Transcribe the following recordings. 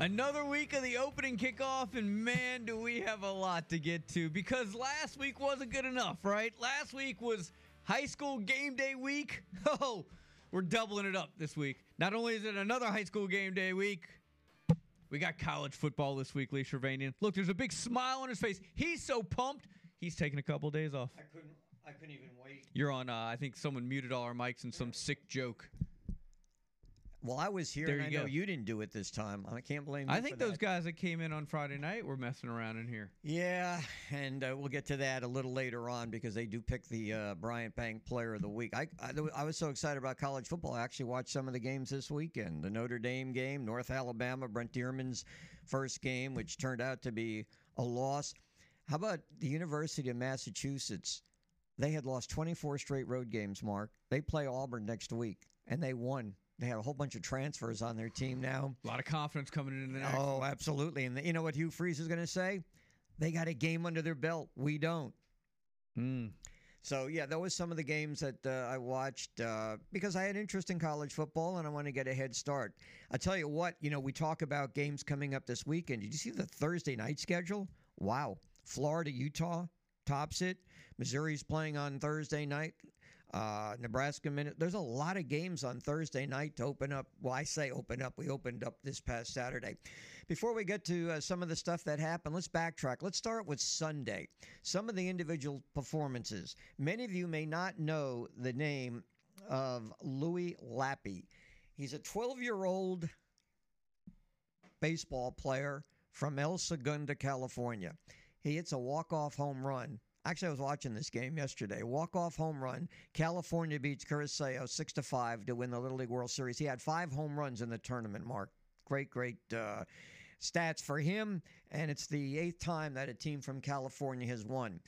Another week of the opening kickoff, and man, do we have a lot to get to because last week wasn't good enough, right? Last week was high school game day week. Oh, we're doubling it up this week. Not only is it another high school game day week, we got college football this week, Lee Shervanian. Look, there's a big smile on his face. He's so pumped, he's taking a couple days off. I couldn't. I couldn't even wait. You're on, uh, I think someone muted all our mics and some sick joke. Well, I was here, There and you I know go. you didn't do it this time. I can't blame you. I think those that. guys that came in on Friday night were messing around in here. Yeah, and uh, we'll get to that a little later on because they do pick the uh, Bryant Bank Player of the Week. I, I I was so excited about college football. I actually watched some of the games this weekend. The Notre Dame game, North Alabama, Brent Dearmon's first game, which turned out to be a loss. How about the University of Massachusetts? They had lost 24 straight road games. Mark, they play Auburn next week, and they won. They have a whole bunch of transfers on their team now. A lot of confidence coming into the next. Oh, absolutely. And the, you know what Hugh Freeze is going to say? They got a game under their belt. We don't. Mm. So yeah, that was some of the games that uh, I watched uh, because I had interest in college football and I want to get a head start. I tell you what, you know, we talk about games coming up this weekend. Did you see the Thursday night schedule? Wow, Florida, Utah tops it. Missouri's playing on Thursday night. Uh, Nebraska minute. There's a lot of games on Thursday night to open up. Well, I say open up. We opened up this past Saturday. Before we get to uh, some of the stuff that happened, let's backtrack. Let's start with Sunday. Some of the individual performances. Many of you may not know the name of Louis Lappy. He's a 12 year old baseball player from El Segundo, California. He hits a walk off home run. Actually, I was watching this game yesterday. Walk off home run. California beats Curacao six to five to win the Little League World Series. He had five home runs in the tournament. Mark, great, great uh, stats for him, and it's the eighth time that a team from California has won.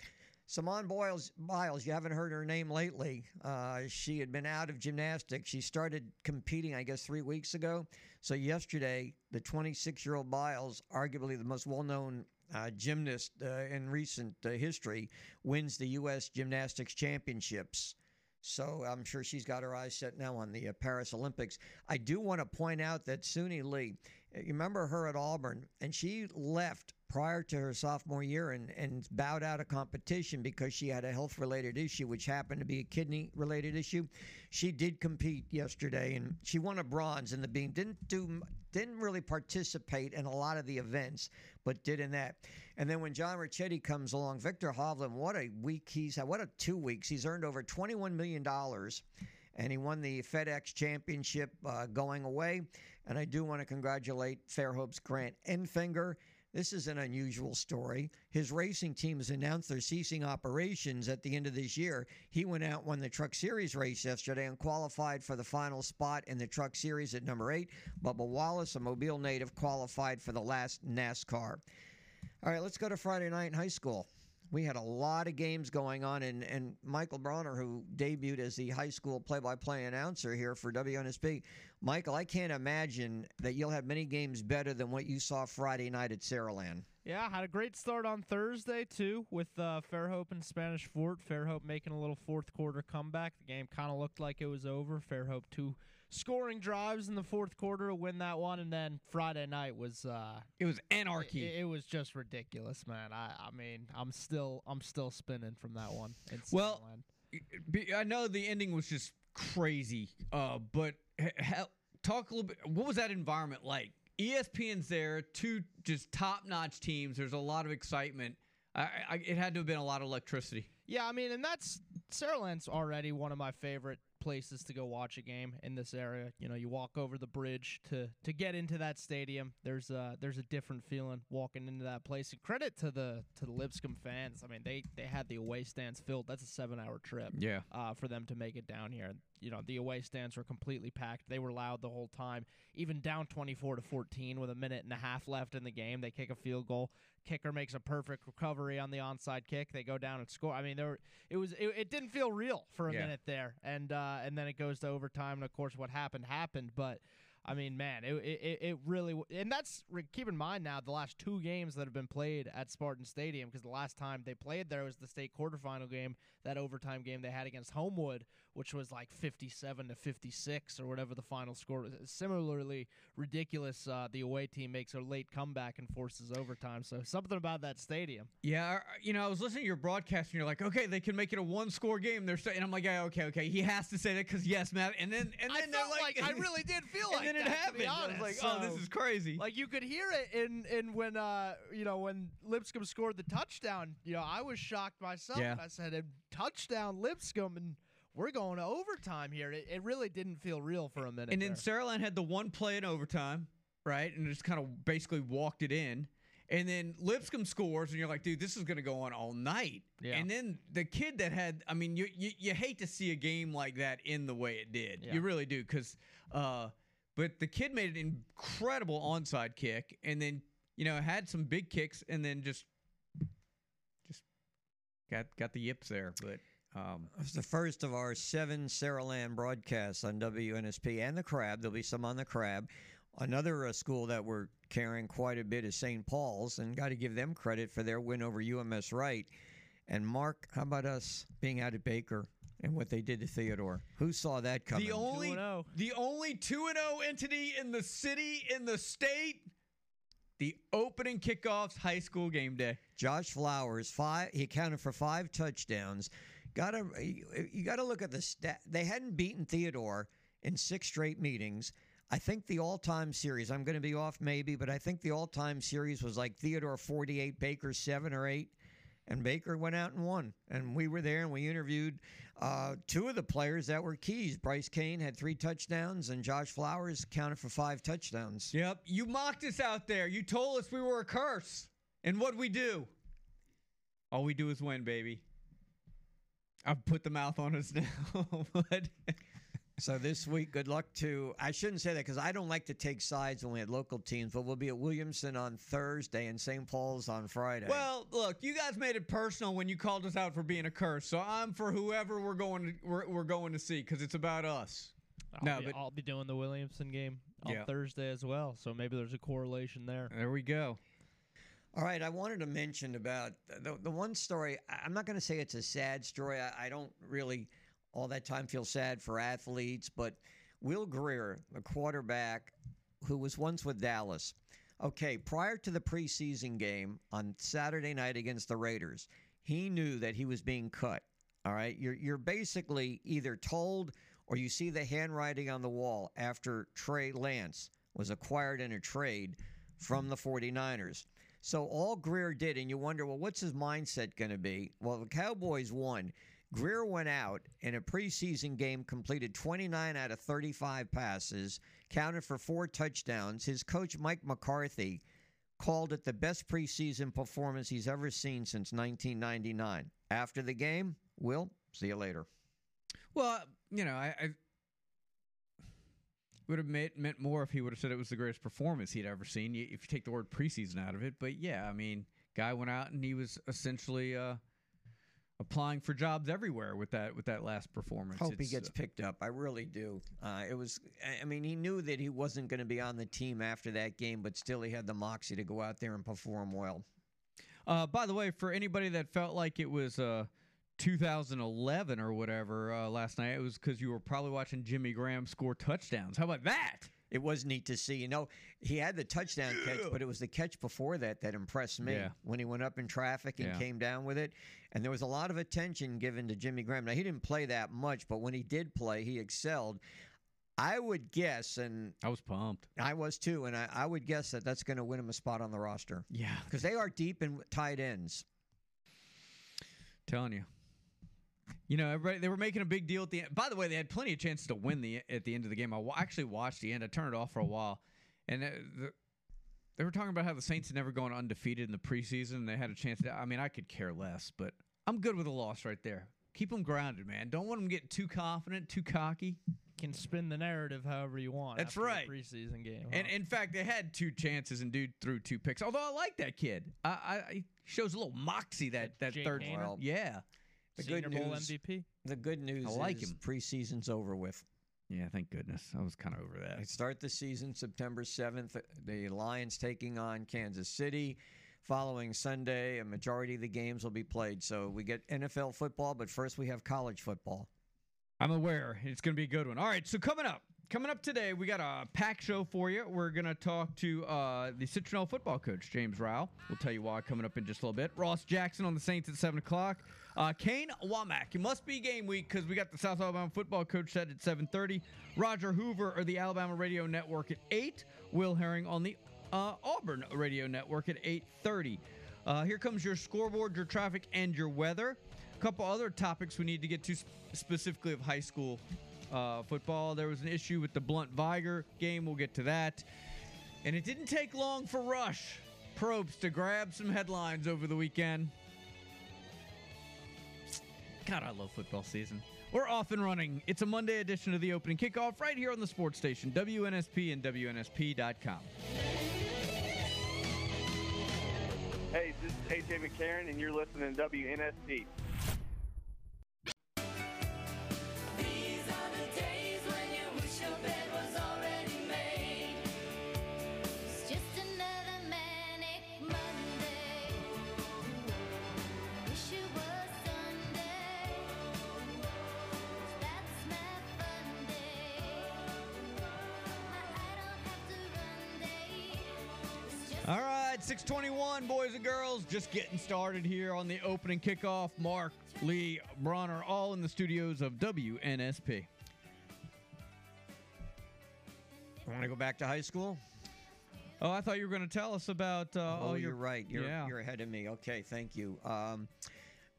Simone Biles, Biles, you haven't heard her name lately. Uh, she had been out of gymnastics. She started competing, I guess, three weeks ago. So yesterday, the 26 year old Biles, arguably the most well known uh, gymnast uh, in recent uh, history, wins the U.S. Gymnastics Championships. So I'm sure she's got her eyes set now on the uh, Paris Olympics. I do want to point out that Suni Lee, you remember her at Auburn, and she left prior to her sophomore year and, and bowed out of competition because she had a health related issue, which happened to be a kidney related issue. She did compete yesterday and she won a bronze in the beam. Didn't do didn't really participate in a lot of the events, but did in that. And then when John Ricchetti comes along, Viktor Hovland, what a week he's had. What a two weeks. He's earned over $21 million. And he won the FedEx Championship uh, going away. And I do want to congratulate Fairhope's Grant Enfinger. This is an unusual story. His racing team has announced they're ceasing operations at the end of this year. He went out, won the Truck Series race yesterday, and qualified for the final spot in the Truck Series at number eight. Bubba Wallace, a Mobile native, qualified for the last NASCAR. All right, let's go to Friday night in high school. We had a lot of games going on, and, and Michael Bronner, who debuted as the high school play by play announcer here for WNSP. Michael, I can't imagine that you'll have many games better than what you saw Friday night at Saraland. Yeah, had a great start on Thursday too with uh, Fairhope and Spanish Fort. Fairhope making a little fourth quarter comeback. The game kind of looked like it was over. Fairhope two scoring drives in the fourth quarter to win that one, and then Friday night was uh, It was anarchy. it, it was just ridiculous, man. I I mean I'm still I'm still spinning from that one. Well, I know the ending was just crazy, uh, but h- hell, talk a little bit. What was that environment like? ESPN's there, two just top-notch teams. There's a lot of excitement. I, I, it had to have been a lot of electricity. Yeah, I mean, and that's Saraland's already one of my favorite places to go watch a game in this area. You know, you walk over the bridge to to get into that stadium. There's a there's a different feeling walking into that place. And credit to the to the Lipscomb fans. I mean, they they had the away stands filled. That's a seven hour trip. Yeah. Uh, for them to make it down here. You know, the away stands were completely packed. They were loud the whole time. Even down 24 to 14 with a minute and a half left in the game, they kick a field goal. Kicker makes a perfect recovery on the onside kick. They go down and score. I mean, there were, it was it, it didn't feel real for a Yeah. minute there, and uh, and then it goes to overtime. And of course, what happened happened. But I mean, man, it it, it really w- and that's keep in mind now the last two games that have been played at Spartan Stadium because the last time they played there was the state quarterfinal game, that overtime game they had against Homewood, which was like 57 to 56 or whatever the final score was. Similarly ridiculous. Uh, the away team makes a late comeback and forces overtime. So something about that stadium. Yeah, you know, I was listening to your broadcast, and you're like, okay, they can make it a one-score game. They're saying, and I'm like, yeah, okay, okay. He has to say that because yes, Matt. And then, and then they're felt like, I really did feel like. and like then it that, to happened. I was like, oh, this is crazy. Like you could hear it in in when uh you know when Lipscomb scored the touchdown. You know I was shocked myself. Yeah. I said "A touchdown Lipscomb and we're going to overtime here. It, it really didn't feel real for a minute. And then there. Saraland had the one play in overtime, right? And just kind of basically walked it in. And then Lipscomb scores, and you're like, dude, this is going to go on all night. Yeah. And then the kid that had, I mean, you, you you hate to see a game like that in the way it did. Yeah. You really do, because, uh, but the kid made an incredible onside kick, and then you know had some big kicks, and then just just got got the yips there. But um, It was the first of our seven Saraland broadcasts on WNSP and the Crab. There'll be some on the Crab. Another uh, school that we're carrying quite a bit is St. Paul's, and got to give them credit for their win over UMS Wright. And Mark, how about us being out at Baker and what they did to Theodore? Who saw that coming? the only 2-0. the only two and zero entity in the city in the state. The opening kickoffs high school game day. Josh Flowers, five. He accounted for five touchdowns. Got to you got to look at the stat. They hadn't beaten Theodore in six straight meetings. I think the all-time series. I'm going to be off maybe, but I think the all-time series was like Theodore 48, Baker seven or eight, and Baker went out and won. And we were there and we interviewed uh, two of the players that were keys. Bryce Kane had three touchdowns, and Josh Flowers counted for five touchdowns. Yep, you mocked us out there. You told us we were a curse, and what we do? All we do is win, baby. I've put the mouth on us now, but So this week, good luck to. I shouldn't say that because I don't like to take sides when we had local teams, but we'll be at Williamson on Thursday and St. Paul's on Friday. well, look, you guys made it personal when you called us out for being a curse. So I'm for whoever we're going to we're, we're going to see because it's about us. I'll, no, be, but- I'll be doing the Williamson game on Yeah. Thursday as well. So maybe there's a correlation there. There we go. All right. I wanted to mention about the the one story. I'm not going to say it's a sad story. I, I don't really all that time feel sad for athletes, but Will Grier, the quarterback who was once with Dallas. Okay, prior to the preseason game on Saturday night against the Raiders, he knew that he was being cut. All right, you're you're basically either told or you see the handwriting on the wall after Trey Lance was acquired in a trade from the 49ers. So all Grier did, and you wonder, well, what's his mindset going to be? Well, the Cowboys won. Grier went out in a preseason game, completed 29 out of 35 passes, counted for four touchdowns. His coach, Mike McCarthy, called it the best preseason performance he's ever seen since 1999. After the game, Will, see you later. Well, you know, I, I would have meant, meant more if he would have said it was the greatest performance he'd ever seen. If you take the word preseason out of it, but yeah, I mean, guy went out and he was essentially uh, applying for jobs everywhere with that with that last performance. Hope he gets uh, picked up. I really do. Uh, it was. I- I mean, he knew that he wasn't going to be on the team after that game, but still, he had the moxie to go out there and perform well. Uh, by the way, for anybody that felt like it was uh, 2011 or whatever uh, last night, it was because you were probably watching Jimmy Graham score touchdowns. How about that? It was neat to see. You know, he had the touchdown catch, but it was the catch before that that impressed me Yeah. when he went up in traffic and Yeah. came down with it. And there was a lot of attention given to Jimmy Graham. Now, he didn't play that much, but when he did play, he excelled. I would guess, and I was pumped. I was too, and I, I would guess that that's going to win him a spot on the roster Yeah, because they are deep in tight ends. telling you. You know, everybody they were making a big deal at the end. By the way, they had plenty of chances to win the at the end of the game. I actually watched the end. I turned it off for a while, and uh, the, they were talking about how the Saints had never gone undefeated in the preseason. And They had a chance. To, I mean, I could care less, but I'm good with a loss right there. Keep them grounded, man. Don't want them getting too confident, too cocky. Can spin the narrative however you want. That's right. preseason game. And in fact, they had two chances, and dude threw two picks. Although I like that kid. I, I he shows a little moxie that that Jake third. Well, Yeah, The Senior good Bowl news, MVP. the good news I like is him. preseason's over with. yeah. Thank goodness. I was kind of over They that. start the season September 7th. The Lions taking on Kansas City. Following Sunday, a majority of the games will be played. So we get NFL football, but first we have college football. I'm aware it's going to be a good one. All right, so coming up, coming up today, we got a pack show for you. We're going to talk to uh, the Citronelle football coach, James Rowell. We'll tell you why coming up in just a little bit. Ross Jackson on the Saints at 7 o'clock. Uh, Kane Wommack. It must be game week because we got the South Alabama football coach set at 7.30. Roger Hoover or the Alabama Radio Network at 8. Will Herring on the uh, Auburn Radio Network at 8.30. Uh, here comes your scoreboard, your traffic, and your weather. A couple other topics we need to get to specifically of high school uh, football. There was an issue with the Blount Vigor game. We'll get to that. And it didn't take long for Rush Probst to grab some headlines over the weekend. God, I love football season. We're off and running. It's a Monday edition of the opening kickoff right here on the sports station, WNSP and WNSP.com. Hey, this is AJ McCarron, and you're listening to WNSP. 621, boys and girls, just getting started here on the opening kickoff. Mark, Lee, Bronner, all in the studios of WNSP. I want to go back to high school? Oh, I thought you were going to tell us about uh, oh, all you're your. right. You're, yeah. you're ahead of me. Okay, thank you. Um,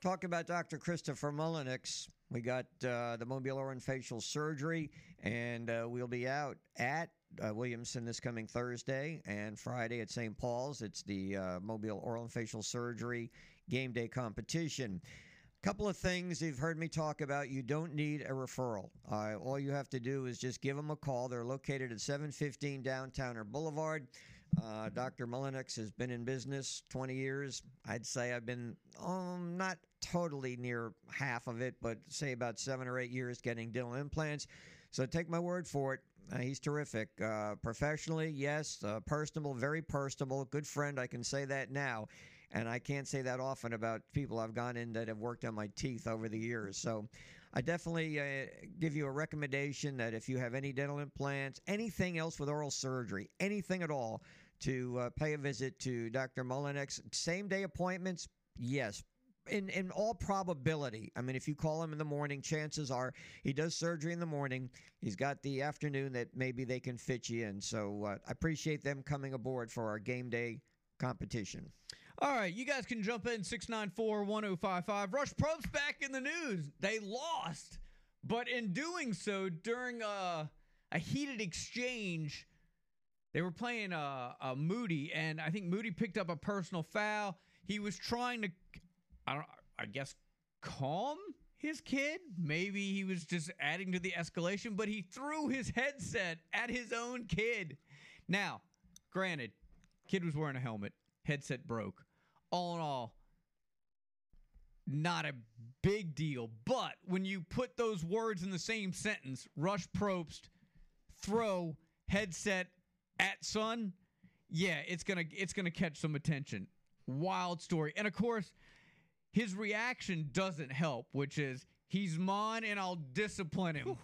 talk about Dr. Christopher Mullenix. We got uh, the mobile oral and facial surgery, and uh, we'll be out at uh, Williamson this coming Thursday and Friday at St. Paul's. It's the uh, mobile oral and facial surgery game day competition. A couple of things you've heard me talk about. You don't need a referral. Uh, all you have to do is just give them a call. They're located at 715 Downtowner Boulevard. Uh, Dr. Mullenix has been in business 20 years. I'd say I've been um, not totally near half of it, but say about seven or eight years getting dental implants. So take my word for it. Uh, he's terrific. Uh, professionally, yes. Uh, personable, very personable. Good friend. I can say that now. And I can't say that often about people I've gone in that have worked on my teeth over the years. So I definitely uh, give you a recommendation that if you have any dental implants, anything else with oral surgery, anything at all, to uh, pay a visit to Dr. Mullenix. Same day appointments, yes. In, in all probability, I mean, if you call him in the morning, chances are he does surgery in the morning. He's got the afternoon that maybe they can fit you in. So uh, I appreciate them coming aboard for our game day competition. All right, you guys can jump in 694 1055. Rush Probst back in the news. They lost, but in doing so, during a, a heated exchange, they were playing a, uh, Moody, and I think Moody picked up a personal foul. He was trying to, I don't, I guess, calm his kid. Maybe he was just adding to the escalation, but he threw his headset at his own kid. Now, granted, kid was wearing a helmet, headset broke. All in all, not a big deal. But when you put those words in the same sentence, Rush Probst, throw headset at son, yeah, it's gonna it's gonna catch some attention. Wild story, and of course, his reaction doesn't help, which is he's mine and I'll discipline him.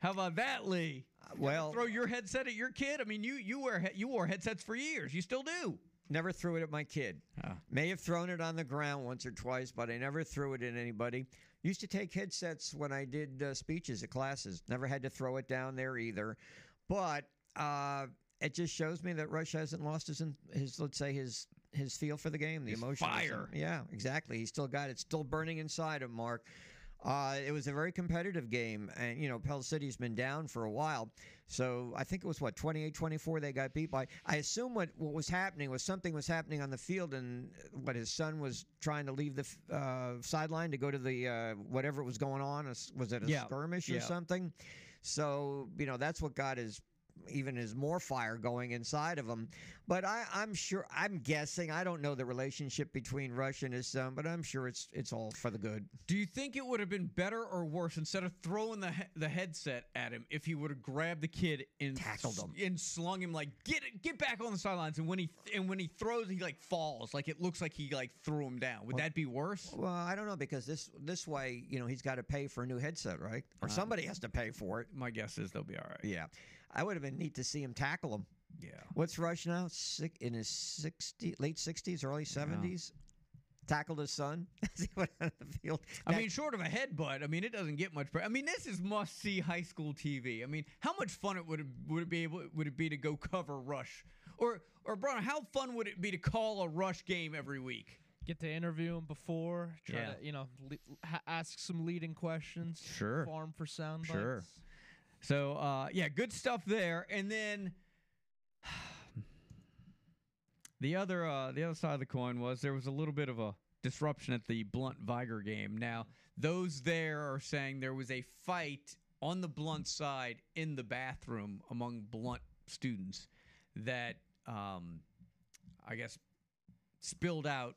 How about that, Lee? well- throw your headset at your kid. I mean, you you wear you wore headsets for years. You still do. Never threw it at my kid. Ah. May have thrown it on the ground once or twice, but I never threw it at anybody. Used to take headsets when I did uh, speeches at classes. Never had to throw it down there either. But uh, it just shows me that Rush hasn't lost his, his let's say, his his feel for the game, the emotion. fire. Yeah, exactly. He's still got it, still burning inside him, Mark. Uh, it was a very competitive game, and you know Pell City's been down for a while, so I think it was what 28-24 they got beat by. I assume what what was happening was something was happening on the field, and what his son was trying to leave the uh, sideline to go to the uh, whatever was going on. Was was it a Yeah. skirmish or Yeah. something? So you know that's what got his even his more fire going inside of him. But I, I'm sure I'm guessing I don't know the relationship between Rush and his son, but I'm sure it's it's all for the good. Do you think it would have been better or worse instead of throwing the he- the headset at him if he would have grabbed the kid and Tackled him. and slung him like get it, get back on the sidelines and when he and when he throws he like falls like it looks like he like threw him down. Would that be worse? Well, I don't know because this this way, you know, he's got to pay for a new headset, right? Or uh, somebody has to pay for it. My guess is they'll be all right. Yeah, I would have been neat to see him tackle him. Yeah. What's Rush now? Sick in his 60, late sixties, early seventies. Tackled his son as he went on the field. I mean, short of a headbutt, I mean, it doesn't get much better. I mean, this is must see high school TV. I mean, how much fun it would it, would it be able would it be to go cover Rush, or or Bruno, how fun would it be to call a Rush game every week? Get to interview him before. Try Yeah. to you know le- ha- ask some leading questions. Sure. Farm for sound Sure. So uh, yeah, good stuff there. And then the other uh, the other side of the coin was there was a little bit of a disruption at the Blount Vigor game. Now those there are saying there was a fight on the Blount side in the bathroom among Blount students that um, I guess spilled out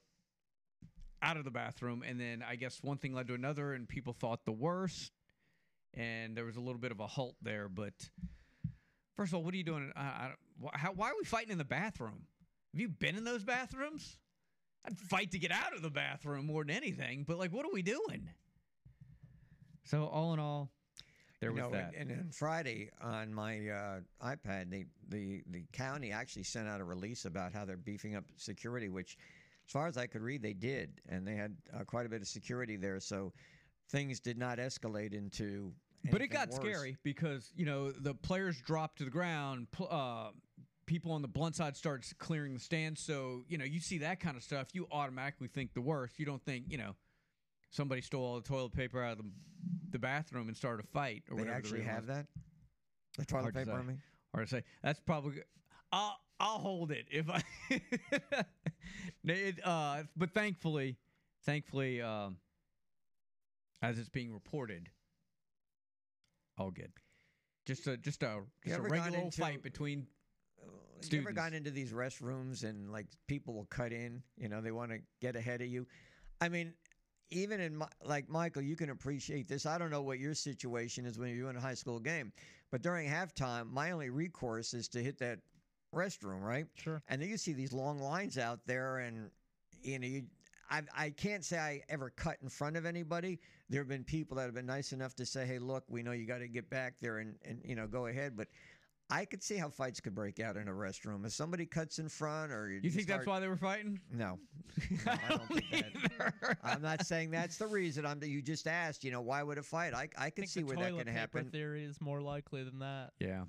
out of the bathroom and then I guess one thing led to another and people thought the worst and there was a little bit of a halt there. But first of all, what are you doing? I, I, how, why are we fighting in the bathroom? Have you been in those bathrooms? I'd fight to get out of the bathroom more than anything. But like, what are we doing? So all in all, there you was know, that. And, and then Friday on my uh, iPad, they, the the county actually sent out a release about how they're beefing up security, which, as far as I could read, they did, and they had uh, quite a bit of security there. So things did not escalate into. But it got worse. scary because you know the players dropped to the ground. pl- Uh, people on the Blount side starts clearing the stands. So you know you see that kind of stuff, you automatically think the worst. You don't think you know somebody stole all the toilet paper out of the, the bathroom and started a fight or They whatever. the actually reason have was. that. The toilet Hard to paper. I say. mean, Hard to say. That's probably. I'll I'll hold it if I. it, uh, but thankfully, thankfully, um, as it's being reported, all good. Just a just a just a regular old into- fight between. Uh, you ever gone into these restrooms and like people will cut in? You know, they want to get ahead of you. I mean, even in my, like Michael, you can appreciate this. I don't know what your situation is when you're in a high school game, but during halftime, my only recourse is to hit that restroom, right? Sure. And then you see these long lines out there, and you know, you, I I can't say I ever cut in front of anybody. There have been people that have been nice enough to say, "Hey, look, we know you got to get back there and and you know go ahead," but. I could see how fights could break out in a restroom. If somebody cuts in front, or You think that's why they were fighting? No, No, I don't think that. I'm not saying that's the reason. I'm. You just asked. You know, why would a fight? I I I could think see where that toilet can happen. theory is more likely than that. Yeah,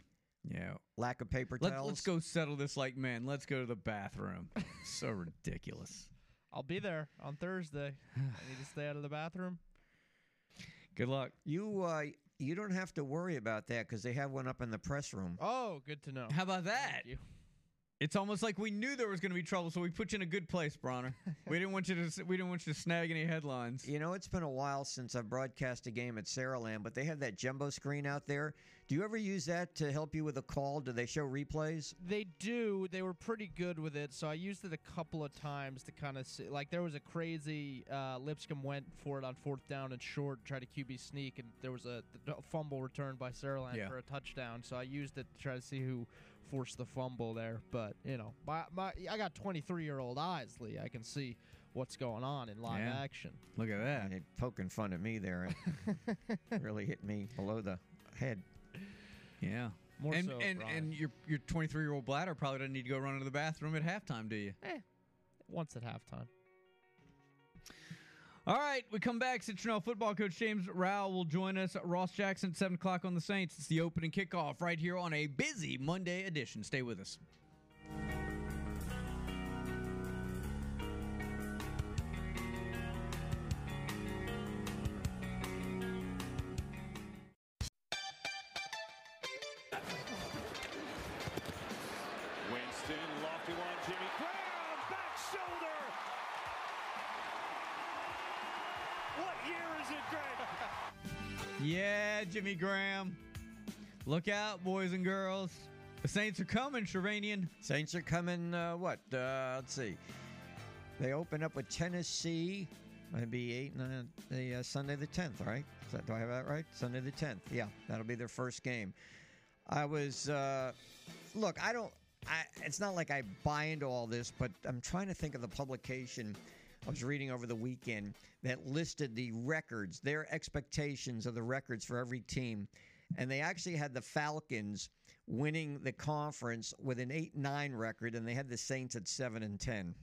yeah. Lack of paper Let's towels. let's go settle this like men. Let's go to the bathroom. so ridiculous. I'll be there on Thursday. I need to stay out of the bathroom. Good luck. You uh, you don't have to worry about that because they have one up in the press room. Oh, good to know. How about that? Thank you. It's almost like we knew there was going to be trouble, so we put you in a good place, Bronner. we didn't want you to. s- We didn't want you to snag any headlines. You know, it's been a while since I've broadcast a game at Saraland, but they have that jumbo screen out there. Do you ever use that to help you with a call? Do they show replays? They do. They were pretty good with it, so I used it a couple of times to kind of see. Like there was a crazy uh, Lipscomb went for it on fourth down and short, tried to QB sneak, and there was a, th- fumble returned by Saraland Yeah. for a touchdown. So I used it to try to see who forced the fumble there. But you know, my, my I got 23 year old eyes, Lee. I can see what's going on in live Yeah. action. Look at that. And it poking fun at me there. Really hit me below the head. Yeah. More and so, and Brian. and your your 23 year old bladder probably doesn't need to go run to the bathroom at halftime, do you? Eh, once at halftime. All right, we come back. Citronelle football coach James Rowell will join us. Ross Jackson at 7 o'clock on the Saints. It's the opening kickoff right here on a busy Monday edition. Stay with us. Jimmy Graham. Look out, boys and girls. The Saints are coming, Shervanian. Saints are coming. Uh, what? Uh, let's see. They open up with Tennessee. Maybe eight, nine, the uh, Sunday the tenth, right? Is that, do I have that right? Sunday the tenth. Yeah, that'll be their first game. I was. Uh, look, I don't. I, it's not like I buy into all this, but I'm trying to think of the publication I was reading over the weekend that listed the records, their expectations of the records for every team, and they actually had the Falcons winning the conference with an eight nine record, and they had the Saints at seven and ten.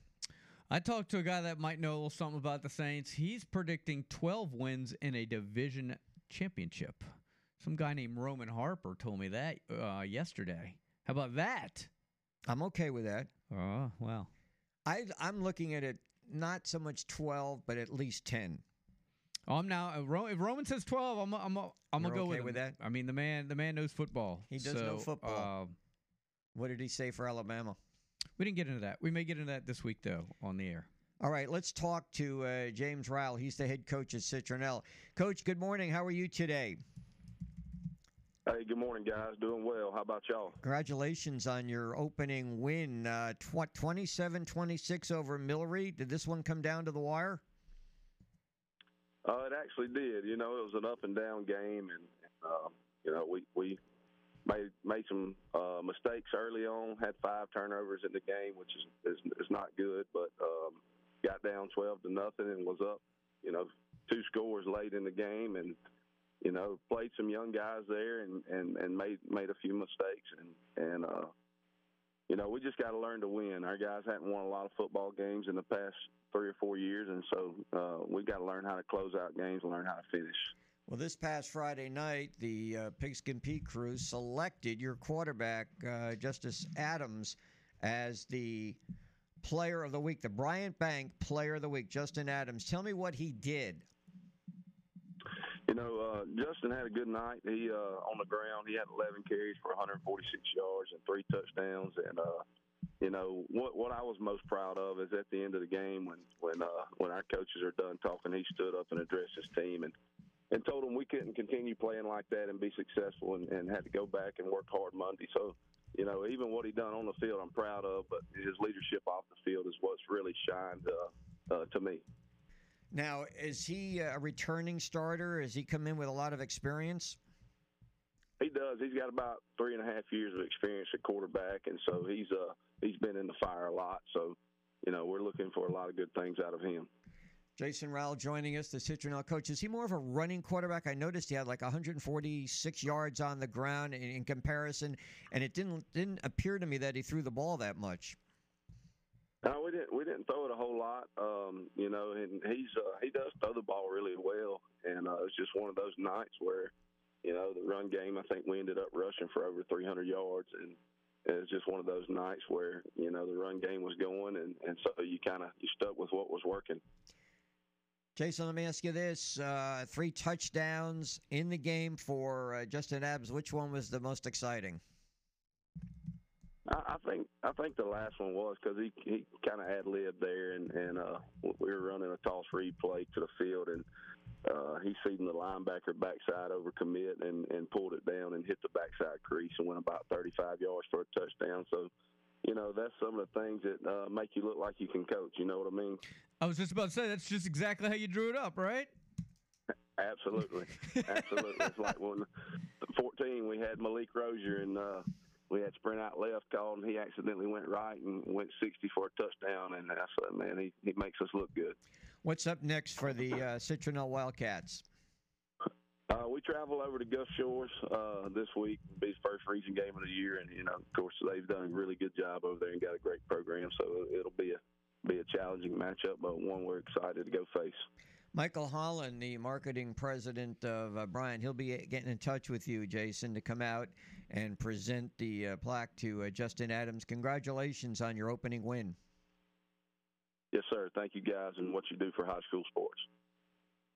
I talked to a guy that might know a little something about the Saints. He's predicting 12 wins in a division championship. Some guy named Roman Harper told me that uh, yesterday. How about that? I'm okay with that. Oh, well. I I'm looking at it not so much twelve, but at least ten. Oh, I'm now. If Roman says 12, I'm I'm I'm gonna go okay with, with that? I mean, the man the man knows football. He does know football. uh, What did he say for Alabama? we didn't get into that. We may get into that this week though on the air. All right, let's talk to uh, James Ryle. He's the head coach at Citronelle. Coach, good morning. How are you today? Hey, good morning, guys. Doing well. How about y'all? Congratulations on your opening win, uh, tw- 27-26 over Millry. Did this one come down to the wire? Uh, it actually did. You know, it was an up and down game, and uh, you know, we we made made some uh, mistakes early on. Had five turnovers in the game, which is is, is not good. But um, got down twelve to nothing and was up. You know, two scores late in the game, and you know, played some young guys there and and and made made a few mistakes, and and uh, you know, we just got to learn to win. Our guys hadn't won a lot of football games in the past three or four years, and so uh, we got to learn how to close out games and learn how to finish. Well, this past Friday night, the uh, Pigskin Pete crew selected your quarterback, uh, Justice Adams, as the player of the week, the Bryant Bank player of the week, Justin Adams. Tell me what he did. You know, uh, Justin had a good night. He uh, on the ground, he had 11 carries for 146 yards and three touchdowns. And uh, you know what what I was most proud of is at the end of the game when when uh, when our coaches are done talking, he stood up and addressed his team and and told them we couldn't continue playing like that and be successful and, and had to go back and work hard Monday. So. You know, even what he done on the field, I'm proud of, but his leadership off the field is what's really shined uh, uh, to me. Now, is he a returning starter? Has he come in with a lot of experience? He does. He's got about three and a half years of experience at quarterback, and so he's uh he's been in the fire a lot. So, you know, we're looking for a lot of good things out of him. Jason Rowell joining us, the Citronelle coach. Is he more of a running quarterback? I noticed he had like 146 yards on the ground in, in comparison, and it didn't didn't appear to me that he threw the ball that much. No, we didn't. We didn't throw it a whole lot. Um, you know, and he's uh, he does throw the ball really well, and uh, it's just one of those nights where, you know, the run game. I think we ended up rushing for over 300 yards, and it's just one of those nights where you know the run game was going, and and so you kind of you stuck with what was working. Jason, let me ask you this: uh, three touchdowns in the game for uh, Justin Adams. Which one was the most exciting? I, I think I think the last one was because he he kind of ad libbed there, and and uh, we were running a toss read play to the field, and uh, he feeding the linebacker backside over commit and and pulled it down and hit the backside crease and went about 35 yards for a touchdown. So. You know that's some of the things that uh, make you look like you can coach. You know what I mean? I was just about to say that's just exactly how you drew it up, right? Absolutely, absolutely. it's like when 14 we had Malik Rozier and uh, we had sprint out left called and he accidentally went right and went 60 for a touchdown and I said, man, he, he makes us look good. What's up next for the uh, Citronelle Wildcats? Uh, we travel over to Gulf Shores uh, this week. It'll be his first region game of the year, and you know, of course, they've done a really good job over there and got a great program. So it'll be a be a challenging matchup, but one we're excited to go face. Michael Holland, the marketing president of uh, Bryant, he'll be getting in touch with you, Jason, to come out and present the uh, plaque to uh, Justin Adams. Congratulations on your opening win. Yes, sir. Thank you, guys, and what you do for high school sports.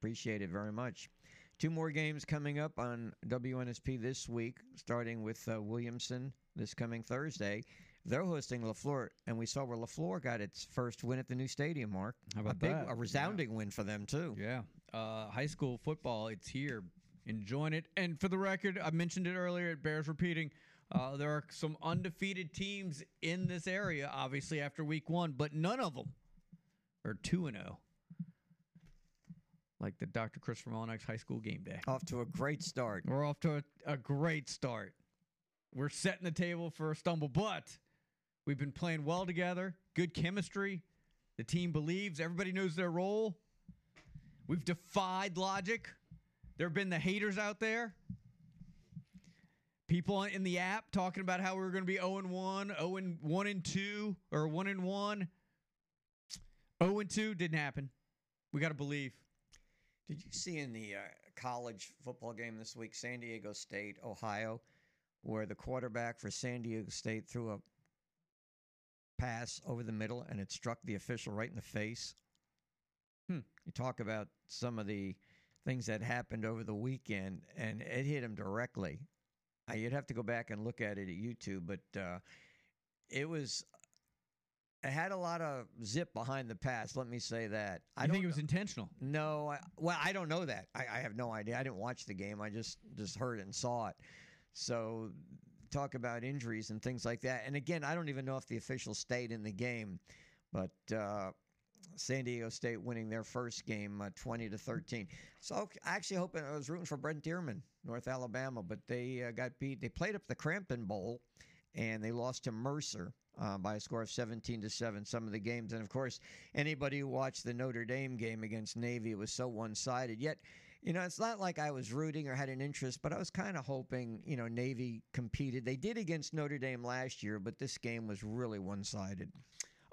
Appreciate it very much. Two more games coming up on WNSP this week, starting with uh, Williamson this coming Thursday. They're hosting LeFlore, and we saw where LeFlore got its first win at the new stadium, Mark. How a about big, that? a resounding win for them, too. Yeah. Uh, high school football, it's here. enjoying it. And for the record, I mentioned it earlier. It bears repeating. Uh, there are some undefeated teams in this area, obviously after week one, but none of them are two and zero. Like the Dr. Christopher Mullinax High School game day. Off to a great start. We're off to a, a great start. We're setting the table for a stumble, but we've been playing well together. Good chemistry. The team believes. Everybody knows their role. We've defied logic. There have been the haters out there. People in the app talking about how we were going to be 0 and 1, 0 and 1 and 2, or 1 and 1. 0 and 2 didn't happen. We got to believe. Did you see in the uh, college football game this week, San Diego State, Ohio, where the quarterback for San Diego State threw a pass over the middle and it struck the official right in the face? Hmm. You talk about some of the things that happened over the weekend, and it hit him directly. Uh, you'd have to go back and look at it at YouTube, but uh, it was. It had a lot of zip behind the pass. Let me say that. I I think it was know- intentional. no, I, well, I don't know that. I, I have no idea. I didn't watch the game. I just just heard and saw it. So talk about injuries and things like that. And again, I don't even know if the official stayed in the game, but uh, San Diego State winning their first game, uh, twenty to thirteen. So I actually hoping I was rooting for Brent Dearmon, North Alabama, but they uh, got beat. They played up the Crampton Bowl, and they lost to Mercer. Uh, by a score of 17 to 7 some of the games and of course anybody who watched the notre dame game against navy it was so one-sided yet you know it's not like i was rooting or had an interest but i was kind of hoping you know navy competed they did against notre dame last year but this game was really one-sided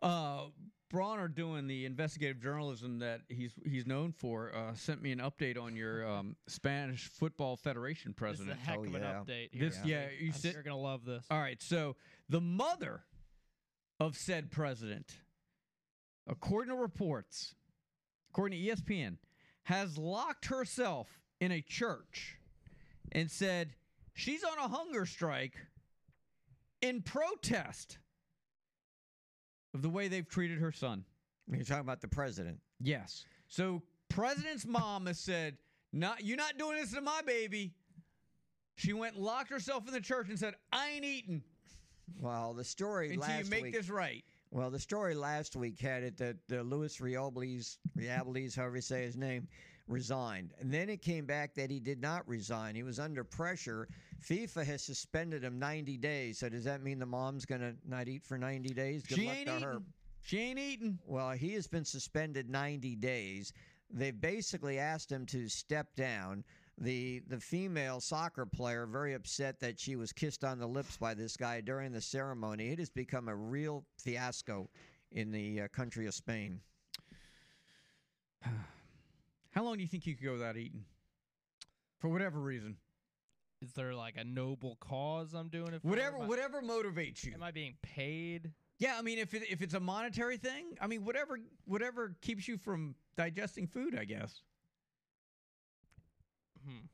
Uh, Bronner doing the investigative journalism that he's he's known for uh, sent me an update on your um, Spanish Football Federation This is a president. heck Oh, of an yeah. update. Here. This yeah, you I'm said you're gonna love this. all right. So the mother of said president, according to reports, according to ESPN, has locked herself in a church and said she's on a hunger strike in protest of the way they've treated her son. you're talking about the president Yes. So president's mom has said, "Not you're not doing this to my baby." She went locked herself in the church and said, "I ain't eating well the story until last you make week this right." Well, the story last week had it that uh, Louis Rioblis, Rioblis, however you say his name, resigned. And then it came back that he did not resign. He was under pressure. FIFA has suspended him 90 days. So does that mean the mom's going to not eat for 90 days? Good she luck ain't to eating. her. She ain't eating. Well, he has been suspended 90 days. They've basically asked him to step down. The the female soccer player very upset that she was kissed on the lips by this guy during the ceremony. It has become a real fiasco in the uh, country of Spain. How long do you think you could go without eating? For whatever reason, Is there like a noble cause I'm doing it for? whatever I, whatever motivates you. am I being paid? Yeah, I mean, if it, if it's a monetary thing, I mean, whatever whatever keeps you from digesting food, I guess. Hmm.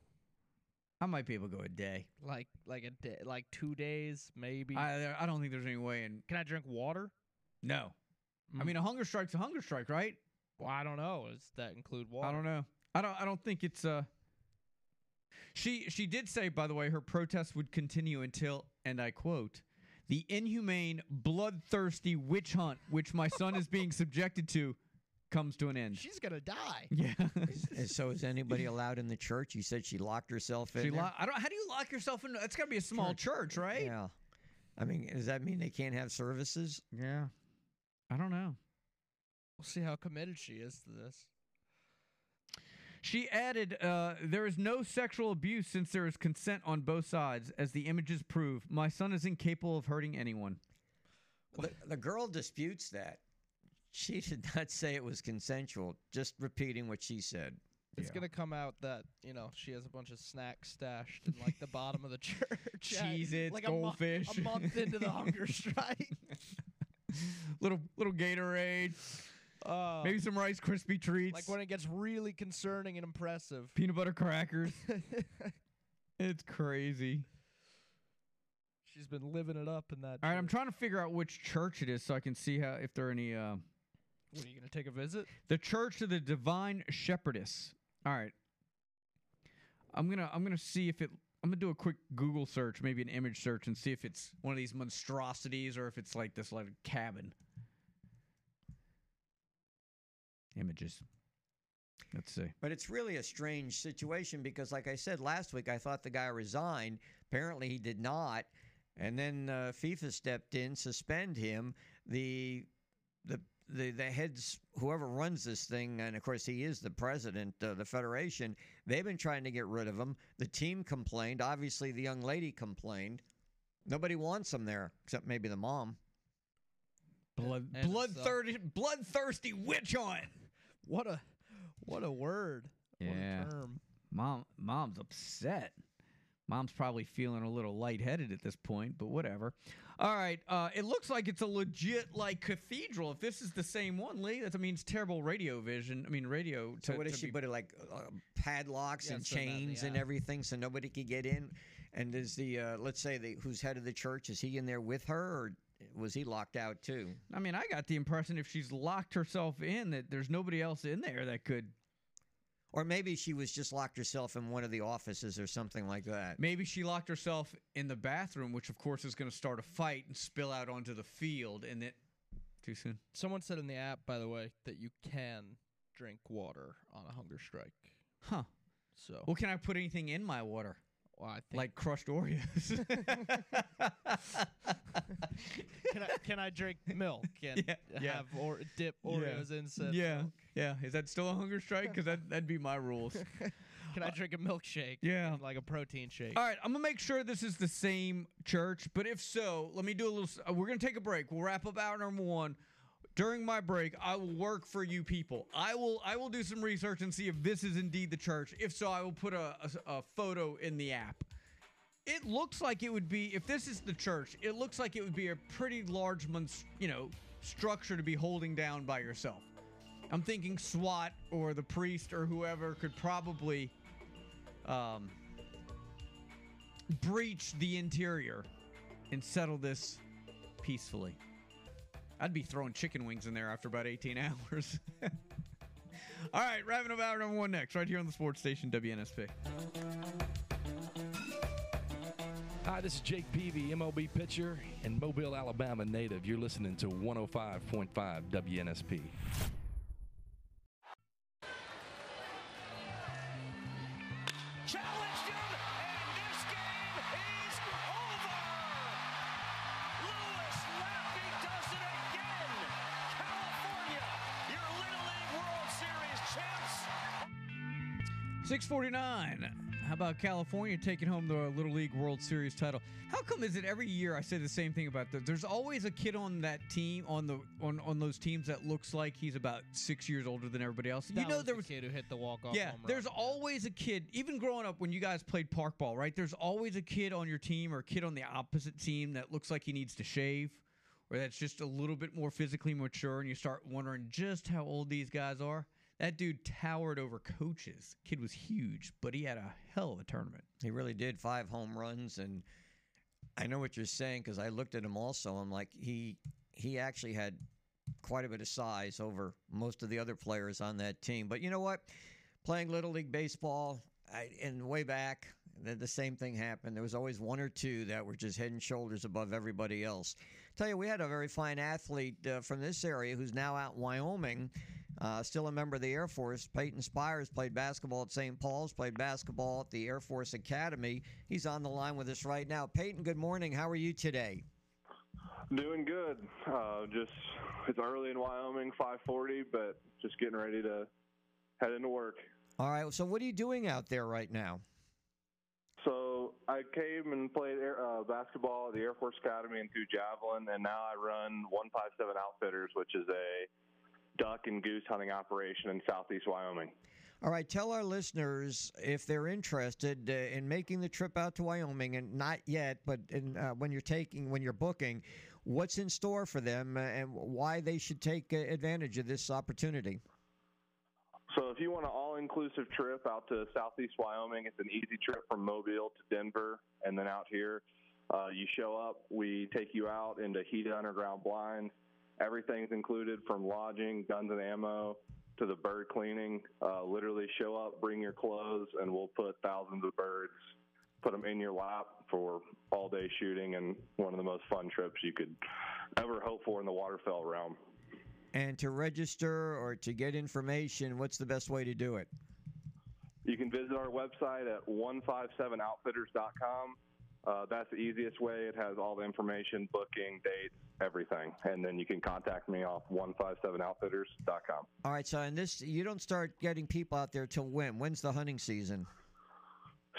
I might be able to go a day. Like like a day, like two days maybe. I I don't think there's any way in. Can I drink water? No, I Mm. mean a hunger strike's a hunger strike, right? Well, I don't know. Does that include water? I don't know. I don't. I don't think it's. Uh. She she did say, by the way, her protest would continue until, and I quote, "the inhumane, bloodthirsty witch hunt which my son is being subjected to, comes to an end." She's gonna die. yeah. And so is anybody allowed in the church? You said she locked herself in. She there? lo- I don't. How do you lock yourself in? It's got to be a small church, right? Yeah. I mean, does that mean they can't have services? Yeah. I don't know. We'll see how committed she is to this. She added, uh, "There is no sexual abuse since there is consent on both sides, as the images prove. My son is incapable of hurting anyone." The, the girl disputes that. She did not say it was consensual, just repeating what she said. It's Yeah. gonna come out that you know she has a bunch of snacks stashed in like the bottom of the church. at, Cheez-Its, like a mo- goldfish. a month into the hunger strike. little little Gatorade, Uh, maybe some Rice Krispie treats, like when it gets really concerning and impressive. peanut butter crackers. it's crazy. She's been living it up in that. All right, I'm trying to figure out which church it is so I can see how if there are any. Uh, What, are you gonna take a visit? the Church of the Divine Shepherdess. All right. I'm gonna I'm gonna see if it. I'm gonna do a quick Google search, maybe an image search, and see if it's one of these monstrosities or if it's like this like cabin. Images. Let's see. But it's really a strange situation because, like I said last week, I thought the guy resigned. Apparently, he did not. And then uh, FIFA stepped in, suspend him. The the the the heads, whoever runs this thing, and of course he is the president of the federation. They've been trying to get rid of him. The team complained. Obviously, the young lady complained. Nobody wants him there except maybe the mom. Blood And it's, uh, bloodthirsty bloodthirsty witch hunt. What a what a word. What Yeah. a term. Mom, mom's upset. Mom's probably feeling a little lightheaded at this point, but whatever. All right, uh, it looks like it's a legit like cathedral. If this is the same one, Lee, that means terrible radio vision. I mean, radio. So to- what to does she be- put it like uh, padlocks Yeah, and so not in the chains and everything, so nobody could get in? And is the uh, let's say the who's head of the church is he in there with her or was he locked out too? I mean, I got the impression if she's locked herself in, that there's nobody else in there that could. Or maybe she was just locked herself in one of the offices or something like that. Maybe she locked herself in the bathroom, which of course is going to start a fight and spill out onto the field, and it. Too soon. Someone said in the app, by the way, that you can drink water on a hunger strike. Huh. So Well, can I put anything in my water? well, I think Like crushed Oreos. can I can I drink milk and Yeah, yeah. have or dip Yeah. Oreos in said yeah, milk? Yeah. Is that still a hunger strike? Because that that'd be my rules. Can I drink a milkshake? yeah. like a protein shake. All right, I'm gonna make sure this is the same church, but if so, let me do a little. s- uh, We're gonna take a break. We'll wrap up hour number one. During my break, I will work for you people. I will. I will do some research and see if this is indeed the church. If so, I will put a, a s- a photo in the app. It looks like it would be. If this is the church, it looks like it would be a pretty large, you know, structure to be holding down by yourself. I'm thinking SWAT or the priest or whoever could probably um, breach the interior and settle this peacefully. I'd be throwing chicken wings in there after about 18 hours. All right, wrapping up hour number one next, right here on the sports station WNSP. Hi, this is Jake Peavy, MLB pitcher and Mobile, Alabama native. You're listening to 105.5 WNSP. 649. How about California taking home the Little League World Series title? How come is it every year I say the same thing about that? There's always a kid on that team on the on on those teams that looks like he's about six years older than everybody else. That you know was there the was kid who hit the walk off. yeah, there's always a kid. Even growing up, when you guys played park ball, right? There's always a kid on your team or a kid on the opposite team that looks like he needs to shave, or that's just a little bit more physically mature, and you start wondering just how old these guys are. That dude towered over coaches. Kid was huge, but he had a hell of a tournament. He really did five home runs, and I know what you're saying because I looked at him also. I'm like he he actually had quite a bit of size over most of the other players on that team. But you know what? Playing little league baseball, I, and way back, the, the same thing happened. There was always one or two that were just head and shoulders above everybody else. Tell you, we had a very fine athlete uh, from this area who's now out in Wyoming. Uh, still a member of the Air Force. Peyton Spires played basketball at St. Paul's, played basketball at the Air Force Academy. He's on the line with us right now. Peyton, good morning. How are you today? Doing good. Uh, just it's early in Wyoming, 5:40, but just getting ready to head into work. All right. So, what are you doing out there right now? So I came and played air, uh, basketball at the Air Force Academy and threw javelin, and now I run 157 Outfitters, which is a duck and goose hunting operation in southeast Wyoming. All right. Tell our listeners if they're interested uh, in making the trip out to Wyoming, and not yet, but in, uh, when you're taking, when you're booking, what's in store for them uh, and why they should take uh, advantage of this opportunity. So if you want an all-inclusive trip out to southeast Wyoming, it's an easy trip from Mobile to Denver, and then out here. Uh, you show up, we take you out into heated underground blinds. Everything's included from lodging, guns and ammo, to the bird cleaning. Uh, literally, show up, bring your clothes, and we'll put thousands of birds, put them in your lap for all day shooting, and one of the most fun trips you could ever hope for in the waterfowl realm. And to register or to get information, what's the best way to do it? You can visit our website at 157outfitters.com. Uh, that's the easiest way. It has all the information, booking, dates, everything. And then you can contact me off 157outfitters.com. All right, so and this you don't start getting people out there till when? When's the hunting season?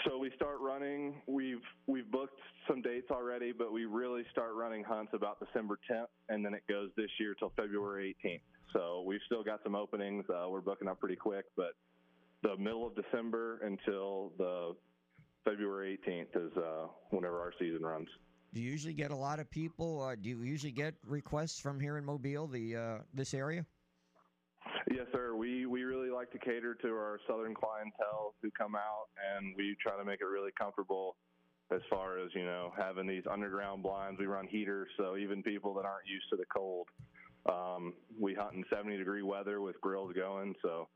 So we start running. We've we've booked some dates already, but we really start running hunts about December 10th, and then it goes this year till February 18th. So we've still got some openings. Uh, we're booking up pretty quick, but the middle of December until the February 18th is uh, whenever our season runs. Do you usually get a lot of people? Or do you usually get requests from here in Mobile, the uh, this area? Yes, sir. We we really like to cater to our southern clientele who come out, and we try to make it really comfortable. As far as you know, having these underground blinds, we run heaters, so even people that aren't used to the cold, um, we hunt in 70 degree weather with grills going. So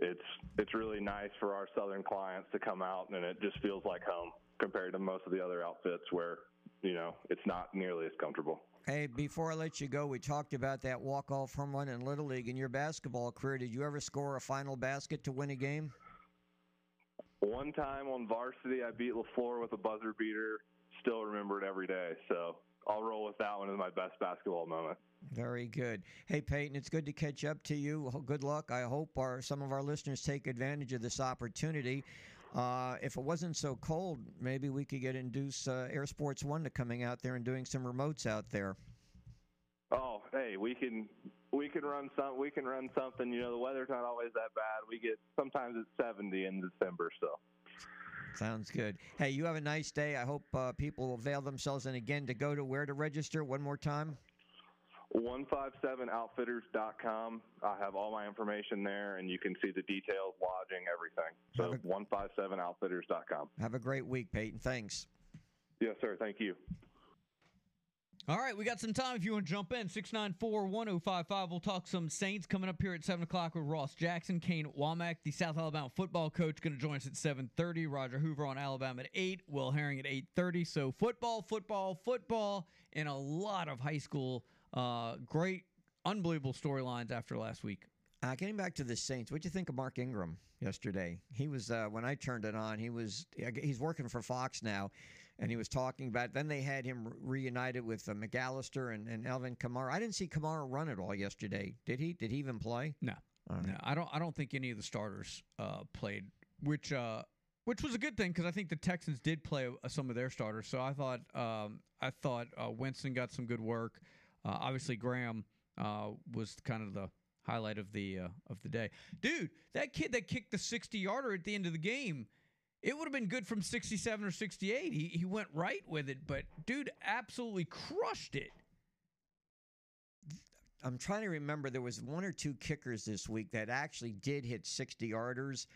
it's it's really nice for our southern clients to come out, and it just feels like home compared to most of the other outfits where you know it's not nearly as comfortable. Hey, before I let you go, we talked about that walk-off home run in Little League. In your basketball career, did you ever score a final basket to win a game? One time on varsity, I beat LeFlore with a buzzer beater. Still remember it every day. So I'll roll with that one as my best basketball moment. Very good. Hey, Peyton, it's good to catch up to you. Good luck. I hope our some of our listeners take advantage of this opportunity. Uh, if it wasn't so cold, maybe we could get induce uh, Air Sports One to coming out there and doing some remotes out there. Oh, hey, we can we can run some we can run something. You know, the weather's not always that bad. We get sometimes it's 70 in December, so. Sounds good. Hey, you have a nice day. I hope uh, people will avail themselves. And again, to go to where to register one more time. 157outfitters.com. I have all my information there, and you can see the details, lodging, everything. So 157outfitters.com. Have a great week, Peyton. Thanks. Yes, sir. Thank you. All right, we got some time if you want to jump in. 694 1055. We'll talk some Saints coming up here at 7 o'clock with Ross Jackson. Kane Wommack, the South Alabama football coach, going to join us at 7.30. Roger Hoover on Alabama at 8. Will Herring at 8.30. So football, football, football, and a lot of high school. Uh, great, unbelievable storylines after last week. Uh, getting back to the Saints, what'd you think of Mark Ingram yesterday? He was uh, when I turned it on. He was he's working for Fox now, and he was talking about. Then they had him reunited with uh, McAllister and, and Alvin Kamara. I didn't see Kamara run at all yesterday. Did he? Did he even play? No, no, I don't. I don't think any of the starters uh, played, which uh, which was a good thing because I think the Texans did play uh, some of their starters. So I thought um, I thought uh, Winston got some good work. Uh, obviously, Graham uh, was kind of the highlight of the uh, of the day. Dude, that kid that kicked the sixty yarder at the end of the game. It would have been good from 67 or 68. He he went right with it, but dude absolutely crushed it. I'm trying to remember. There was one or two kickers this week that actually did hit 60 yarders.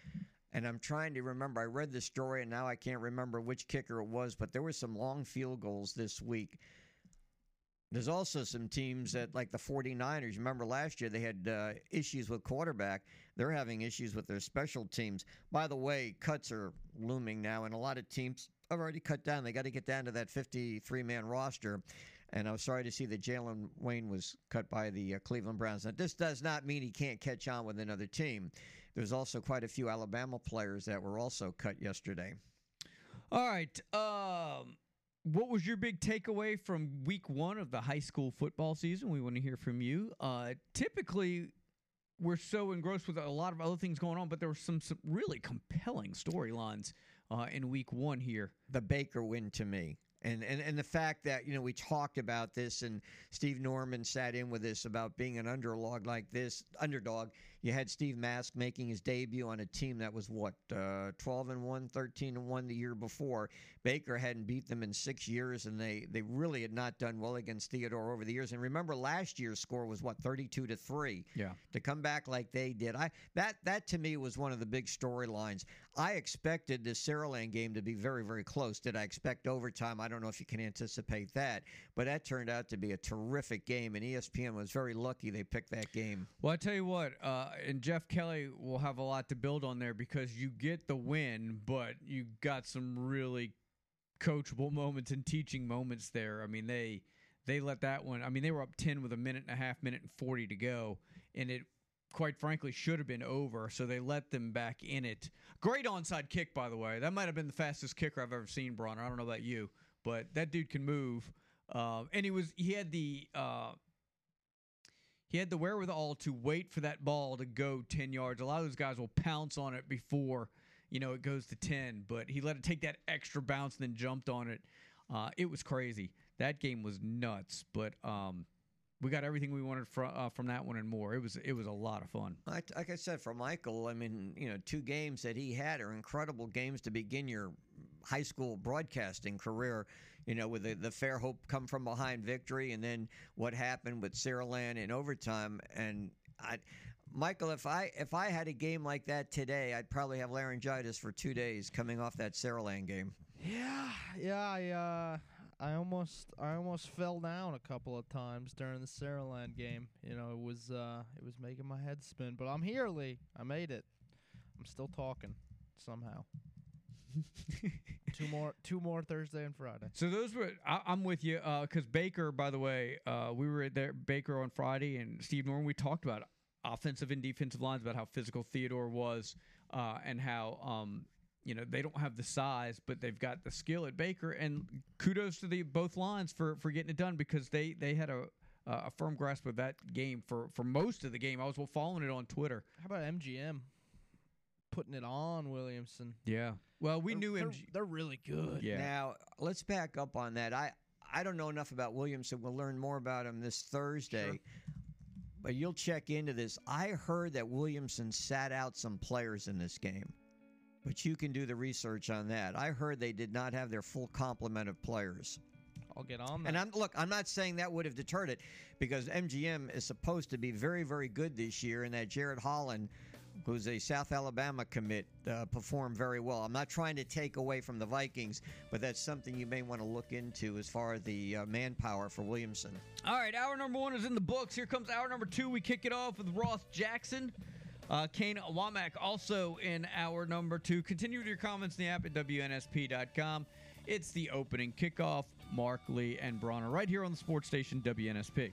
And I'm trying to remember. I read the story, and now I can't remember which kicker it was, but there were some long field goals this week. There's also some teams that, like the 49ers, remember last year they had uh, issues with quarterback. They're having issues with their special teams. By the way, cuts are looming now, and a lot of teams have already cut down. They got to get down to that 53 man roster. And I was sorry to see that Jalen Wayne was cut by the uh, Cleveland Browns. Now, this does not mean he can't catch on with another team. There's also quite a few Alabama players that were also cut yesterday. All right. Um, what was your big takeaway from week one of the high school football season? We want to hear from you. Uh, typically, we're so engrossed with a lot of other things going on, but there were some, some really compelling storylines uh, in week one here. The Baker win to me. And, and and the fact that you know we talked about this and Steve Norman sat in with us about being an underdog like this underdog. You had Steve Mask making his debut on a team that was what uh, 12 and 1, 13 and 1 the year before. Baker hadn't beat them in 6 years and they they really had not done well against Theodore over the years. And remember last year's score was what 32 to 3. Yeah. To come back like they did. I that that to me was one of the big storylines. I expected the Saraland game to be very, very close. Did I expect overtime? I don't know if you can anticipate that, but that turned out to be a terrific game, and ESPN was very lucky they picked that game. Well, I tell you what, uh, and Jeff Kelly will have a lot to build on there because you get the win, but you got some really coachable moments and teaching moments there. I mean, they they let that one. I mean, they were up ten with a minute and a half, minute and forty to go, and it quite frankly should have been over. So they let them back in it. Great onside kick, by the way. That might have been the fastest kicker I've ever seen, Bronner. I don't know about you, but that dude can move. Um, and he was he had the uh, he had the wherewithal to wait for that ball to go 10 yards. A lot of those guys will pounce on it before, you know, it goes to 10, but he let it take that extra bounce and then jumped on it. Uh, it was crazy. That game was nuts, but um, we got everything we wanted from uh, from that one and more. It was it was a lot of fun. Like, like I said, for Michael, I mean, you know, two games that he had are incredible games to begin your high school broadcasting career. You know, with the, the Fairhope come from behind victory, and then what happened with Saraland in overtime. And I, Michael, if I if I had a game like that today, I'd probably have laryngitis for two days coming off that Saraland game. Yeah, yeah. I uh, I almost I almost fell down a couple of times during the Saraland game. You know, it was uh, it was making my head spin. But I'm here, Lee. I made it. I'm still talking somehow. Two more, two more Thursday and Friday. So those were I, I'm with you because Baker, by the way, uh, we were at there Baker on Friday and Steve Norman. We talked about offensive and defensive lines about how physical Theodore was uh, and how um, you know they don't have the size, but they've got the skill at Baker. And kudos to the both lines for for getting it done because they they had a a firm grasp of that game for for most of the game. I was following it on Twitter. How about MGM putting it on Williamson? Yeah. Well, we They're- knew they're, they're really good. Yeah. Now let's back up on that. I I don't know enough about Williamson. We'll learn more about him this Thursday. But you'll check into this. I heard that Williamson sat out some players in this game. But you can do the research on that. I heard they did not have their full complement of players. I'll get on that. And I'm look, I'm not saying that would have deterred it because MGM is supposed to be very, very good this year, and that Jared Holland, who's a South Alabama commit, uh, performed very well. I'm not trying to take away from the Vikings, but that's something you may want to look into as far as the uh, manpower for Williamson. All right, hour number one is in the books. Here comes hour number two. We kick it off with Ross Jackson. Uh, Kane Wommack also in hour number two. Continue with your comments in the app at WNSP.com. It's the opening kickoff. Mark Lee and Bronner right here on the sports station WNSP.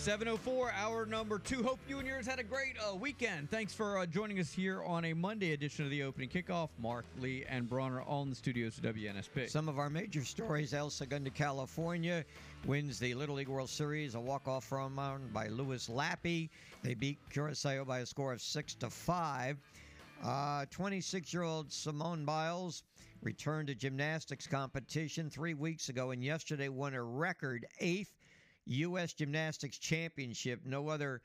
704, hour number two. Hope you and yours had a great uh, weekend. Thanks for uh, joining us here on a Monday edition of the opening kickoff. Mark, Lee, and Bronner all in the studios of WNSP. Some of our major stories: El Segundo, California, wins the Little League World Series. A walk-off home run by Louis Lappe. They beat Curacao by a score of six to five. 26-year-old Simone Biles returned to gymnastics competition three weeks ago, and yesterday won a record eighth U.S. Gymnastics Championship. No other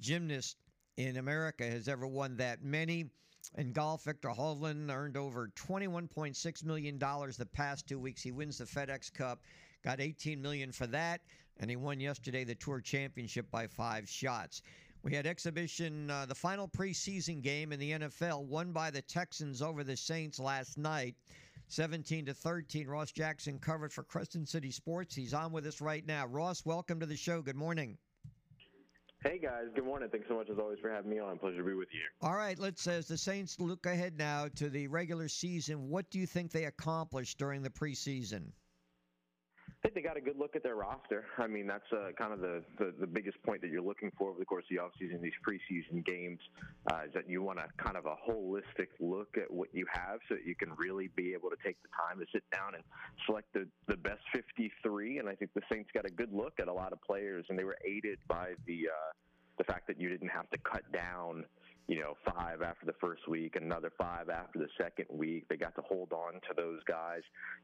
gymnast in America has ever won that many. In golf, Viktor Hovland earned over $21.6 million the past two weeks. He wins the FedEx Cup, got 18 million for that, and he won yesterday the Tour Championship by five shots. We had exhibition, uh, the final preseason game in the NFL, won by the Texans over the Saints last night. 17 to 13. Ross Jackson covered for Crescent City Sports. He's on with us right now. Ross, welcome to the show. Good morning. Hey guys, good morning. Thanks so much as always for having me on. Pleasure to be with you. All right, let's as the Saints look ahead now to the regular season. What do you think they accomplished during the preseason? I think they got a good look at their roster. I mean, that's uh, kind of the, the, the biggest point that you're looking for over the course of the offseason, these preseason games, uh, is that you want a kind of a holistic look at what you have so that you can really be able to take the time to sit down and select the, the best 53. And I think the Saints got a good look at a lot of players, and they were aided by the uh, the fact that you didn't have to cut down you know, five after the first week, another five after the second week. They got to hold on to those guys,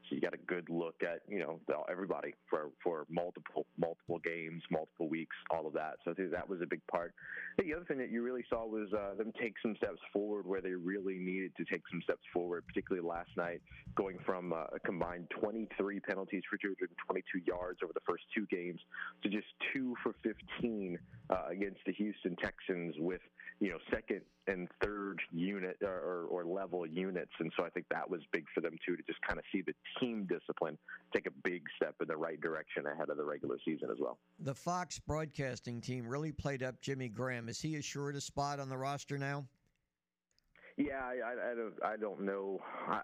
so you got a good look at you know everybody for for multiple multiple games, multiple weeks, all of that. So I think that was a big part. The other thing that you really saw was uh, them take some steps forward where they really needed to take some steps forward, particularly last night, going from uh, a combined 23 penalties for 222 yards over the first two games to just two for 15 uh, against the Houston Texans with you know second and third unit or, or, or level units, and so I think that was big for them too to just kind of see the team discipline take a big step in the right direction ahead of the regular season as well. The Fox broadcasting team really played up Jimmy Graham. Is he assured a spot on the roster now? Yeah, I, I, I don't, I don't know, I,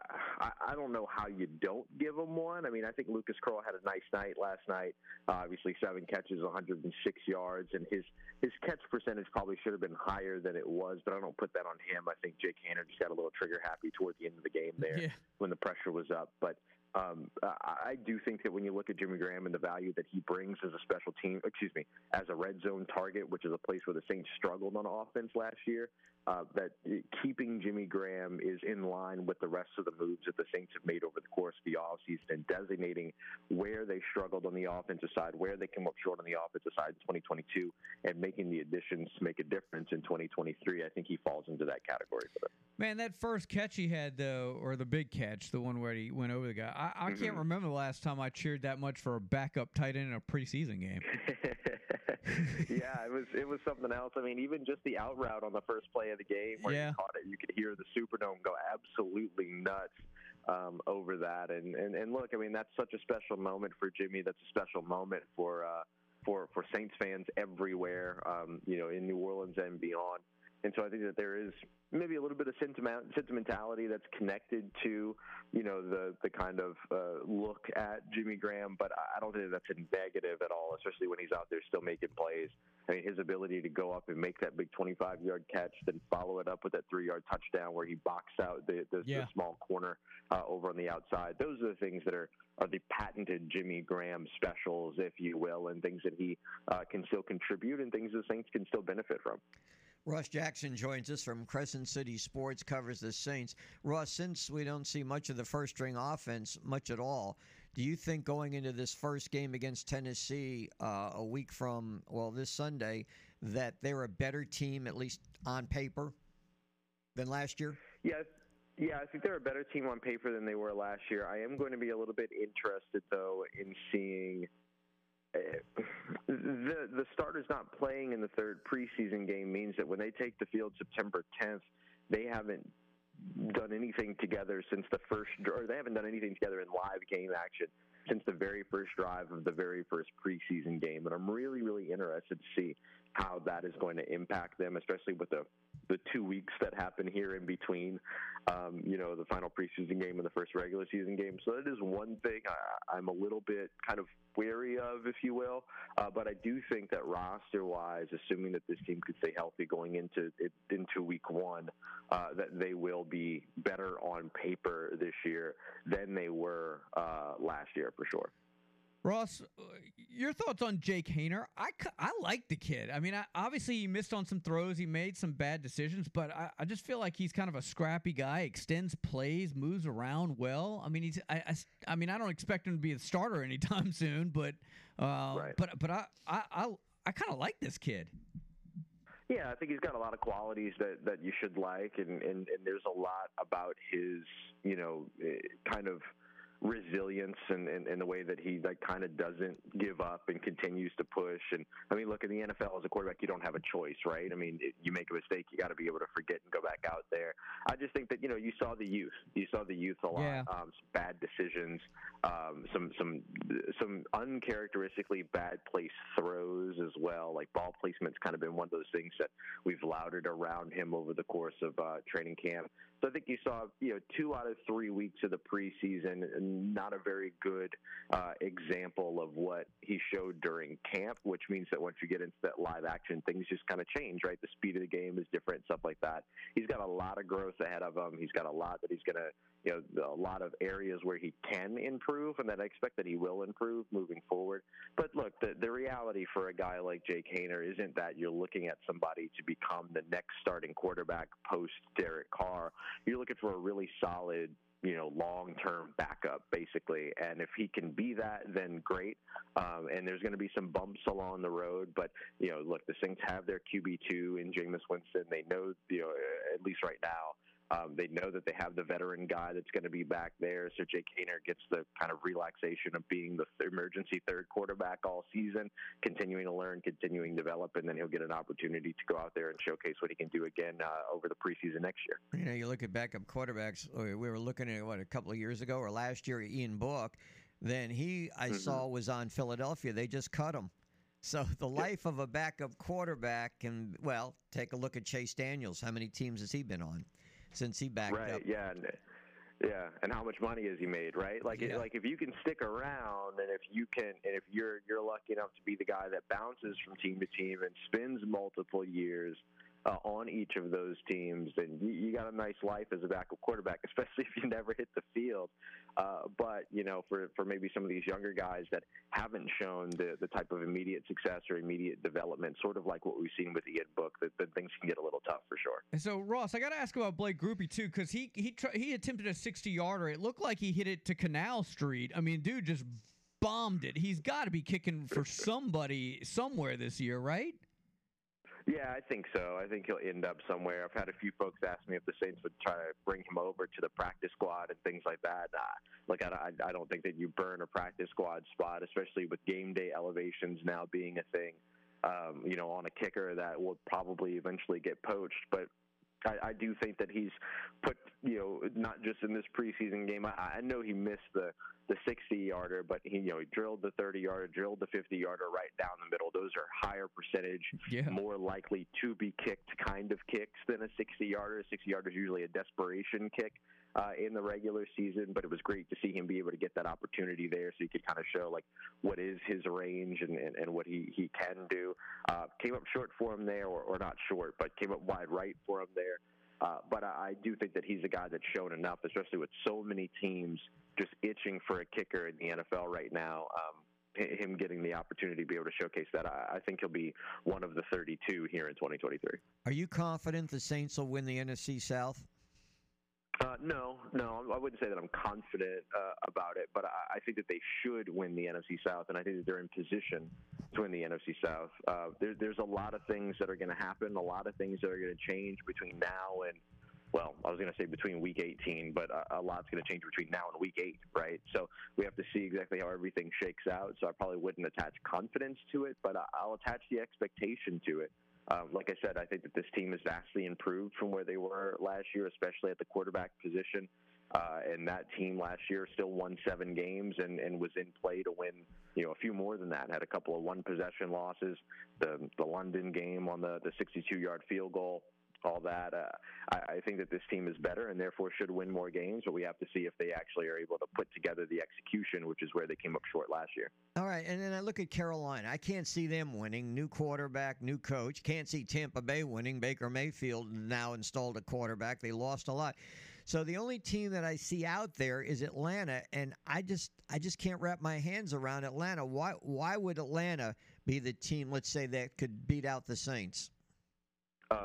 I, don't know how you don't give him one. I mean, I think Lucas Krull had a nice night last night. Uh, obviously, seven catches, 106 yards, and his his catch percentage probably should have been higher than it was. But I don't put that on him. I think Jake Haener just got a little trigger happy toward the end of the game there Yeah. when the pressure was up. But um, I I do think that when you look at Jimmy Graham and the value that he brings as a special team, excuse me, as a red zone target, which is a place where the Saints struggled on offense last year, uh, that keeping Jimmy Graham is in line with the rest of the moves that the Saints have made over the course of the offseason and designating where they struggled on the offensive side, where they came up short on the offensive side in 2022, and making the additions to make a difference in 2023. I think he falls into that category for them. Man, that first catch he had though, or the big catch, the one where he went over the guy. I, I can't Mhm. remember the last time I cheered that much for a backup tight end in a preseason game. yeah, it was it was something else. I mean, even just the out route on the first play of the game where Yeah. he caught it, you could hear the Superdome go absolutely nuts um, over that. And, and and look, I mean, that's such a special moment for Jimmy. That's a special moment for uh, for for Saints fans everywhere. Um, you know, in New Orleans and beyond. And so I think that there is maybe a little bit of sentiment, sentimentality that's connected to, you know, the the kind of uh, look at Jimmy Graham, but I- don't think that's a negative at all, especially when he's out there still making plays. I mean, his ability to go up and make that big 25-yard catch, then follow it up with that three-yard touchdown where he boxed out the, the, Yeah. the small corner uh, over on the outside. Those are the things that are are the patented Jimmy Graham specials, if you will, and things that he uh, can still contribute and things the Saints can still benefit from. Ross Jackson joins us from Crescent City Sports, covers the Saints. Ross, since we don't see much of the first string offense, much at all, do you think going into this first game against Tennessee uh, a week from, well, this Sunday, that they're a better team, at least on paper, than last year? Yes. yeah, I think they're a better team on paper than they were last year. I am going to be a little bit interested though in seeing the the starters not playing in the third preseason game means that when they take the field September 10th, they haven't done anything together since the first or they haven't done anything together in live game action since the very first drive of the very first preseason game. And I'm really really interested to see how that is going to impact them especially with the the two weeks that happen here in between um, you know the final preseason game and the first regular season game so that is one thing I, I'm a little bit kind of wary of if you will uh, but I do think that roster wise assuming that this team could stay healthy going into into week one uh, that they will be better on paper this year than they were uh, last year for sure. Ross, uh, your thoughts on Jake Haener? I, I like the kid. I mean, I, obviously he missed on some throws, he made some bad decisions, but I, I just feel like he's kind of a scrappy guy. Extends plays, moves around well. I mean, he's I, I I mean, I don't expect him to be a starter anytime soon, but uh, but but I I I, I kind of like this kid. Yeah, I think he's got a lot of qualities that, that you should like, and, and, and there's a lot about his, you know, eh, kind of resilience and, and, and the way that he like kind of doesn't give up and continues to push. And I mean, look in the NFL as a quarterback, you don't have a choice, right? I mean, you make a mistake, you got to be able to forget and go back out there. I just think that you know you saw the youth, you saw the youth a lot. Yeah. Um, some bad decisions, um, some some some uncharacteristically bad place throws as well. Like ball placement's kind of been one of those things that we've lauded around him over the course of uh, training camp. So I think you saw you know two out of three weeks of the preseason, not a very good uh, example of what he showed during camp, which means that once you get into that live action, things just kind of change, right? The speed of the game is different, stuff like that. He's got a lot of growth ahead of him. He's got a lot that he's going to, you know, a lot of areas where he can improve, and that I expect that he will improve moving forward. But look, the, the reality for a guy like Jake Haener isn't that you're looking at somebody to become the next starting quarterback post Derek Carr. You're looking for a really solid you know, long term backup, basically. And if he can be that, then great. Um, and there's going to be some bumps along the road. But, you know, look, the Saints have their QB2 in Jameis Winston. They know, you know, at least right now, um, they know that they have the veteran guy that's going to be back there. So Jake Haener gets the kind of relaxation of being the th- emergency third quarterback all season, continuing to learn, continuing to develop, and then he'll get an opportunity to go out there and showcase what he can do again uh, over the preseason next year. You know, you look at backup quarterbacks. We were looking at what a couple of years ago or last year, Ian Book. Then he, I Mhm. saw, was on Philadelphia. They just cut him. So the life of a backup quarterback can, well, take a look at Chase Daniels. How many teams has he been on since he backed right? up? Yeah. And, yeah, and how much money has he made, right? Like, Yeah. like if you can stick around, and if you can, and if you're you're lucky enough to be the guy that bounces from team to team and spends multiple years uh, on each of those teams, then you, you got a nice life as a backup quarterback, especially if you never hit the field. Uh, but you know, for for maybe some of these younger guys that haven't shown the the type of immediate success or immediate development, sort of like what we've seen with Ian Book, that, that things can get a little tough for sure. And so Ross, I got to ask about Blake Grupe too, because he he tr- he attempted a 60 yarder. It looked like he hit it to Canal Street. I mean, dude just bombed it. He's got to be kicking for somebody somewhere this year, right? Yeah, I think so. I think he'll end up somewhere. I've had a few folks ask me if the Saints would try to bring him over to the practice squad and things like that. Uh, I, I I don't think that you burn a practice squad spot, especially with game day elevations now being a thing. Um, you know, on a kicker that will probably eventually get poached, but I, I do think that he's put, you know, not just in this preseason game. I, I know he missed the the 60 yarder, but he, you know, he drilled the 30 yarder, drilled the 50 yarder right down the middle. Those are higher percentage, Yeah. more likely to be kicked kind of kicks than a 60 yarder. A 60 yarder is usually a desperation kick uh, in the regular season, but it was great to see him be able to get that opportunity there, so he could kind of show like what is his range and, and, and what he, he can do. Uh, came up short for him there, or, or not short, but came up wide right for him there. Uh, but I, I do think that he's a guy that's shown enough, especially with so many teams just itching for a kicker in the NFL right now. Um, him getting the opportunity to be able to showcase that, I, I think he'll be one of the 32 here in 2023. Are you confident the Saints will win the NFC South? Uh, no, no, I wouldn't say that I'm confident uh, about it, but I, I think that they should win the NFC South, and I think that they're in position to win the NFC South. Uh, there, there's a lot of things that are going to happen, a lot of things that are going to change between now and, well, I was going to say between week 18, but a, a lot's going to change between now and week 8, right? So we have to see exactly how everything shakes out. So I probably wouldn't attach confidence to it, but I'll attach the expectation to it. Um, like I said, I think that this team is vastly improved from where they were last year, especially at the quarterback position. Uh, and that team last year still won seven games and, and was in play to win, you know, a few more than that. Had a couple of one possession losses, the the London game on the the 62 yard field goal, all that. Uh, I, I think that this team is better and therefore should win more games. But we have to see if they actually are able to put together the execution, which is where they came up short last year. All right, and then I look at Carolina. I can't see them winning. New quarterback, new coach. Can't see Tampa Bay winning. Baker Mayfield now installed a quarterback. They lost a lot. So the only team that I see out there is Atlanta, and I just I just can't wrap my hands around Atlanta. Why why would Atlanta be the team, let's say, that could beat out the Saints?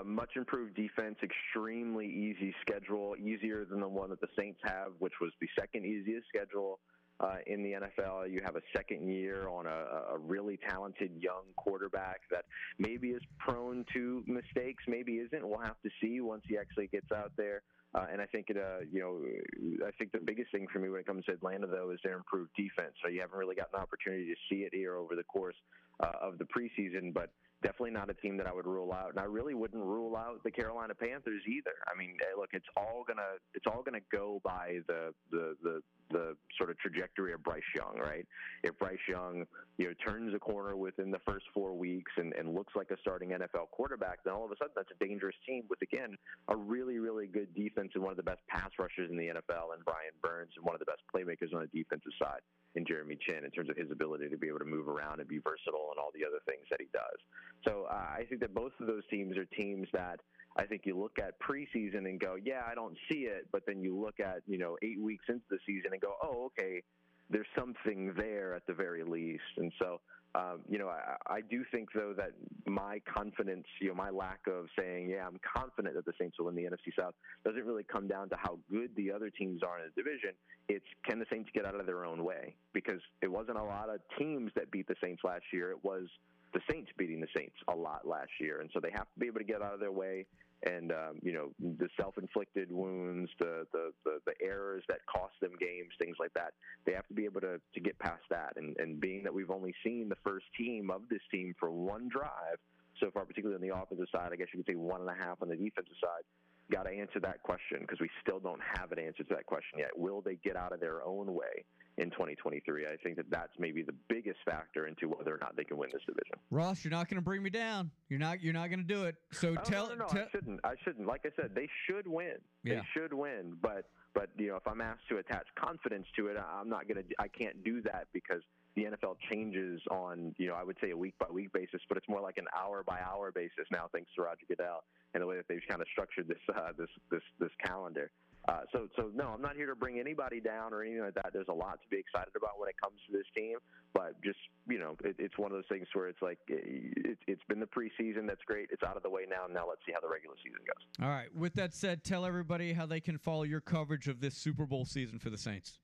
Much improved defense, extremely easy schedule, easier than the one that the Saints have, which was the second easiest schedule uh, in the NFL. You have a second year on a, a really talented young quarterback that maybe is prone to mistakes, maybe isn't. We'll have to see once he actually gets out there. Uh, and I think it, uh, you know, I think the biggest thing for me when it comes to Atlanta though is their improved defense. So you haven't really gotten an opportunity to see it here over the course uh, of the preseason, but definitely not a team that I would rule out. And I really wouldn't rule out the Carolina Panthers either. I mean, eh, look, it's all gonna it's all gonna go by the the the the sort of trajectory of Bryce Young, right? If Bryce Young, you know, turns a corner within the first four weeks and, and looks like a starting NFL quarterback, then all of a sudden that's a dangerous team with again a really, really good defense and one of the best pass rushers in the NFL and Brian Burns and one of the best playmakers on the defensive side in Jeremy Chinn in terms of his ability to be able to move around and be versatile and all the other things that he does. So uh, I think that both of those teams are teams that I think you look at preseason and go, yeah, I don't see it, but then you look at you know eight weeks into the season and go, oh, okay, there's something there at the very least. And so, um, you know, I, I do think though that my confidence, you know, my lack of saying, yeah, I'm confident that the Saints will win the NFC South doesn't really come down to how good the other teams are in the division. It's can the Saints get out of their own way? Because it wasn't a lot of teams that beat the Saints last year. It was the Saints beating the Saints a lot last year, and so they have to be able to get out of their way. And um, you know the self-inflicted wounds, the, the the the errors that cost them games, things like that. They have to be able to to get past that. And and being that we've only seen the first team of this team for one drive so far, particularly on the offensive side, I guess you could say one and a half on the defensive side. Got to answer that question because we still don't have an answer to that question yet. Will they get out of their own way in 2023? I think that that's maybe the biggest factor into whether or not they can win this division. Ross, you're not going to bring me down. You're not. You're not going to do it. So Oh, tell. no, no, no, I shouldn't. I shouldn't. Like I said, they should win. Yeah. They should win. But but you know, if I'm asked to attach confidence to it, I'm not gonna. I can't do that because the NFL changes on you know I would say a week by week basis, but it's more like an hour by hour basis now, thanks to Roger Goodell and the way that they've kind of structured this uh, this this this calendar. Uh, so, so no, I'm not here to bring anybody down or anything like that. There's a lot to be excited about when it comes to this team, but just you know, it, it's one of those things where it's like it, it's been the preseason. That's great. It's out of the way now. Now let's see how the regular season goes. All right. With that said, tell everybody how they can follow your coverage of this Super Bowl season for the Saints.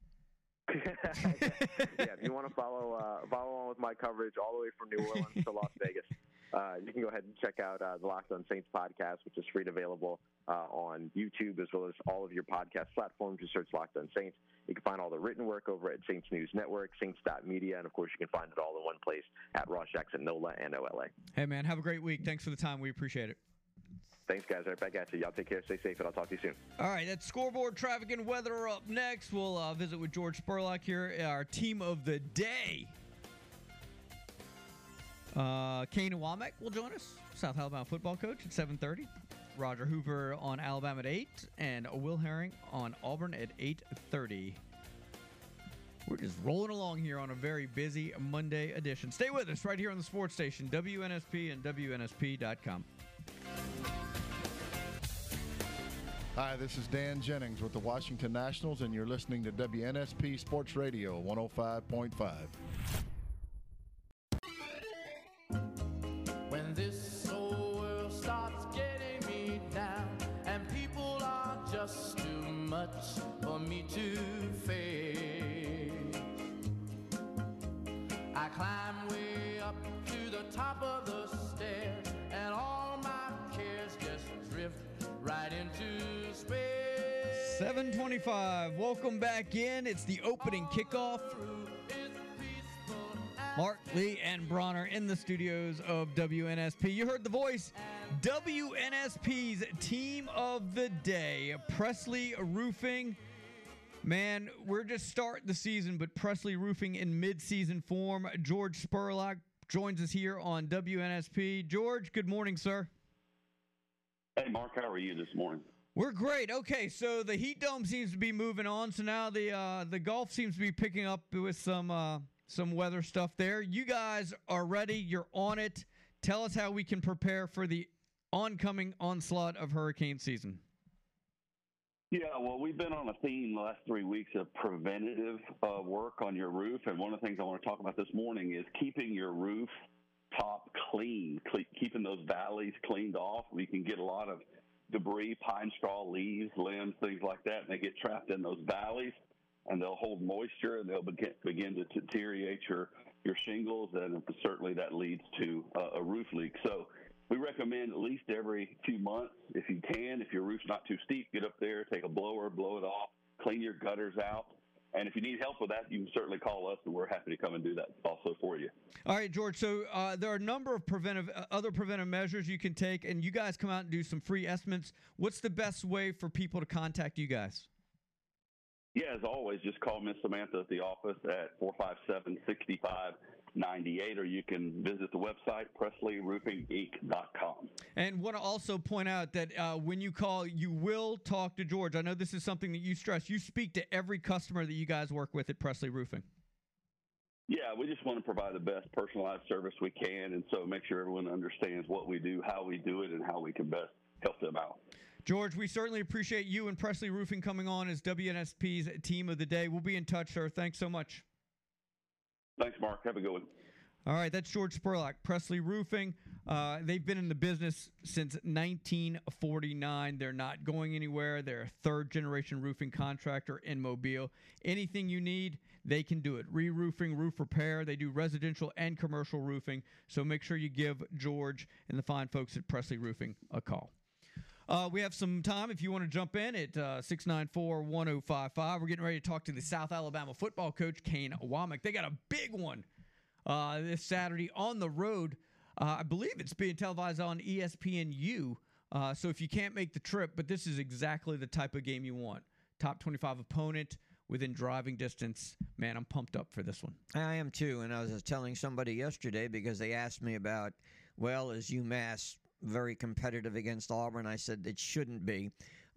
yeah, if you want to follow uh, follow on with my coverage all the way from New Orleans to Las Vegas, uh, you can go ahead and check out uh, the Locked On Saints podcast, which is free and available uh, on YouTube as well as all of your podcast platforms. Just search Locked On Saints. You can find all the written work over at Saints News Network, Saints.media, and of course you can find it all in one place at Ross Jackson NOLA and OLA. Hey man, have a great week. Thanks for the time. We appreciate it. Thanks, guys. Right back at you. Y'all take care. Stay safe, and I'll talk to you soon. All right, that's scoreboard, traffic, and weather up next. We'll uh, visit with George Spurlock here, our team of the day. Uh, Kane Wommack will join us, South Alabama football coach at 7:30. Roger Hoover on Alabama at 8, and Will Herring on Auburn at 8:30. We're just rolling along here on a very busy Monday edition. Stay with us right here on the sports station, WNSP and WNSP.com. Hi, this is Dan Jennings with the Washington Nationals, and you're listening to WNSP Sports Radio 105.5. When this whole world starts getting me down and people are just too much for me to face, I climb way up to the top of the and all my cares just drift right into. 725. Welcome back in. It's the opening kickoff. Mark Lee and Bronner in the studios of WNSP. You heard the voice. WNSP's team of the day, Presley Roofing. Man, we're just starting the season, but Presley Roofing in mid-season form. George Spurlock joins us here on WNSP. George, good morning, sir. Hey, Mark, how are you this morning? We're great. Okay, so the heat dome seems to be moving on. So now the uh, the Gulf seems to be picking up with some uh, some weather stuff there. You guys are ready. You're on it. Tell us how we can prepare for the oncoming onslaught of hurricane season. Yeah, well, we've been on a theme the last three weeks of preventative uh, work on your roof, and one of the things I want to talk about this morning is keeping your roof top clean, cle- keeping those valleys cleaned off. We can get a lot of debris, pine straw, leaves, limbs, things like that, and they get trapped in those valleys, and they'll hold moisture, and they'll begin, begin to deteriorate your your shingles, and certainly that leads to uh, a roof leak. So we recommend at least every few months, if you can, if your roof's not too steep, get up there, take a blower, blow it off, clean your gutters out. And if you need help with that, you can certainly call us, and we're happy to come and do that also for you. All right, George. So uh, there are a number of preventive, uh, other preventive measures you can take, and you guys come out and do some free estimates. What's the best way for people to contact you guys? Yeah, as always, just call Miss Samantha at the office at 457 6598, or you can visit the website, PresleyRoofingInc.com. And want to also point out that uh, when you call, you will talk to George. I know this is something that you stress. You speak to every customer that you guys work with at Presley Roofing. Yeah, we just want to provide the best personalized service we can, and so make sure everyone understands what we do, how we do it, and how we can best help them out. George, we certainly appreciate you and Presley Roofing coming on as WNSP's team of the day. We'll be in touch, sir. Thanks so much. Thanks, Mark. Have a good one. All right, that's George Spurlock, Presley Roofing. Uh, they've been in the business since 1949. They're not going anywhere. They're a third generation roofing contractor in Mobile. Anything you need, they can do it. Re roofing, roof repair. They do residential and commercial roofing. So make sure you give George and the fine folks at Presley Roofing a call. Uh, we have some time if you want to jump in at uh, 694 1055. We're getting ready to talk to the South Alabama football coach, Kane Wommack. They got a big one uh, this Saturday on the road. Uh, I believe it's being televised on ESPNU. Uh, so if you can't make the trip, but this is exactly the type of game you want. Top 25 opponent within driving distance. Man, I'm pumped up for this one. I am too, and I was telling somebody yesterday because they asked me about, well, is UMass very competitive against Auburn? I said it shouldn't be.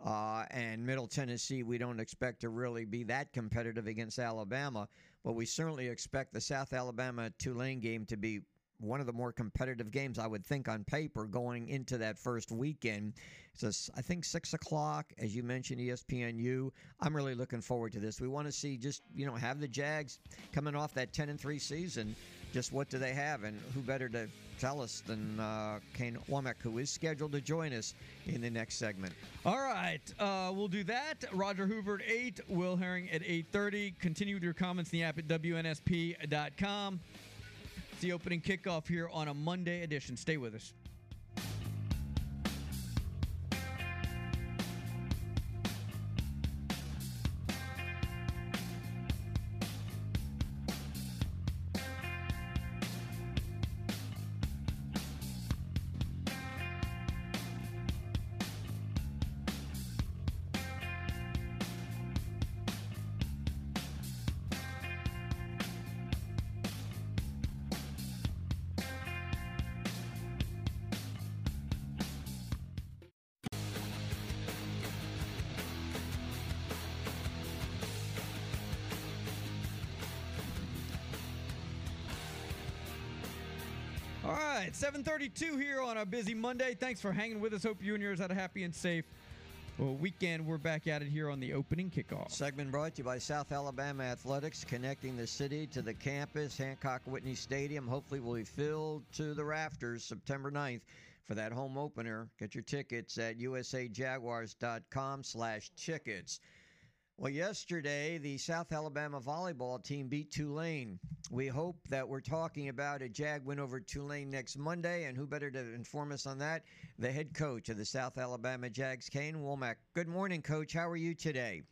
Uh, and Middle Tennessee, we don't expect to really be that competitive against Alabama, but we certainly expect the South Alabama Tulane game to be one of the more competitive games I would think on paper going into that first weekend. It's a I think six o'clock, as you mentioned, ESPNU. I'm really looking forward to this. We want to see just you know have the Jags coming off that ten and three season. Just what do they have, and who better to tell us than uh, Kane Wommack, who is scheduled to join us in the next segment. All right, uh, we'll do that. Roger Hoover at 8, Will Herring at 8.30. Continue with your comments in the app at WNSP.com. It's the opening kickoff here on a Monday edition. Stay with us. 732 here on a busy Monday. Thanks for hanging with us. Hope you and yours had a happy and safe well, weekend. We're back at it here on the opening kickoff. Segment brought to you by South Alabama Athletics, connecting the city to the campus. Hancock Whitney Stadium hopefully will be filled to the rafters September 9th for that home opener. Get your tickets at usajaguars.com slash tickets. Well, yesterday, the South Alabama volleyball team beat Tulane. We hope that we're talking about a Jag win over Tulane next Monday, and who better to inform us on that? The head coach of the South Alabama Jags, Kane Wommack. Good morning, Coach. How are you today?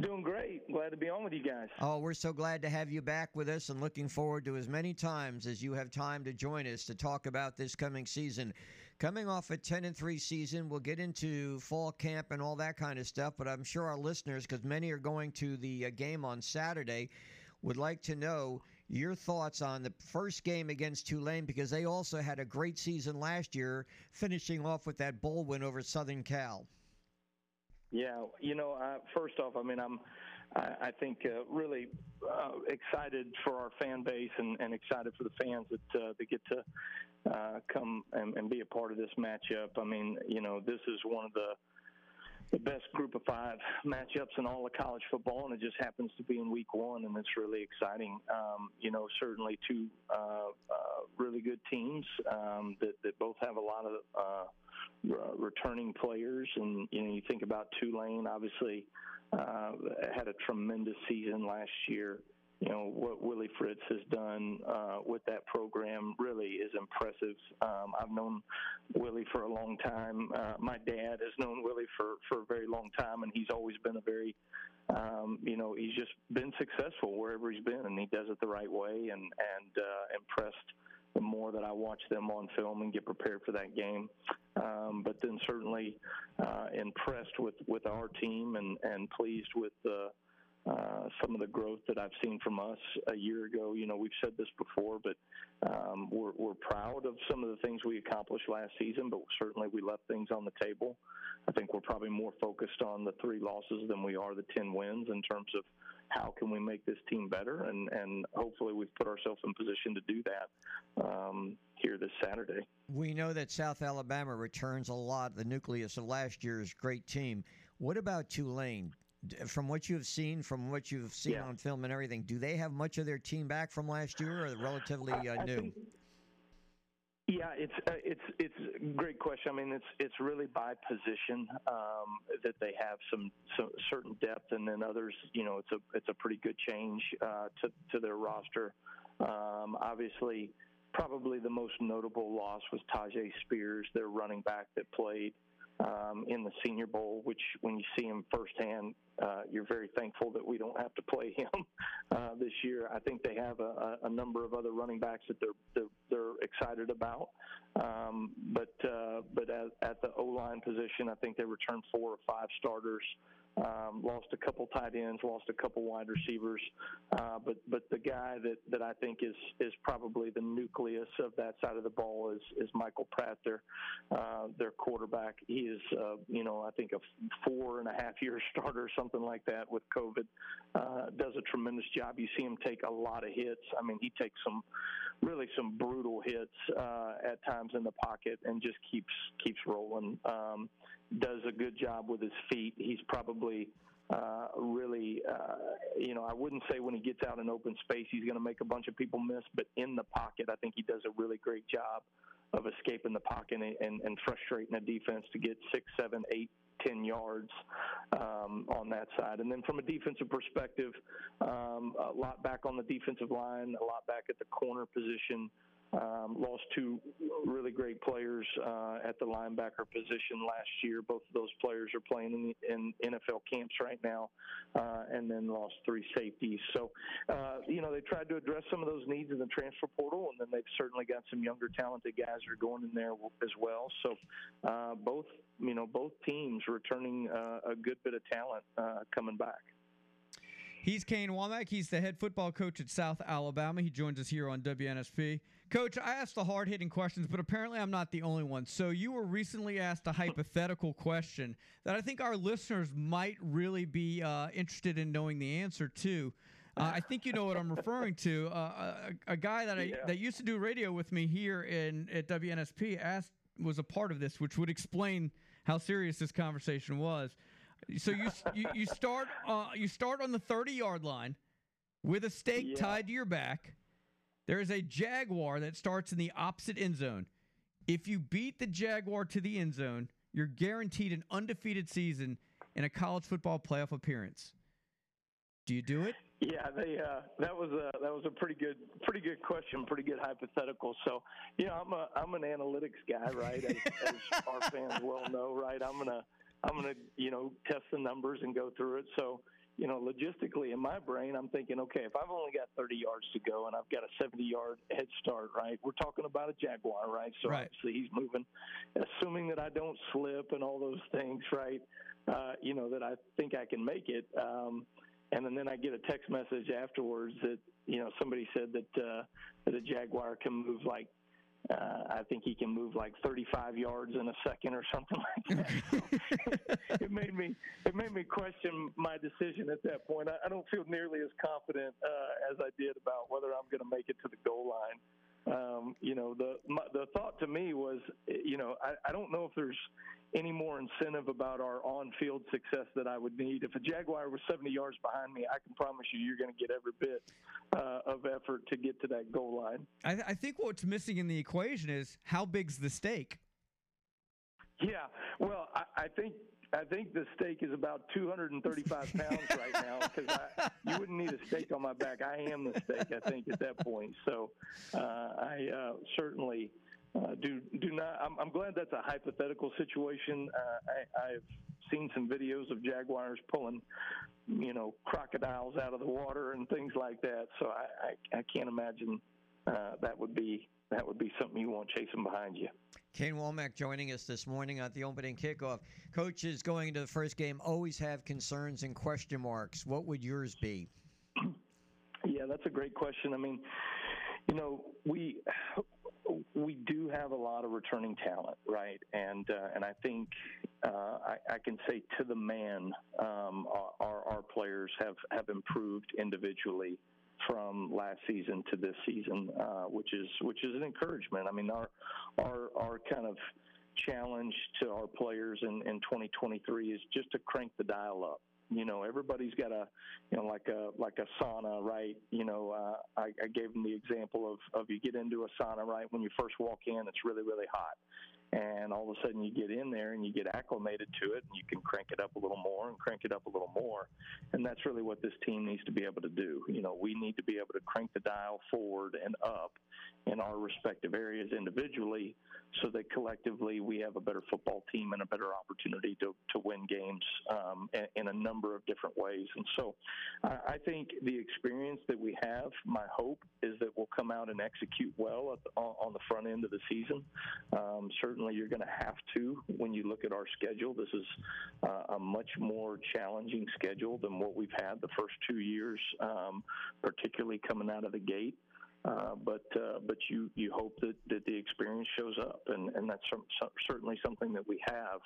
Doing great. Glad to be on with you guys. Oh, we're so glad to have you back with us and looking forward to as many times as you have time to join us to talk about this coming season. Coming off a 10 and 3 season, we'll get into fall camp and all that kind of stuff, but I'm sure our listeners, because many are going to the uh, game on Saturday, would like to know your thoughts on the first game against Tulane because they also had a great season last year, finishing off with that bowl win over Southern Cal. Yeah, you know, uh, first off, I mean, I'm, I, think, uh, really uh, excited for our fan base and, and excited for the fans that uh, that get to uh, come and, and be a part of this matchup. I mean, you know, this is one of the the best group of five matchups in all of college football, and it just happens to be in week one, and it's really exciting. Um, you know, certainly two uh, uh, really good teams um, that, that both have a lot of uh, returning players, and you know, you think about Tulane, obviously uh, had a tremendous season last year. You know what Willie Fritz has done uh, with that program really is impressive. Um, I've known Willie for a long time. Uh, my dad has known Willie for for a very long time, and he's always been a very, um, you know, he's just been successful wherever he's been, and he does it the right way, and and uh, impressed the more that I watch them on film and get prepared for that game. Um, but then certainly uh, impressed with, with our team and, and pleased with the uh, some of the growth that I've seen from us a year ago. You know, we've said this before, but um, we're, we're proud of some of the things we accomplished last season, but certainly we left things on the table. I think we're probably more focused on the three losses than we are the 10 wins in terms of how can we make this team better, and, and hopefully we've put ourselves in position to do that um, here this Saturday. We know that South Alabama returns a lot, the nucleus of last year's great team. What about Tulane? From what you have seen, from what you've seen Yeah. on film and everything, do they have much of their team back from last year, or relatively uh, I new? think- Yeah, it's uh, it's it's a great question. I mean, it's it's really by position um, that they have some, some certain depth, and then others, you know, it's a it's a pretty good change uh, to to their roster. Um, obviously, probably the most notable loss was Tyjae Spears, their running back that played um, in the Senior Bowl. Which, when you see him firsthand, uh, you're very thankful that we don't have to play him uh, this year. I think they have a, a, number of other running backs that they're they're, they're excited about. Um, but uh, but at, at the O line position, I think they returned four or five starters. Um, lost a couple tight ends, lost a couple wide receivers, uh, but but the guy that, that I think is is probably the nucleus of that side of the ball is is Michael Pratt, their uh, their quarterback. He is uh, you know I think a four and a half year starter, something like that, with COVID. Uh, does a tremendous job. You see him take a lot of hits. I mean, he takes some really some brutal hits uh, at times in the pocket and just keeps keeps rolling. Um, does a good job with his feet. He's probably uh, really, uh, you know, I wouldn't say when he gets out in open space he's going to make a bunch of people miss, but in the pocket, I think he does a really great job of escaping the pocket and, and, and frustrating the defense to get six, seven, eight, ten yards um, on that side. And then from a defensive perspective, um, a lot back on the defensive line, a lot back at the corner position. Um, lost two really great players uh, at the linebacker position last year. Both of those players are playing in, in NFL camps right now, uh, and then lost three safeties. So, uh, you know, they tried to address some of those needs in the transfer portal, and then they've certainly got some younger, talented guys that are going in there as well. So, uh, both, you know, both teams returning uh, a good bit of talent uh, coming back. He's Kane Wommack. He's the head football coach at South Alabama. He joins us here on WNSP. Coach, I asked the hard hitting questions, but apparently I'm not the only one. So you were recently asked a hypothetical question that I think our listeners might really be uh, interested in knowing the answer to. Uh, I think you know what I'm referring to. Uh, a, a guy that I Yeah. that used to do radio with me here in at WNSP asked was a part of this, which would explain how serious this conversation was. So you you, you start uh, you start on the 30 yard line with a stake Yeah. tied to your back. There is a jaguar that starts in the opposite end zone. If you beat the jaguar to the end zone, you're guaranteed an undefeated season and a college football playoff appearance. Do you do it? Yeah, they uh, that was a that was a pretty good pretty good question, pretty good hypothetical. So, you know, I'm a I'm an analytics guy, right? As, as our fans well know, right? I'm gonna I'm gonna you know test the numbers and go through it. So, you know, logistically in my brain, I'm thinking, okay, if I've only got 30 yards to go and I've got a 70 yard head start, right? We're talking about a jaguar, right? So Right. obviously he's moving, assuming that I don't slip and all those things, right? Uh, you know that I think I can make it. Um, and then, then I get a text message afterwards that you know somebody said that uh, that a jaguar can move like uh, I think he can move like 35 yards in a second or something like that. So it made me it made me question my decision at that point. I, I don't feel nearly as confident uh, as I did about whether I'm going to make it to the goal line. Um, you know, the my, the thought to me was, you know, I, I don't know if there's any more incentive about our on-field success that I would need. If a Jaguar was 70 yards behind me, I can promise you, you're going to get every bit uh, of effort to get to that goal line. I, th- I think what's missing in the equation is how big's the stake? Yeah, well, I, I think I think the steak is about 235 pounds right now because you wouldn't need a steak on my back. I am the steak, I think, at that point. So uh, I uh, certainly uh, do do not. I'm, I'm glad that's a hypothetical situation. Uh, I, I've seen some videos of jaguars pulling, you know, crocodiles out of the water and things like that. So I I, I can't imagine uh, that would be that would be something you want chasing behind you. Kane Wommack joining us this morning at the opening kickoff. Coaches going into the first game always have concerns and question marks. What would yours be? Yeah, that's a great question. I mean, you know, we we do have a lot of returning talent, right? And uh, and I think uh, I, I can say to the man, um, our our players have have improved individually from last season to this season, uh, which is which is an encouragement. I mean, our our our kind of challenge to our players in, in 2023 is just to crank the dial up. You know everybody's got a you know like a like a sauna right? You know uh, I, I gave them the example of of you get into a sauna right? When you first walk in it's really really hot and all of a sudden you get in there and you get acclimated to it and you can crank it up a little more and crank it up a little more and that's really what this team needs to be able to do you know we need to be able to crank the dial forward and up in our respective areas individually so that collectively we have a better football team and a better opportunity to, to win games um, in, a number of different ways. And so I, think the experience that we have, my hope is that we'll come out and execute well the, on, the front end of the season. Um, certainly, you're going to have to when you look at our schedule. This is uh, a much more challenging schedule than what we've had the first two years, um, particularly coming out of the gate. Uh, but uh, but you you hope that, that the experience shows up, and and that's some, some, certainly something that we have.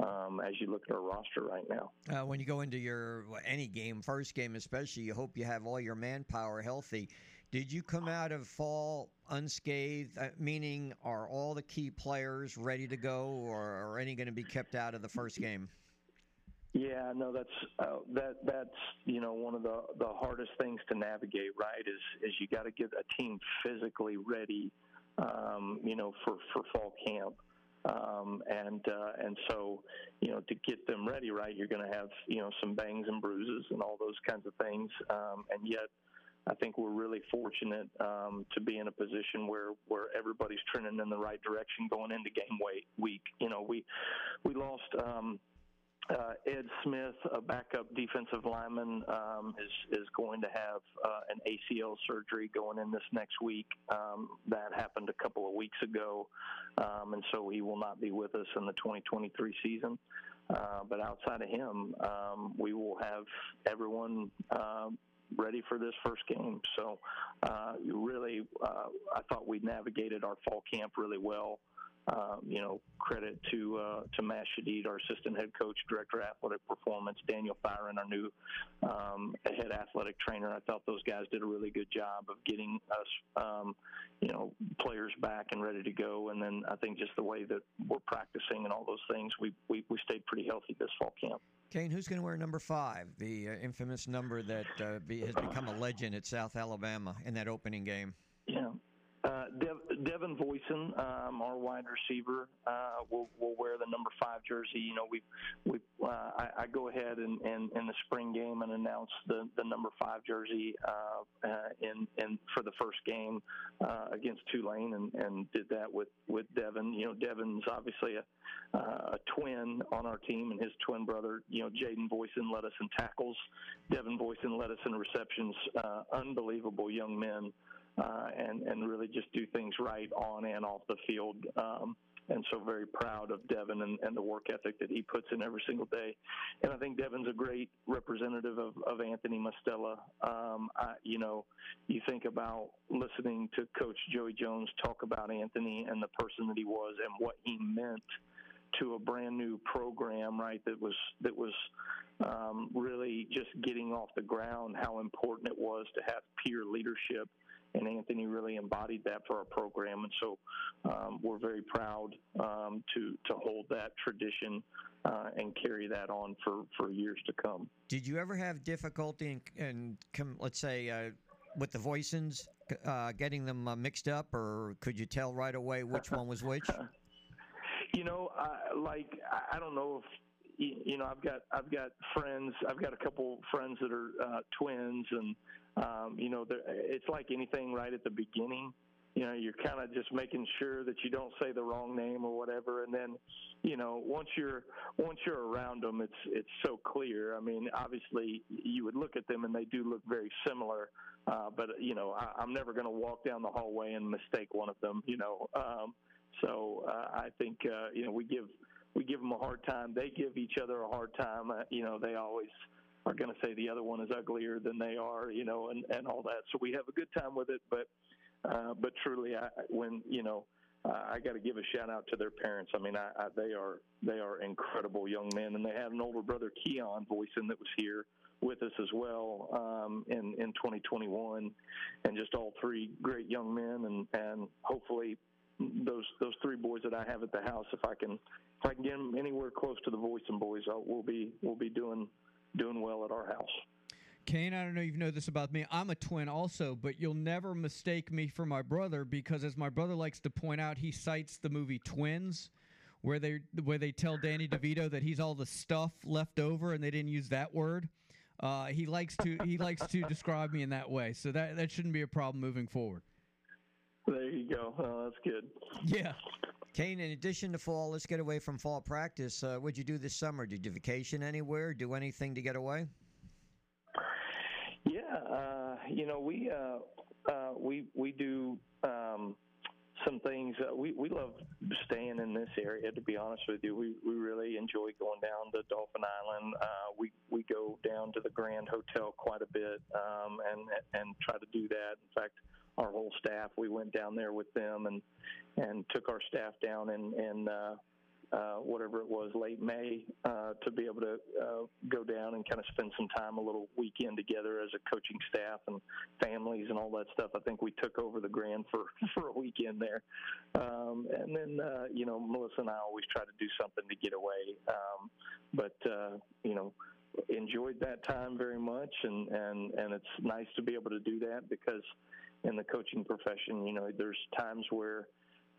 Um, as you look at our roster right now, uh, when you go into your any game, first game especially, you hope you have all your manpower healthy. Did you come out of fall unscathed? Uh, meaning, are all the key players ready to go, or are any going to be kept out of the first game? Yeah, no, that's uh, that that's you know one of the the hardest things to navigate, right? Is is you got to get a team physically ready, um, you know, for for fall camp. Um, and uh, and so you know to get them ready, right? You're going to have you know some bangs and bruises and all those kinds of things, um, and yet I think we're really fortunate um, to be in a position where where everybody's trending in the right direction going into game week. You know, we we lost. Um, uh, Ed Smith, a backup defensive lineman, um, is is going to have uh, an ACL surgery going in this next week. Um, that happened a couple of weeks ago, um, and so he will not be with us in the 2023 season. Uh, but outside of him, um, we will have everyone um, ready for this first game. So, uh, really, uh, I thought we navigated our fall camp really well. Um, you know, credit to uh, to Matt Shadid, our assistant head coach, director of athletic performance, Daniel Fyron, our new um, head athletic trainer. I thought those guys did a really good job of getting us, um, you know, players back and ready to go. And then I think just the way that we're practicing and all those things, we we, we stayed pretty healthy this fall camp. Kane, who's going to wear number five, the uh, infamous number that uh, be, has become a legend at South Alabama in that opening game? Yeah, uh, Dev, Devin Voisin, um, our wide receiver, uh, will will wear the number five jersey. You know, we we uh, I, I go ahead and, and in the spring game and announce the, the number five jersey uh, uh, in in for the first game uh, against Tulane, and, and did that with with Devin. You know, Devin's obviously a, uh, a twin on our team, and his twin brother, you know, Jaden Voisin led us in tackles. Devin Voisin led us in receptions. Uh, unbelievable young men uh, and and really just do things right on and off the field. Um, and so very proud of Devin and, and, the work ethic that he puts in every single day. And I think Devin's a great representative of, of Anthony Mostella. Um, I, you know, you think about listening to Coach Joey Jones talk about Anthony and the person that he was and what he meant to a brand new program, right? That was that was um, really just getting off the ground. How important it was to have peer leadership and Anthony really embodied that for our program. And so um, we're very proud um, to to hold that tradition uh, and carry that on for for years to come. Did you ever have difficulty in, in com, let's say, uh, with the Voisins, uh, getting them uh, mixed up, or could you tell right away which one was which? you know, like I don't know if you know, I've got I've got friends. I've got a couple friends that are uh, twins, and um, you know, it's like anything right at the beginning. You know, you're kind of just making sure that you don't say the wrong name or whatever, and then, you know, once you're once you're around them, it's it's so clear. I mean, obviously, you would look at them and they do look very similar, uh, but you know, I, I'm never going to walk down the hallway and mistake one of them. You know, um, so uh, I think uh, you know we give we give them a hard time. They give each other a hard time. Uh, you know, they always are going to say the other one is uglier than they are. You know, and and all that. So we have a good time with it, but uh, but truly, I, when you know. Uh, I got to give a shout out to their parents. I mean, I, I, they are they are incredible young men, and they had an older brother, Keon Voisin, that was here with us as well um, in in 2021, and just all three great young men, and and hopefully those those three boys that I have at the house, if I can if I can get them anywhere close to the Voisin boys, I'll, we'll be we'll be doing doing well at our house. Kane, I don't know if you know this about me. I'm a twin also, but you'll never mistake me for my brother because, as my brother likes to point out, he cites the movie Twins, where they where they tell Danny DeVito that he's all the stuff left over, and they didn't use that word. Uh, he likes to he likes to describe me in that way, so that that shouldn't be a problem moving forward. There you go. Oh, that's good. Yeah. Kane, in addition to fall, let's get away from fall practice. Uh, what'd you do this summer? Did you vacation anywhere? Do anything to get away? Yeah, uh, you know we uh, uh, we we do um, some things. Uh, we we love staying in this area. To be honest with you, we we really enjoy going down to Dauphin Island. Uh, we we go down to the Grand Hotel quite a bit um, and and try to do that. In fact, our whole staff we went down there with them and and took our staff down and and. Uh, uh, whatever it was, late May, uh, to be able to uh, go down and kind of spend some time, a little weekend together as a coaching staff and families and all that stuff. I think we took over the Grand for for a weekend there, um, and then uh, you know Melissa and I always try to do something to get away, um, but uh, you know enjoyed that time very much, and and and it's nice to be able to do that because in the coaching profession, you know, there's times where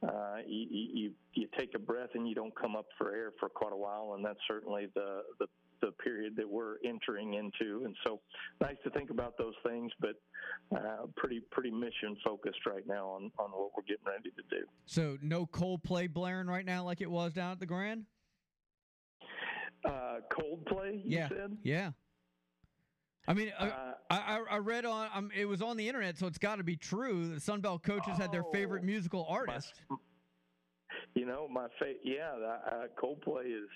uh, you, you you take a breath and you don't come up for air for quite a while, and that's certainly the the the period that we're entering into. And so, nice to think about those things, but uh, pretty pretty mission focused right now on on what we're getting ready to do. So no Coldplay blaring right now like it was down at the Grand. Uh, Coldplay, you yeah, said? yeah. I mean, uh, Uh, I, I I read on um, it was on the internet, so it's got to be true. The Sunbelt coaches had their favorite Oh, musical artist. You know, my fa- yeah, uh, Coldplay is.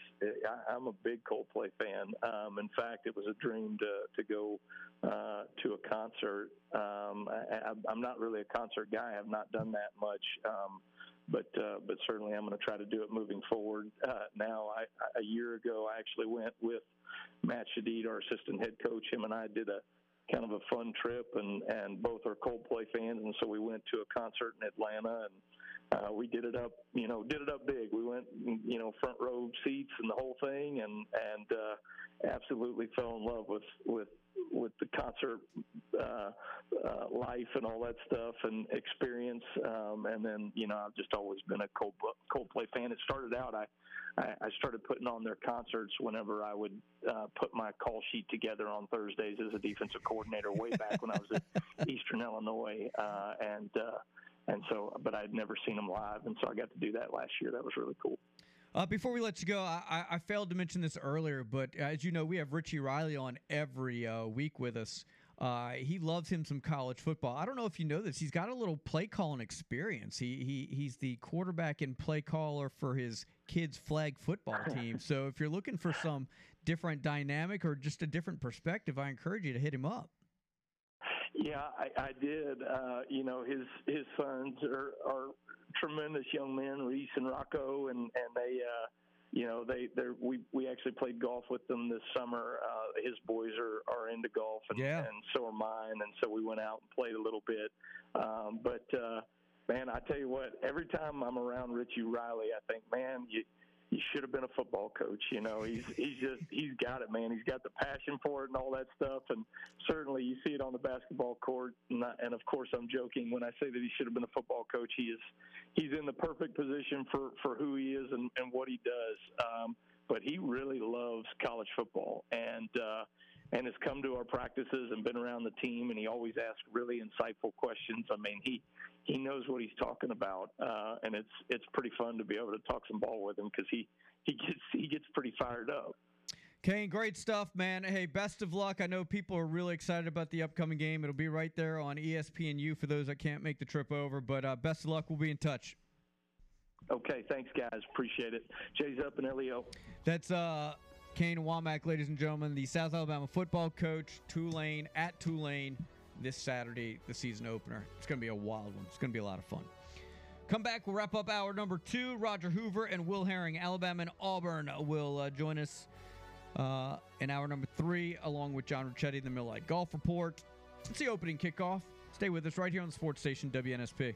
I, I'm a big Coldplay fan. Um, in fact, it was a dream to to go uh, to a concert. Um, I, I'm not really a concert guy. I have not done that much. Um, but uh, but certainly I'm going to try to do it moving forward. Uh, now, I, a year ago, I actually went with Matt Shadid, our assistant head coach. Him and I did a kind of a fun trip, and and both are Coldplay fans, and so we went to a concert in Atlanta, and uh, we did it up, you know, did it up big. We went, you know, front row seats and the whole thing, and and uh, absolutely fell in love with with with the concert uh, uh, life and all that stuff and experience. Um, and then, you know, I've just always been a Coldplay, Coldplay fan. It started out, I, I I started putting on their concerts whenever I would uh, put my call sheet together on Thursdays as a defensive coordinator way back when I was at Eastern Illinois. Uh, and, uh, and so, but I'd never seen them live. And so I got to do that last year. That was really cool. Uh, before we let you go, I, I, failed to mention this earlier, but as you know, we have Richie Riley on every uh, week with us. Uh, he loves him some college football. I don't know if you know this. He's got a little play calling experience. He he he's the quarterback and play caller for his kids' flag football team. so if you're looking for some different dynamic or just a different perspective, I encourage you to hit him up. Yeah, I, I did. Uh, you know, his his sons are are tremendous young men, Reese and Rocco, and and they, uh, you know, they they we we actually played golf with them this summer. Uh, his boys are are into golf, and Yeah. and so are mine, and so we went out and played a little bit. Um, but uh, man, I tell you what, every time I'm around Richie Riley, I think, man, you you should have been a football coach. You know, he's he's just he's got it, man. He's got the passion for it and all that stuff. And certainly, you see it on the basketball court. And, I, and of course, I'm joking when I say that he should have been a football coach. He is he's in the perfect position for for who he is and and what he does. Um, but he really loves college football and. uh and has come to our practices and been around the team and he always asks really insightful questions. I mean, he he knows what he's talking about, uh, and it's it's pretty fun to be able to talk some ball with him because he he gets he gets pretty fired up. Kane, great stuff, man. Hey, best of luck. I know people are really excited about the upcoming game. It'll be right there on ESPNU for those that can't make the trip over. But uh, best of luck. We'll be in touch. Okay, thanks, guys. Appreciate it. Jay's up and Leo. That's uh, Kane Wommack, ladies and gentlemen, the South Alabama football coach, Tulane at Tulane this Saturday, the season opener. It's going to be a wild one. It's going to be a lot of fun. Come back. We'll wrap up hour number two. Roger Hoover and Will Herring, Alabama and Auburn, will uh, join us uh, in hour number three, along with John Ricchetti, the Mill Light Golf Report. It's the opening kickoff. Stay with us right here on the sports station WNSP.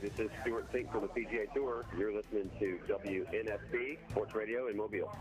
This is Stewart Cink from the PGA Tour. You're listening to WNSP Sports Radio in Mobile.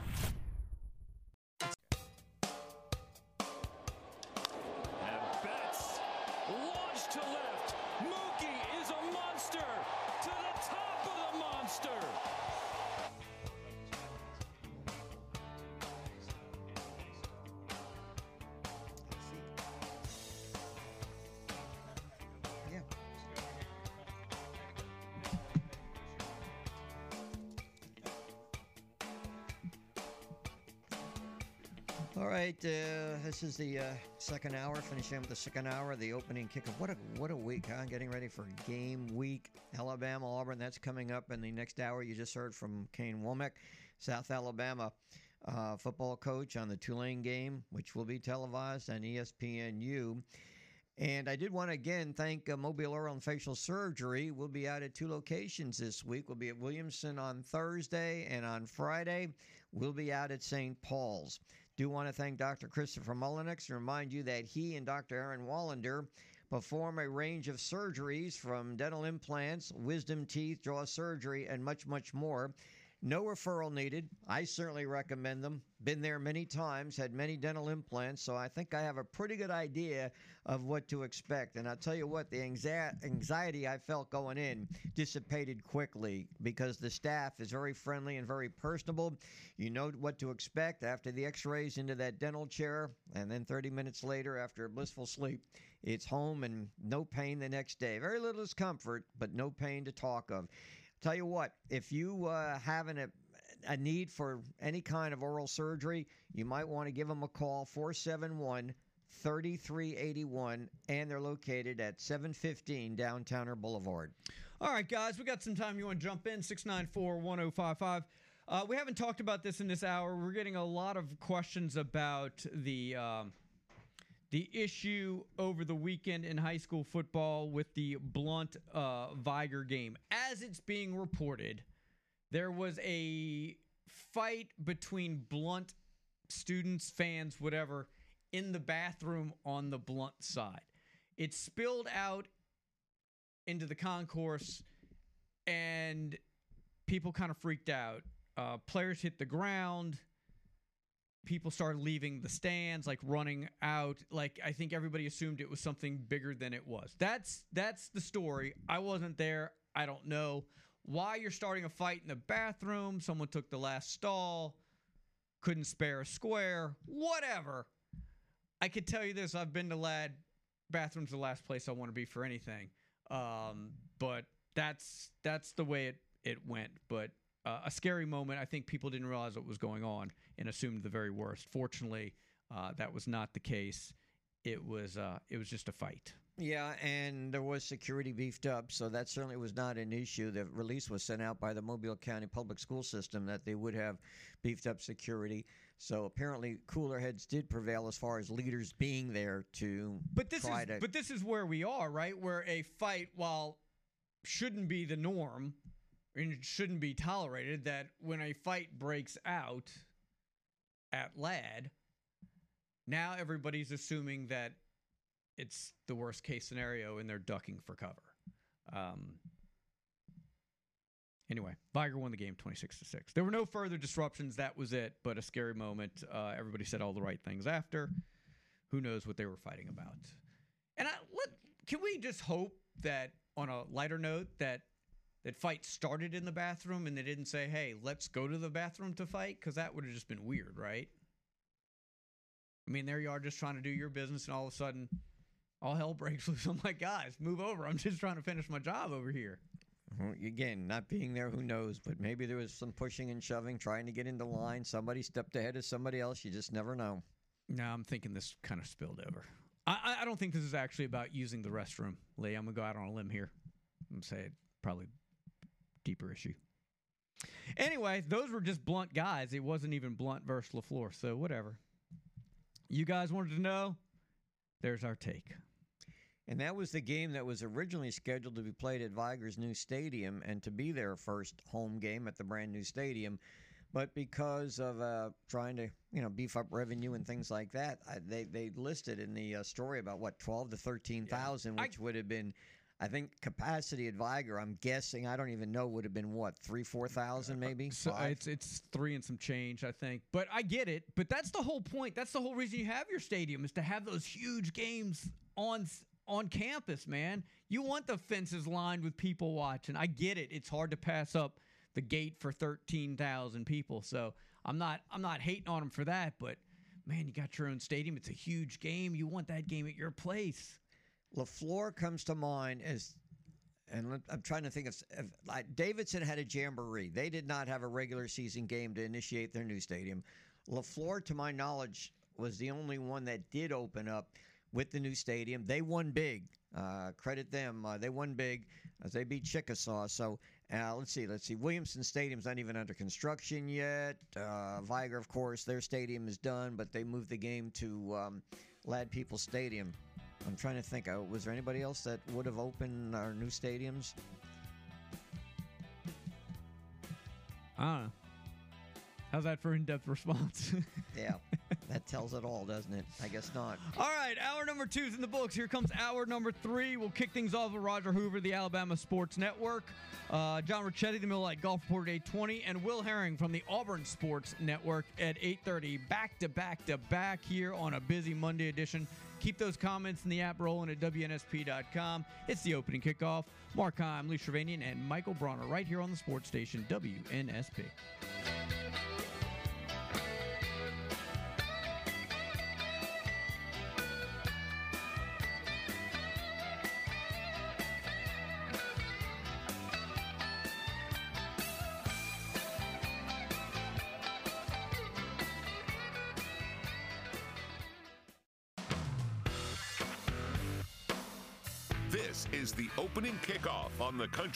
All right, uh, this is the uh, second hour, finishing up the second hour, the opening kickoff. What a what a week, huh? Getting ready for game week. Alabama, Auburn, that's coming up in the next hour. You just heard from Kane Wommack, South Alabama uh, football coach on the Tulane game, which will be televised on ESPNU. And I did want to again thank uh, Mobile Oral and Facial Surgery. We'll be out at two locations this week. We'll be at Williamson on Thursday, and on Friday, we'll be out at St. Paul's. Do want to thank Dr. Christopher Mullenix and remind you that he and Dr. Aaron Wallander perform a range of surgeries from dental implants, wisdom teeth, jaw surgery, and much, much more. No referral needed. I certainly recommend them. Been there many times, had many dental implants, so I think I have a pretty good idea of what to expect. And I'll tell you what, the anxiety I felt going in dissipated quickly because the staff is very friendly and very personable. You know what to expect after the x rays into that dental chair, and then 30 minutes later, after a blissful sleep, it's home and no pain the next day. Very little discomfort, but no pain to talk of. Tell you what, if you uh, a a need for any kind of oral surgery, you might want to give them a call 471 3381 and they're located at 715 Downtowner Boulevard. All right, guys, we got some time. You want to jump in? 694 1055. Uh, we haven't talked about this in this hour. We're getting a lot of questions about the um, the issue over the weekend in high school football with the Blount uh, Vigor game. As it's being reported, there was a fight between Blount students, fans, whatever, in the bathroom on the Blount side. It spilled out into the concourse, and people kind of freaked out. Uh, players hit the ground. People started leaving the stands, like running out. Like I think everybody assumed it was something bigger than it was. That's that's the story. I wasn't there. I don't know why you're starting a fight in the bathroom. Someone took the last stall, couldn't spare a square, whatever. I could tell you this: I've been to Ladd bathrooms, the last place I want to be for anything. Um, but that's that's the way it it went. But uh, a scary moment. I think people didn't realize what was going on and assumed the very worst. Fortunately, uh, that was not the case. It was uh, it was just a fight. Yeah, and there was security beefed up, so that certainly was not an issue. The release was sent out by the Mobile County Public School System that they would have beefed up security. So apparently, cooler heads did prevail as far as leaders being there to But this is to. but this is where we are, right? Where a fight, while shouldn't be the norm and it shouldn't be tolerated, that when a fight breaks out at Ladd, now everybody's assuming that it's the worst case scenario and they're ducking for cover. Um, anyway, Vigor won the game 26 to 6. There were no further disruptions. That was it, but a scary moment. Uh, everybody said all the right things after. Who knows what they were fighting about? And I, let, can we just hope that, on a lighter note, that that fight started in the bathroom and they didn't say, "Hey, let's go to the bathroom to fight," because that would have just been weird, right? I mean, there you are, just trying to do your business, and all of a sudden, all hell breaks loose. I'm like, guys, move over. I'm just trying to finish my job over here. Well, Again, not being there, who knows? But maybe there was some pushing and shoving, trying to get into line. Somebody stepped ahead of somebody else. You just never know. No, I'm thinking this kind of spilled over. I, I- don't think this is actually about using the restroom, Lee. I'm gonna go out on a limb here. I'm gonna say it probably deeper issue. Anyway, those were just Blount guys. It wasn't even Blount versus LeFlore, so whatever. You guys wanted to know? There's our take. And that was the game that was originally scheduled to be played at Vigor's new stadium and to be their first home game at the brand new stadium. But because of uh, trying to, you know, beef up revenue and things like that, I, they they listed in the uh, story about what twelve to thirteen thousand, which would have been, I think, capacity at Vigor. I'm guessing I don't even know would have been what three four thousand uh, maybe. So uh, Five? it's it's three and some change, I think. But I get it. But that's the whole point. That's the whole reason you have your stadium is to have those huge games on on campus, man. You want the fences lined with people watching. I get it. It's hard to pass up the gate for thirteen thousand people. So I'm not I'm not hating on them for that. But man, you got your own stadium. It's a huge game. You want that game at your place. LeFlore comes to mind as, and I'm trying to think of, of like Davidson had a jamboree. They did not have a regular season game to initiate their new stadium. LeFlore, to my knowledge, was the only one that did open up with the new stadium. They won big. Uh, credit them. Uh, they won big as they beat Chickasaw. So uh, let's see. Let's see. Williamson Stadium's not even under construction yet. Uh, Vigor, of course, their stadium is done, but they moved the game to um, Ladd-Peebles Stadium. I'm trying to think. Uh, was there anybody else that would have opened our new stadiums? I. How's that for in-depth response? Yeah, that tells it all, doesn't it? I guess not. All right, hour number two's in the books. Here comes hour number three. We'll kick things off with Roger Hoover, the Alabama Sports Network, uh, John Ricchetti, the Middle Light Golf Report at 820, and Will Herring from the Auburn Sports Network at 830. Back to back to back here on a busy Monday edition. Keep those comments in the app rolling at WNSP.com. It's the opening kickoff. Mark Heim, Lee Shervanian, and Michael Bronner right here on the sports station WNSP.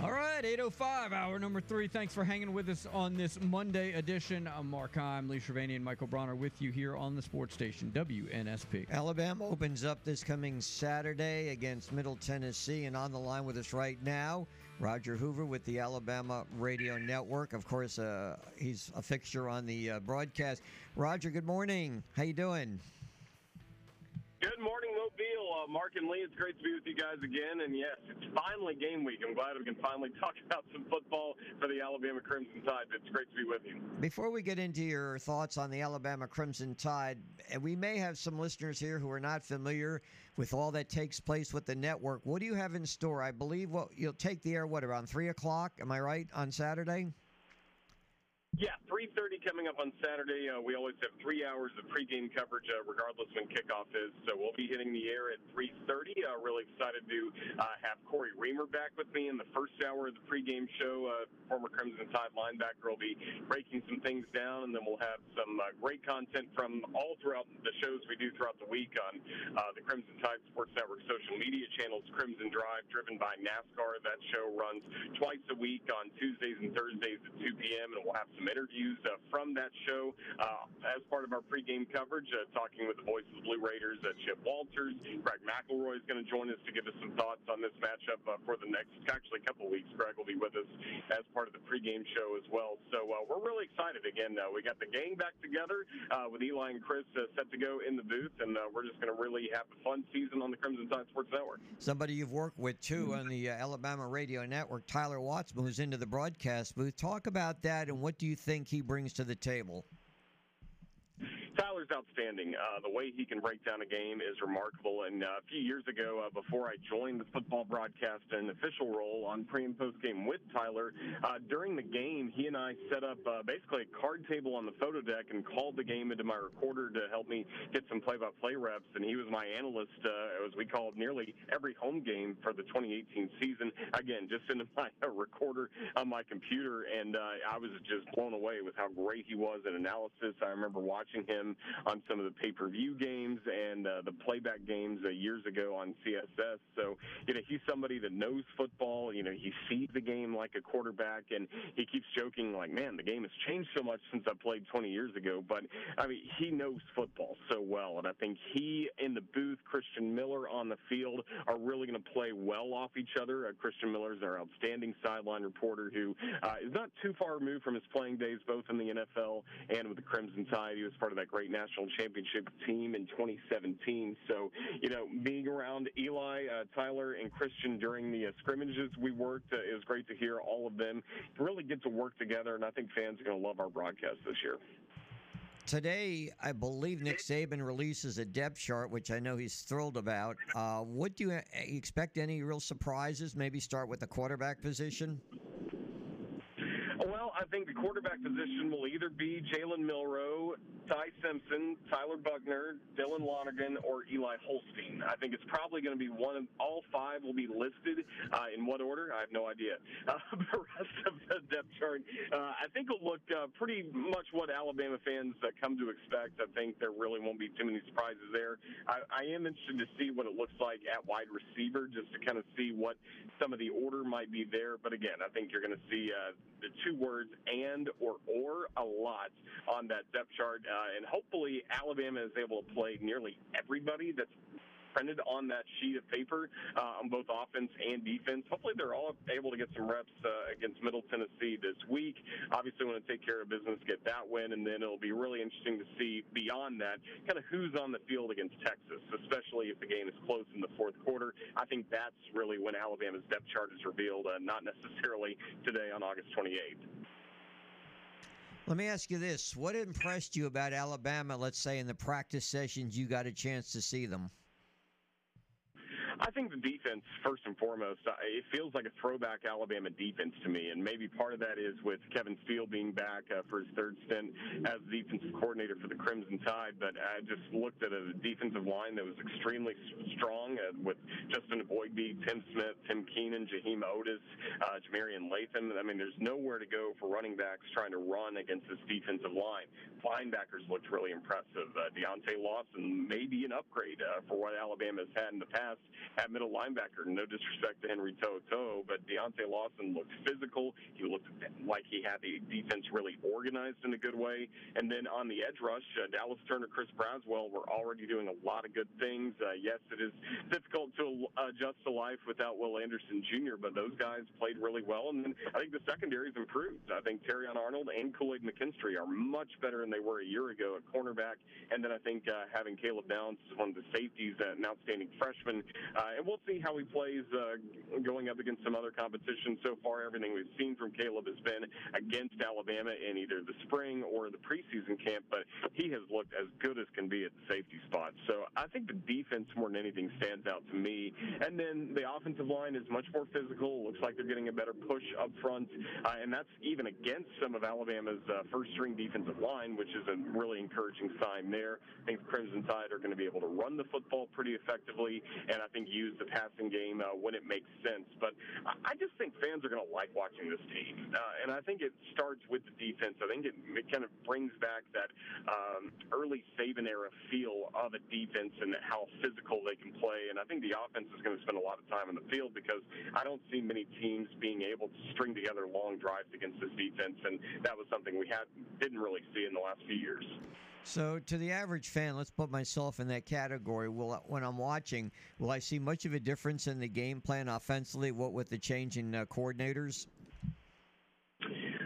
All right, 805, hour number three. Thanks for hanging with us on this Monday edition. I'm Mark Heim, Lee Shervanian, and Michael Bronner with you here on the sports station, WNSP. Alabama opens up this coming Saturday against Middle Tennessee, and on the line with us right now, Roger Hoover with the Alabama Radio Network. Of course, uh, he's a fixture on the uh, broadcast. Roger, good morning. How you doing? Good morning, Uh, Mark and Lee, it's great to be with you guys again. And yes, it's finally game week. I'm glad we can finally talk about some football for the Alabama Crimson Tide. It's great to be with you. Before we get into your thoughts on the Alabama Crimson Tide, we may have some listeners here who are not familiar with all that takes place with the network. What do you have in store? I believe what you'll take the air what around three o'clock. Am I right on Saturday? Yeah, 3:30 coming up on Saturday. Uh, we always have three hours of pregame coverage, uh, regardless when kickoff is. So we'll be hitting the air at 3:30. Uh, really excited to uh, have Cory Reamer back with me in the first hour of the pregame show. Uh, former Crimson Tide linebacker will be breaking some things down, and then we'll have some uh, great content from all throughout the shows we do throughout the week on the Crimson Tide Sports Network social media channels. Crimson Drive, driven by NASCAR. That show runs twice a week on Tuesdays and Thursdays at 2 p.m. and we'll have some interviews uh, from that show uh, as part of our pregame coverage, uh, talking with the voice of the Blue Raiders, uh, Chip Walters. Greg McElroy is going to join us to give us some thoughts on this matchup for the next, actually, couple weeks. Greg will be with us as part of the pregame show as well. So we're really excited. Again, we got the gang back together with Eli and Chris set to go in the booth, and we're just going to really have a fun season on the Crimson Tide Sports Network. Somebody you've worked with too on the Alabama Radio Network, Tyler Watts, moves into the broadcast booth. Talk about that and what do you think he brings to the table? Tyler's outstanding. Uh, the way he can break down a game is remarkable. And uh, a few years ago, uh, before I joined the football broadcast and official role on pre and post game with Tyler, uh, during the game, he and I set up uh, basically a card table on the photo deck and called the game into my recorder to help me get some play by play reps. And he was my analyst, uh, as we called nearly every home game for the 2018 season. Again, just into my recorder on my computer. And I was just blown away with how great he was at analysis. I remember watching him on some of the pay per view games and uh, the playback games uh, years ago on CSS. So, you know, he's somebody that knows football. You know, he sees the game like a quarterback, and he keeps joking, like, man, the game has changed so much since I played 20 years ago. But, I mean, he knows football so well. And I think he in the booth, Christian Miller on the field, are really going to play well off each other. Uh, Christian Miller is our outstanding sideline reporter who uh, is not too far removed from his playing days, both in the NFL and with the Crimson Tide. He was part of that great national championship team in 2017. So, you know, being around Eli, uh, Tyler, and Christian during the uh, scrimmages we worked, uh, it was great to hear all of them really get to work together, and I think fans are going to love our broadcast this year. Today, I believe Nick Saban releases a depth chart, which I know he's thrilled about. Uh, what do you uh, expect? Any real surprises? Maybe start with the quarterback position. I think the quarterback position will either be Jalen Milrow, Ty Simpson, Tyler Buckner, Dylan Lonergan, or Eli Holstein. I think it's probably going to be one of all five will be listed. Uh, in what order? I have no idea. Uh, the rest of the depth chart, uh, I think will look uh, pretty much what Alabama fans uh, come to expect. I think there really won't be too many surprises there. I, I am interested to see what it looks like at wide receiver, just to kind of see what some of the order might be there. But again, I think you're going to see uh, the two words "and" or "or" a lot on that depth chart. Uh, and hopefully Alabama is able to play nearly everybody that's printed on that sheet of paper uh, on both offense and defense. Hopefully they're all able to get some reps uh, against Middle Tennessee this week. Obviously want to take care of business, get that win, and then it'll be really interesting to see beyond that kind of who's on the field against Texas, especially if the game is close in the fourth quarter. I think that's really when Alabama's depth chart is revealed, uh, not necessarily today on August 28th. Let me ask you this: What impressed you about Alabama? Let's say in the practice sessions you got a chance to see them. I think the defense, first and foremost, it feels like a throwback Alabama defense to me, and maybe part of that is with Kevin Steele being back uh, for his third stint as defensive coordinator for the Crimson Tide. But I just looked at a defensive line that was extremely strong uh, with Justin Eboigbe, Tim Smith, Tim Keenan, Jaheim Otis, uh, Jamarian Latham. I mean, there's nowhere to go for running backs trying to run against this defensive line. Linebackers looked really impressive. Uh, Deontay Lawson may be an upgrade uh, for what Alabama has had in the past at middle linebacker. No disrespect to Henry To'oTo'o, but Deontay Lawson looked physical. He looked like he had the defense really organized in a good way. And then on the edge rush, uh, Dallas Turner, Chris Braswell were already doing a lot of good things. Uh, yes, it is difficult to adjust to life without Will Anderson Jr., but those guys played really well. And then I think the secondary's improved. I think Terrion Arnold and Kool-Aid McKinstry are much better than they were a year ago at cornerback. And then I think uh, having Caleb Downs as one of the safeties, uh, an outstanding freshman. Uh, and we'll see how he plays uh, going up against some other competition. So far, everything we've seen from Caleb has been against Alabama in either the spring or the preseason camp, but he has looked as good as can be at the safety spot. So I think the defense, more than anything, stands out to me. And then the offensive line is much more physical. Looks like they're getting a better push up front, uh, and that's even against some of Alabama's uh, first string defensive line, which is a really encouraging sign there. I think the Crimson Tide are going to be able to run the football pretty effectively, and I think use the passing game uh, when it makes sense. But I just think fans are going to like watching this team, uh, and I think it starts with the defense. I think it, it kind of brings back that um, early Saban era feel of a defense and how physical they can play. And I think the offense is going to spend a lot of time in the field because I don't see many teams being able to string together long drives against this defense, and that was something we had didn't really see in the last few years. So, to the average fan, let's put myself in that category. Will when I'm watching, will I see much of a difference in the game plan offensively? What with the change in uh, coordinators?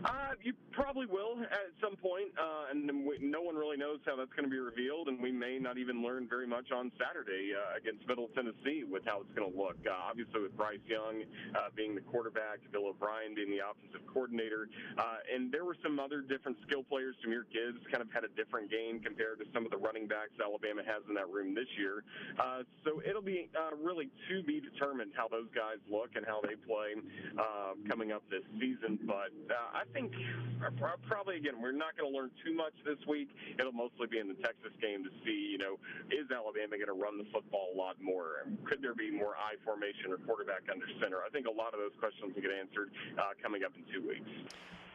Uh, you probably will at some point, uh, and we, no one really knows how that's going to be revealed, and we may not even learn very much on Saturday uh, against Middle Tennessee with how it's going to look. Uh, obviously, with Bryce Young uh, being the quarterback, Bill O'Brien being the offensive coordinator, uh, and there were some other different skill players. Jahmyr Gibbs kind of had a different game compared to some of the running backs Alabama has in that room this year. Uh, so it'll be uh, really to be determined how those guys look and how they play uh, coming up this season. But uh, I think probably again we're not going to learn too much this week. It'll mostly be in the Texas game to see, you know, is Alabama going to run the football a lot more? Could there be more I formation or quarterback under center? I think a lot of those questions will get answered uh, coming up in two weeks.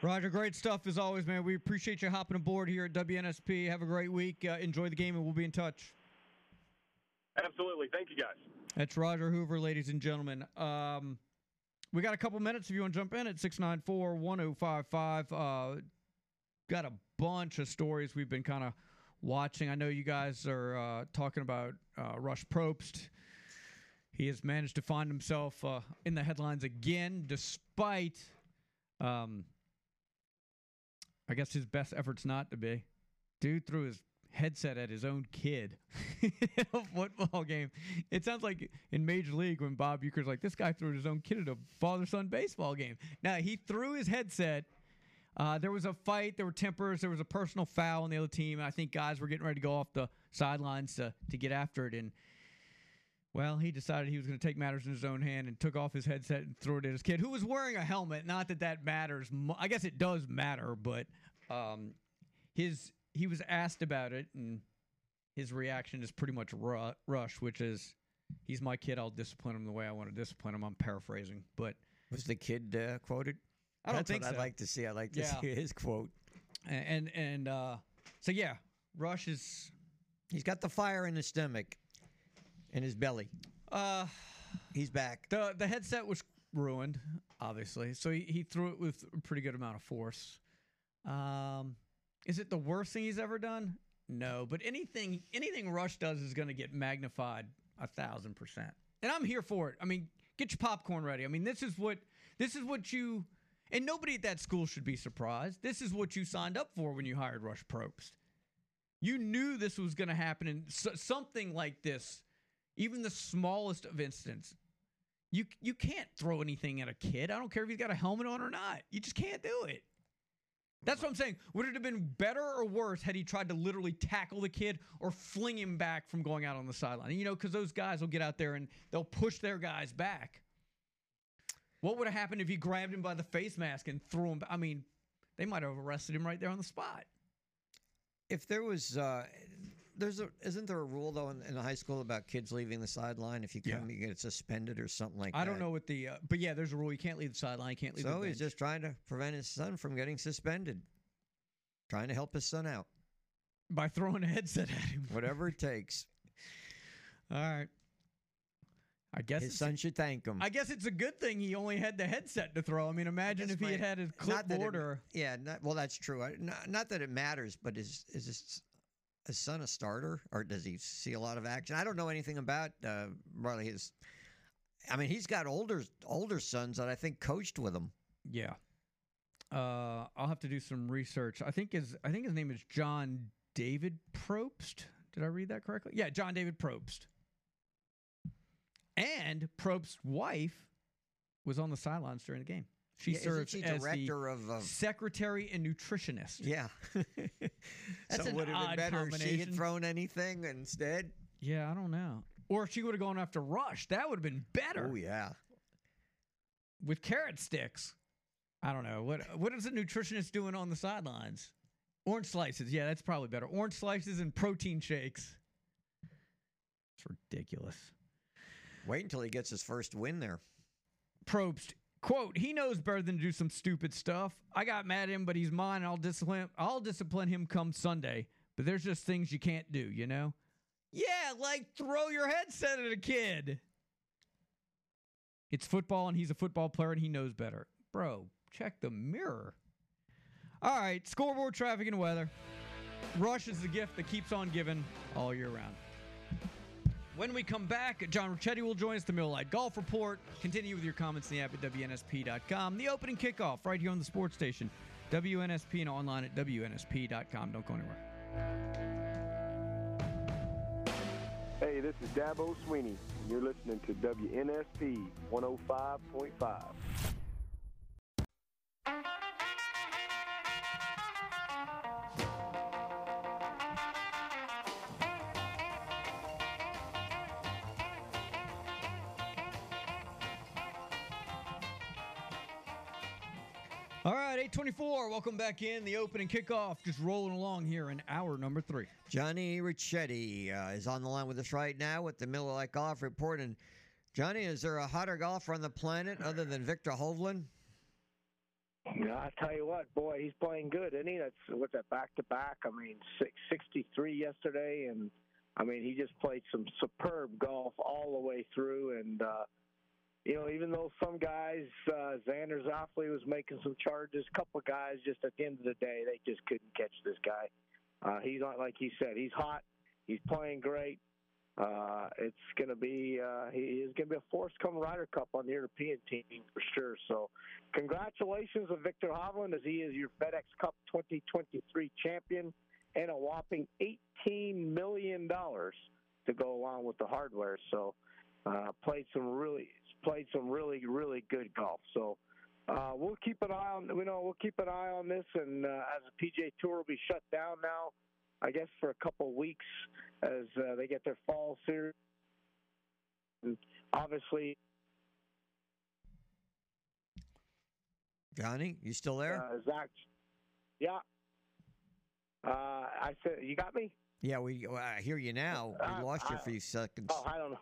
Roger, great stuff as always, man. We appreciate you hopping aboard here at WNSP. Have a great week. Uh, enjoy the game, and we'll be in touch. Absolutely. Thank you, guys. That's Roger Hoover, ladies and gentlemen. Um, we got a couple minutes if you want to jump in at 694 1055. Uh, got a bunch of stories we've been kind of watching. I know you guys are uh, talking about uh, Rush Probst. He has managed to find himself uh, in the headlines again, despite, um, I guess, his best efforts not to be. Dude threw his headset at his own kid a football game. It sounds like in Major League when Bob Uecker's like, this guy threw his own kid at a father son baseball game. Now, he threw his headset. Uh, there was a fight. There were tempers. There was a personal foul on the other team. I think guys were getting ready to go off the sidelines to, to get after it. And, well, he decided he was going to take matters in his own hand and took off his headset and threw it at his kid, who was wearing a helmet. Not that that matters. I guess it does matter, but um, his he was asked about it, and his reaction is pretty much ru- rush, which is, "He's my kid. I'll discipline him the way I want to discipline him." I'm paraphrasing, but Was the kid uh, quoted? I don't That's think what so. I'd like to see. I'd like to Yeah. see his quote. and and uh, so yeah, Rush is He's got the fire in his stomach, in his belly. uh, He's back. the the headset was ruined, obviously. So he, he threw it with a pretty good amount of force. Um, is it the worst thing he's ever done? No, but anything anything Rush does is going to get magnified a thousand percent, and I'm here for it. I mean, get your popcorn ready. I mean, this is what this is what you and nobody at that school should be surprised. This is what you signed up for when you hired Rush Probst. You knew this was going to happen, and so, something like this, even the smallest of incidents, you you can't throw anything at a kid. I don't care if he's got a helmet on or not. You just can't do it. That's what I'm saying. Would it have been better or worse had he tried to literally tackle the kid or fling him back from going out on the sideline? You know, because those guys will get out there and they'll push their guys back. What would have happened if he grabbed him by the face mask and threw him? I mean, they might have arrested him right there on the spot. If there was, uh, there's a, isn't there a rule though in, in high school about kids leaving the sideline? If you come, you get suspended or something like that. I don't know what the, uh, but yeah, there's a rule. You can't leave the sideline. You can't leave. So he's just trying to prevent his son from getting suspended, trying to help his son out. by throwing a headset at him. Whatever it takes. All right. I guess His son should thank him. I guess it's a good thing he only had the headset to throw. I mean, imagine if he had had it- clipboard or yeah, not, well, that's true. I, not, not that it matters, but is is his, son a starter or does he see a lot of action? I don't know anything about uh, Riley. His, I mean, he's got older older sons that I think coached with him. yeah. Uh, I'll have to do some research. I think his I think his name is John David Probst. Did I read that correctly? Yeah, John David Probst. And Probst's wife was on the sidelines during the game. She Yeah, serves she as director the of, uh, secretary and nutritionist. Yeah. That's so an would have been better if she had thrown anything instead. Yeah, I don't know. Or if she would have gone after Rush, that would have been better. Oh yeah. With carrot sticks. I don't know. What what is a nutritionist doing on the sidelines? Orange slices. Yeah, that's probably better. Orange slices and protein shakes. It's ridiculous. Wait until he gets his first win there. Probst, quote, he knows better than to do some stupid stuff. I got mad at him, but he's mine. I'll discipline I'll discipline him come Sunday. But there's just things you can't do, you know? Yeah, like throw your headset at a kid. It's football and he's a football player and he knows better. Bro, check the mirror. All right, scoreboard traffic and weather. Rush is the gift that keeps on giving all year round. When we come back, John Ricchetti will join us, the Miller Lite Golf Report. Continue with your comments in the app at WNSP.com. The opening kickoff right here on the sports station, WNSP and online at WNSP.com. Don't go anywhere. Hey, this is Dabo Swinney, and you're listening to WNSP 105.5. 824. Welcome back in. The opening kickoff just rolling along here in hour number three. Johnny Ricchetti uh, is on the line with us right now with the Miller Lite Golf Report. And Johnny, is there a hotter golfer on the planet other than Viktor Hovland? Yeah, I tell you what, boy, he's playing good, isn't he? That's what's that back to back. I mean, six, 63 yesterday, and I mean he just played some superb golf all the way through. And uh, you know, even though some guys, uh, Xander Schauffele was making some charges, a couple of guys just at the end of the day they just couldn't catch this guy. Uh, he's not like he said, he's hot, he's playing great. Uh, it's going to be uh, he is going to be a force come Ryder Cup on the European team for sure. So, congratulations to Viktor Hovland as he is your FedEx Cup 2023 champion and a whopping 18 million dollars to go along with the hardware. So, uh, played some really played some really really good golf. So. Uh, we'll keep an eye on, you know, we'll keep an eye on this, and uh, as the PGA Tour will be shut down now, I guess for a couple weeks as uh, they get their fall series. And obviously, Johnny, you still there? uh, Zach. Yeah. Uh, I said, you got me. yeah, we. well, I hear you now. We Uh, lost you for a few seconds. Oh, I don't know.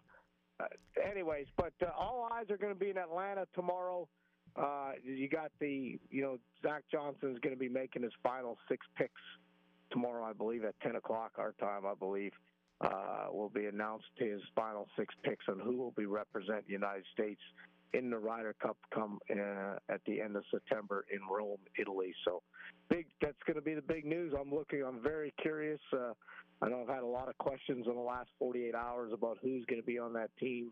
Uh, anyways, but uh, all eyes are going to be in Atlanta tomorrow. Uh, you got the, you know, Zach Johnson's going to be making his final six picks tomorrow, I believe, at 10 o'clock our time, I believe. Uh, will be announced his final six picks on who will be representing the United States in the Ryder Cup come uh, at the end of September in Rome, Italy. So, big. That's going to be the big news. I'm looking. I'm very curious. Uh, I know I've had a lot of questions in the last 48 hours about who's going to be on that team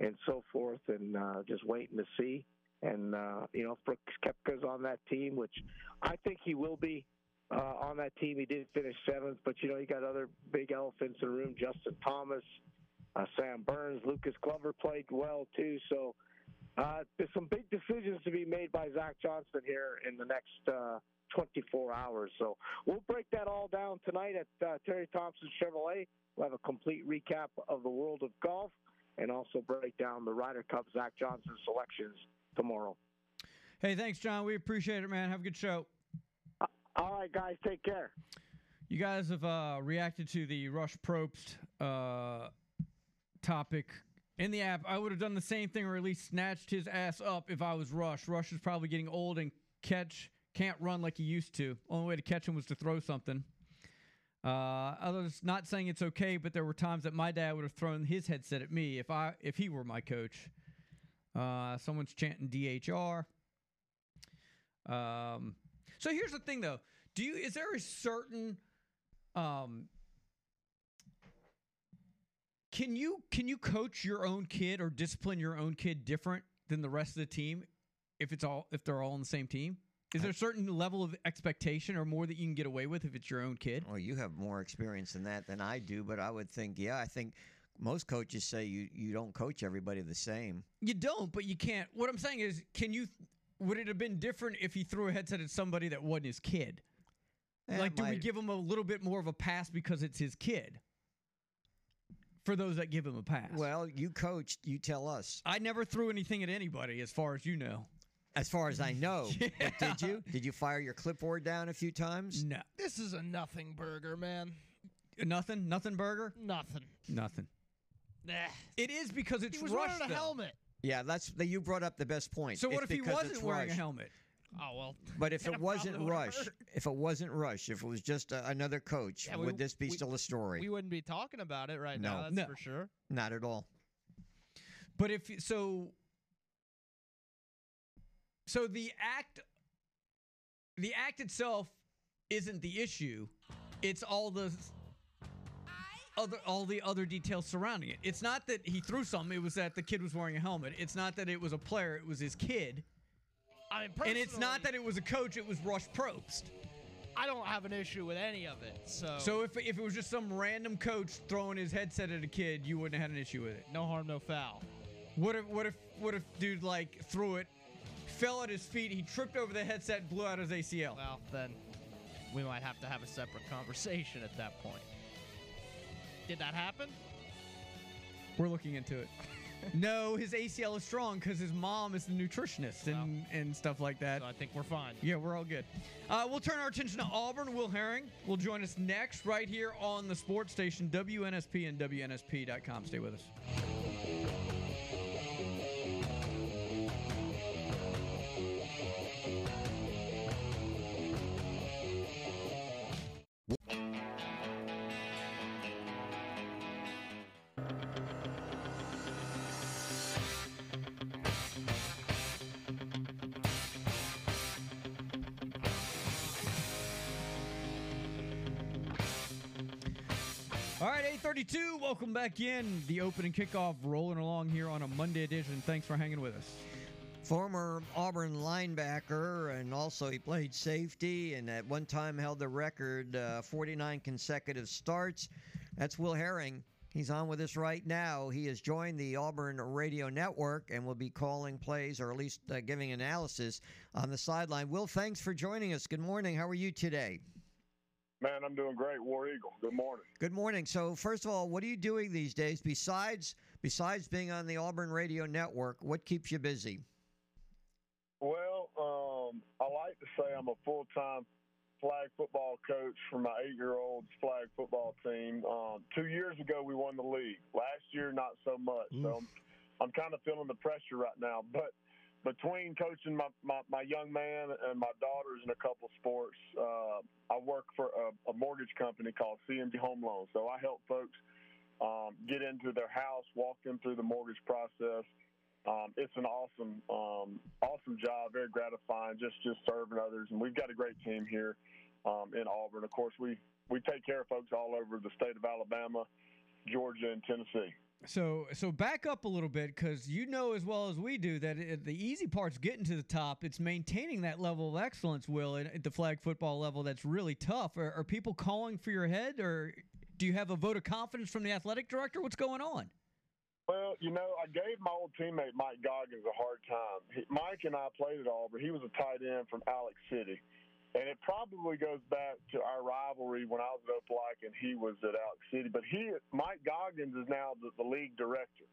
and so forth, and uh, just waiting to see. And uh, you know, Brooks Koepka's on that team, which I think he will be uh, on that team. He did finish seventh, but you know, you got other big elephants in the room: Justin Thomas, uh, Sam Burns, Lucas Glover played well too. So uh, there's some big decisions to be made by Zach Johnson here in the next uh, 24 hours. So we'll break that all down tonight at uh, Terry Thompson Chevrolet. We'll have a complete recap of the world of golf and also break down the Ryder Cup Zach Johnson selections tomorrow. Hey, thanks, John. We appreciate it, man. Have a good show. All right, guys, take care. You guys have uh, reacted to the Rush Probst uh, topic in the app. I would have done the same thing, or at least snatched his ass up if I was Rush. Rush is probably getting old and catch can't run like he used to. Only way to catch him was to throw something. Uh, others not saying it's okay, but there were times that my dad would have thrown his headset at me if I if he were my coach. Uh, someone's chanting DHR. Um, so here's the thing, though. Do you is there a certain um can you can you coach your own kid or discipline your own kid different than the rest of the team if it's all if they're all on the same team? Is there a certain level of expectation or more that you can get away with if it's your own kid? Well, you have more experience in that than I do, but I would think, yeah, I think most coaches say you, you don't coach everybody the same. You don't, but you can't. What I'm saying is, can you? Would it have been different if he threw a headset at somebody that wasn't his kid? Like, do we give him a little bit more of a pass because it's his kid? For those that give him a pass. Well, you coached, you tell us. I never threw anything at anybody, as far as you know. As far as I know. But did you? Did you fire your clipboard down a few times? No. This is a nothing burger, man. Nothing? Nothing burger? Nothing. Nothing. Nah. It is because it's He was Rush, wearing a though. helmet. Yeah, that's the, you brought up the best point. So what It's if he wasn't it's wearing a helmet? Oh well. But if it it wasn't Rush, hurt. if it wasn't Rush, if it was just a, another coach, Yeah, we- would this be we- still a story? We wouldn't be talking about it right now. No. That's No. for sure. Not at all. But if so, so the act, the act itself isn't the issue. It's all the other all the other details surrounding it. It's not that he threw something. It was that the kid was wearing a helmet. It's not that it was a player. It was his kid. I mean, and it's not that it was a coach; it was Rush Probst. I don't have an issue with any of it. So So if if it was just some random coach throwing his headset at a kid, you wouldn't have had an issue with it. no harm, no foul. What if what if what if dude like threw it, fell at his feet, he tripped over the headset, and blew out his ACL? Well, then we might have to have a separate conversation at that point. Did that happen? We're looking into it. no, his ACL is strong because his mom is the nutritionist and, and stuff like that. So I think we're fine. Yeah, we're all good. Uh, we'll turn our attention to Auburn. Will Herring will join us next right here on the sports station WNSP and WNSP.com. Stay with us. 32. Welcome back in. The opening kickoff rolling along here on a Monday edition. Thanks for hanging with us. Former Auburn linebacker, and also he played safety, and at one time held the record uh, 49 consecutive starts. That's Will Herring. He's on with us right now. He has joined the Auburn Radio Network and will be calling plays or at least uh, giving analysis on the sideline. Will, thanks for joining us. Good morning. How are you today? Man, I'm doing great. War Eagle. Good morning. Good morning. So, first of all, what are you doing these days besides besides being on the Auburn Radio Network? What keeps you busy? Well, um, I like to say I'm a full time flag football coach for my eight year old's flag football team. Um, two years ago, we won the league. Last year, not so much. So I'm, I'm kind of feeling the pressure right now. But between coaching my, my, my young man and my daughters in a couple sports, uh, I work for a, a mortgage company called CMG Home Loans. So I help folks um, get into their house, walk them through the mortgage process. Um, it's an awesome, um, awesome job, very gratifying. Just just serving others, and we've got a great team here um, in Auburn. Of course, we we take care of folks all over the state of Alabama, Georgia, and Tennessee. So, so back up a little bit because you know as well as we do that it, the easy part's getting to the top. It's maintaining that level of excellence, Will, at, the flag football level. That's really tough. Are, are people calling for your head, or do you have a vote of confidence from the athletic director? What's going on? Well, you know, I gave my old teammate Mike Goggins a hard time. He, Mike and I played at Auburn. He was a tight end from Alex City. And it probably goes back to our rivalry when I was at Opelika and he was at Alex City. But he, Mike Goggins, is now the, the league director.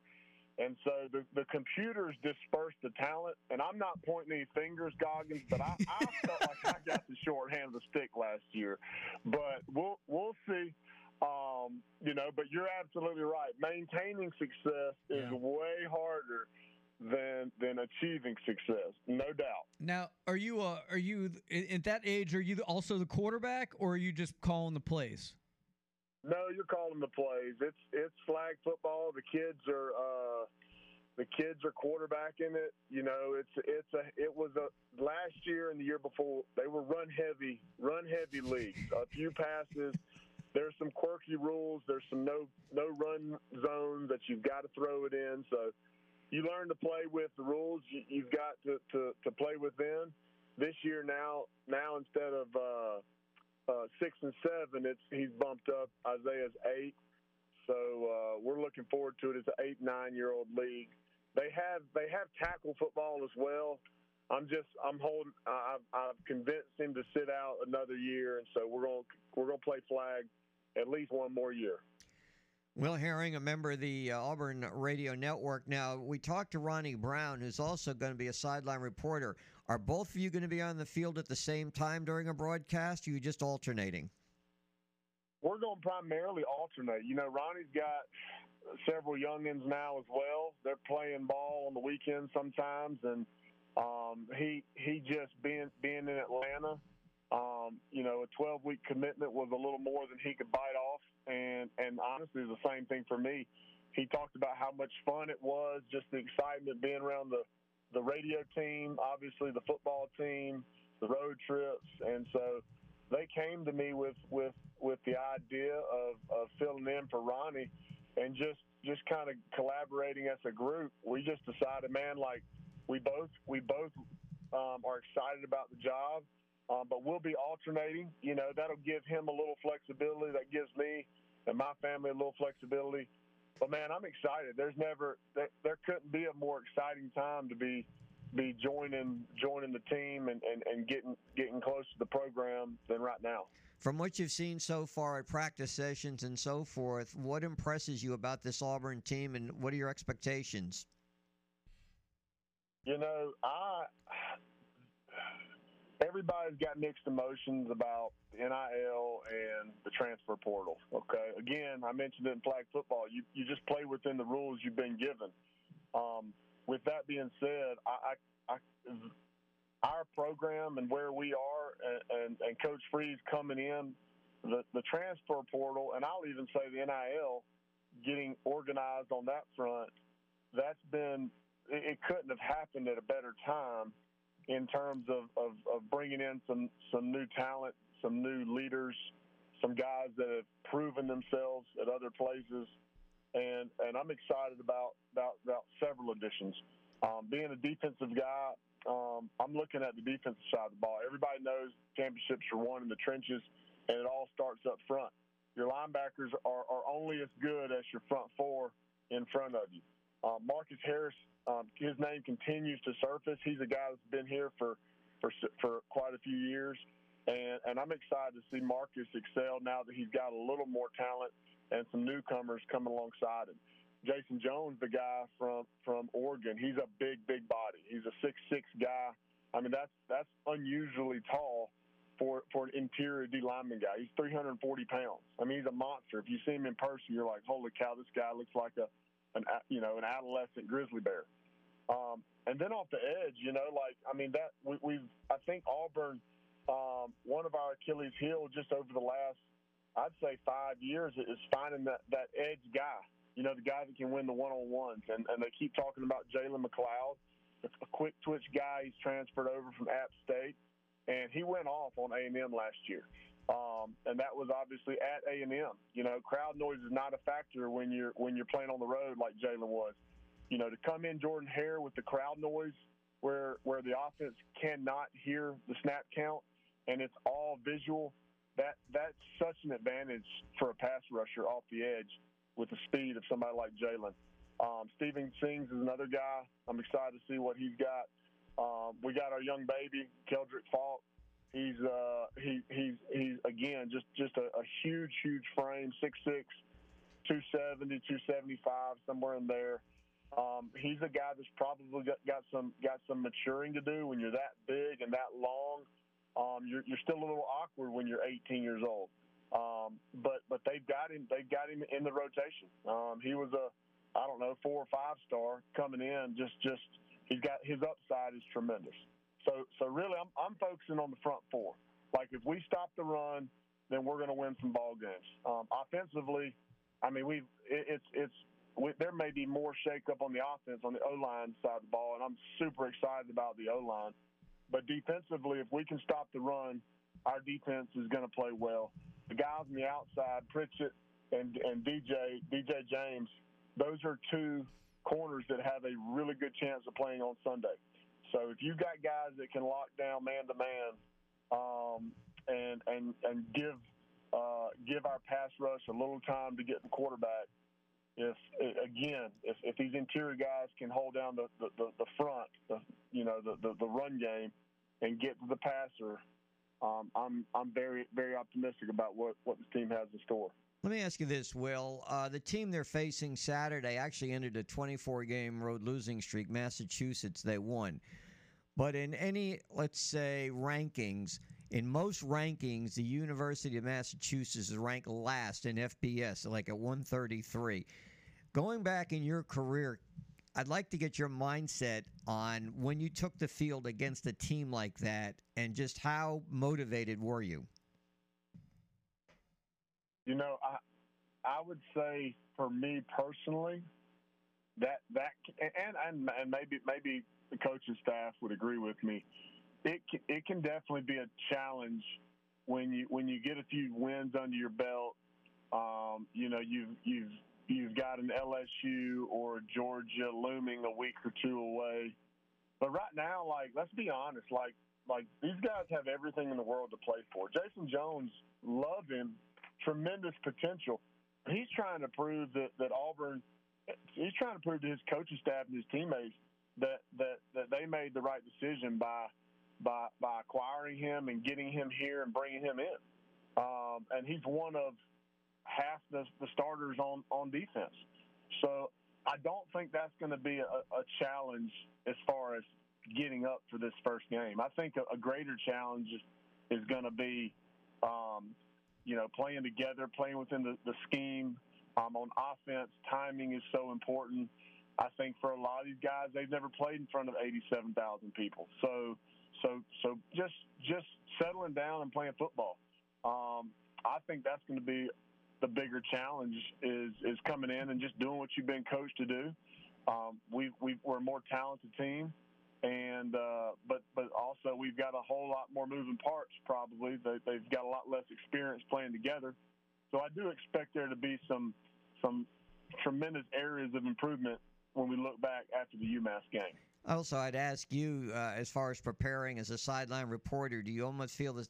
And so the, the computers disperse the talent. And I'm not pointing any fingers, Goggins, but I, I felt like I got the short hand of the stick last year. But we'll we'll see. Um, you know, but you're absolutely right. Maintaining success is way harder than than achieving success, no doubt. Now, are you uh, are you at that age? Are you also the quarterback, or are you just calling the plays? No, you're calling the plays. It's it's flag football. The kids are uh, the kids are quarterbacking it. You know, it's it's a it was a last year and the year before they were run heavy, run heavy leagues. A few passes. There's some quirky rules. There's some no no run zones that you've got to throw it in. So you learn to play with the rules you, you've got to, to, to play within. This year now now instead of uh, uh, six and seven, it's he's bumped up. Isaiah's eight, so uh, we're looking forward to it. It's an eight nine year old league. They have they have tackle football as well. I'm just I'm holding. I've, I've convinced him to sit out another year, and so we're to we're going to play flag at least one more year. Will Herring, a member of the uh, Auburn Radio Network. Now, we talked to Ronnie Brown, who's also going to be a sideline reporter. Are both of you going to be on the field at the same time during a broadcast? Or are you just alternating? We're going to primarily alternate. You know, Ronnie's got several youngins now as well. They're playing ball on the weekends sometimes, and um, he he just being being in Atlanta. Um, you know, a 12 week commitment was a little more than he could bite off, and and honestly, the same thing for me. He talked about how much fun it was, just the excitement being around the the radio team, obviously the football team, the road trips, and so they came to me with with with the idea of of filling in for Ronnie, and just just kind of collaborating as a group. We just decided, man, like we both we both um, are excited about the job. Um, but we'll be alternating. You know, that'll give him a little flexibility. That gives me and my family a little flexibility. But man, I'm excited. There's never there, there couldn't be a more exciting time to be be joining joining the team and, and, and getting getting close to the program than right now. From what you've seen so far at practice sessions and so forth, what impresses you about this Auburn team, and what are your expectations? You know, I everybody's got mixed emotions about NIL and the transfer portal. Okay, again, I mentioned it in flag football. You you just play within the rules you've been given. Um, with that being said, I, I, I our program and where we are, and, and, and Coach Freeze coming in, the the transfer portal, and I'll even say the NIL getting organized on that front. That's been it, it couldn't have happened at a better time in terms of, of, of bringing in some, some new talent, some new leaders, some guys that have proven themselves at other places. And, and I'm excited about, about, about several additions. Um, being a defensive guy, um, I'm looking at the defensive side of the ball. Everybody knows championships are won in the trenches, and it all starts up front. Your linebackers are, are only as good as your front four in front of you. Uh, Marcus Harris um, his name continues to surface. He's a guy that's been here for for for quite a few years, and and I'm excited to see Marcus excel now that he's got a little more talent and some newcomers coming alongside him. Jason Jones, the guy from from Oregon, he's a big big body. He's a six six guy. I mean that's that's unusually tall for for an interior D lineman guy. He's 340 pounds. I mean he's a monster. If you see him in person, you're like, holy cow, this guy looks like a an you know an adolescent grizzly bear. Um, and then off the edge, you know, like I mean that we, we've I think Auburn, um, one of our Achilles heel just over the last, I'd say five years is finding that that edge guy. You know, the guy that can win the one on ones, and and they keep talking about Jalen McLeod, a quick twitch guy. He's transferred over from App State, and he went off on A and M last year. Um, and that was obviously at A and M. You know, crowd noise is not a factor when you're when you're playing on the road like Jalen was you know, to come in Jordan Hare with the crowd noise where where the offense cannot hear the snap count and it's all visual, that that's such an advantage for a pass rusher off the edge with the speed of somebody like Jalen. Um, Steven Sings is another guy. I'm excited to see what he's got. Um, we got our young baby, Keldric Faulk. He's uh, he he's he's again just just a, a huge huge frame, 6'6", 270, 275, somewhere in there. Um, he's a guy that's probably got, got some got some maturing to do. When you're that big and that long, um, you're, you're still a little awkward when you're 18 years old. Um, but but they've got him they've got him in the rotation. Um, he was a I don't know four or five star coming in. Just just he's got his upside is tremendous. So so really I'm I'm focusing on the front four. Like if we stop the run, then we're going to win some ball games. Um, offensively, I mean we it, it's it's we, there may be more shakeup on the offense on the O line side of the ball, and I'm super excited about the O line. But defensively, if we can stop the run, our defense is going to play well. The guys on the outside, Pritchett and and DJ DJ James, those are two corners that have a really good chance of playing on Sunday. So if you've got guys that can lock down man to man, and and and give uh, give our pass rush a little time to get the quarterback, again, if, if these interior guys can hold down the, the, the, the front, the, you know, the, the, the run game and get to the passer, um, I'm I'm very very optimistic about what, what this team has in store. Let me ask you this, Will. Uh, the team they're facing Saturday actually ended a 24 game road losing streak. Massachusetts, they won. But in any, let's say, rankings, in most rankings, the University of Massachusetts is ranked last in FBS, like at 133. Going back in your career, I'd like to get your mindset on when you took the field against a team like that and just how motivated were you? You know, I I would say for me personally that that and and, and maybe maybe the coaching staff would agree with me. It can, it can definitely be a challenge when you when you get a few wins under your belt. Um, you know, you've you've you've got an LSU or Georgia looming a week or two away, But right now, like let's be honest, like like these guys have everything in the world to play for. Jason Jones, love him, tremendous potential. He's trying to prove that that Auburn. He's trying to prove to his coaching staff and his teammates that that that they made the right decision by by by acquiring him and getting him here and bringing him in. Um, and he's one of half the, the starters on on defense. So I don't think that's going to be a, a challenge as far as getting up for this first game. I think a, a greater challenge is going to be, um, you know, playing together, playing within the, the scheme. Um, on offense, timing is so important. I think for a lot of these guys, they've never played in front of 87,000 people. So, so, so just just settling down and playing football. Um, I think that's going to be the bigger challenge is is coming in and just doing what you've been coached to do. Um, we we we're a more talented team, and uh, but but also we've got a whole lot more moving parts. Probably they, they've got a lot less experience playing together. So I do expect there to be some some tremendous areas of improvement when we look back after the UMass game. Also, I'd ask you, uh, as far as preparing as a sideline reporter, do you almost feel this,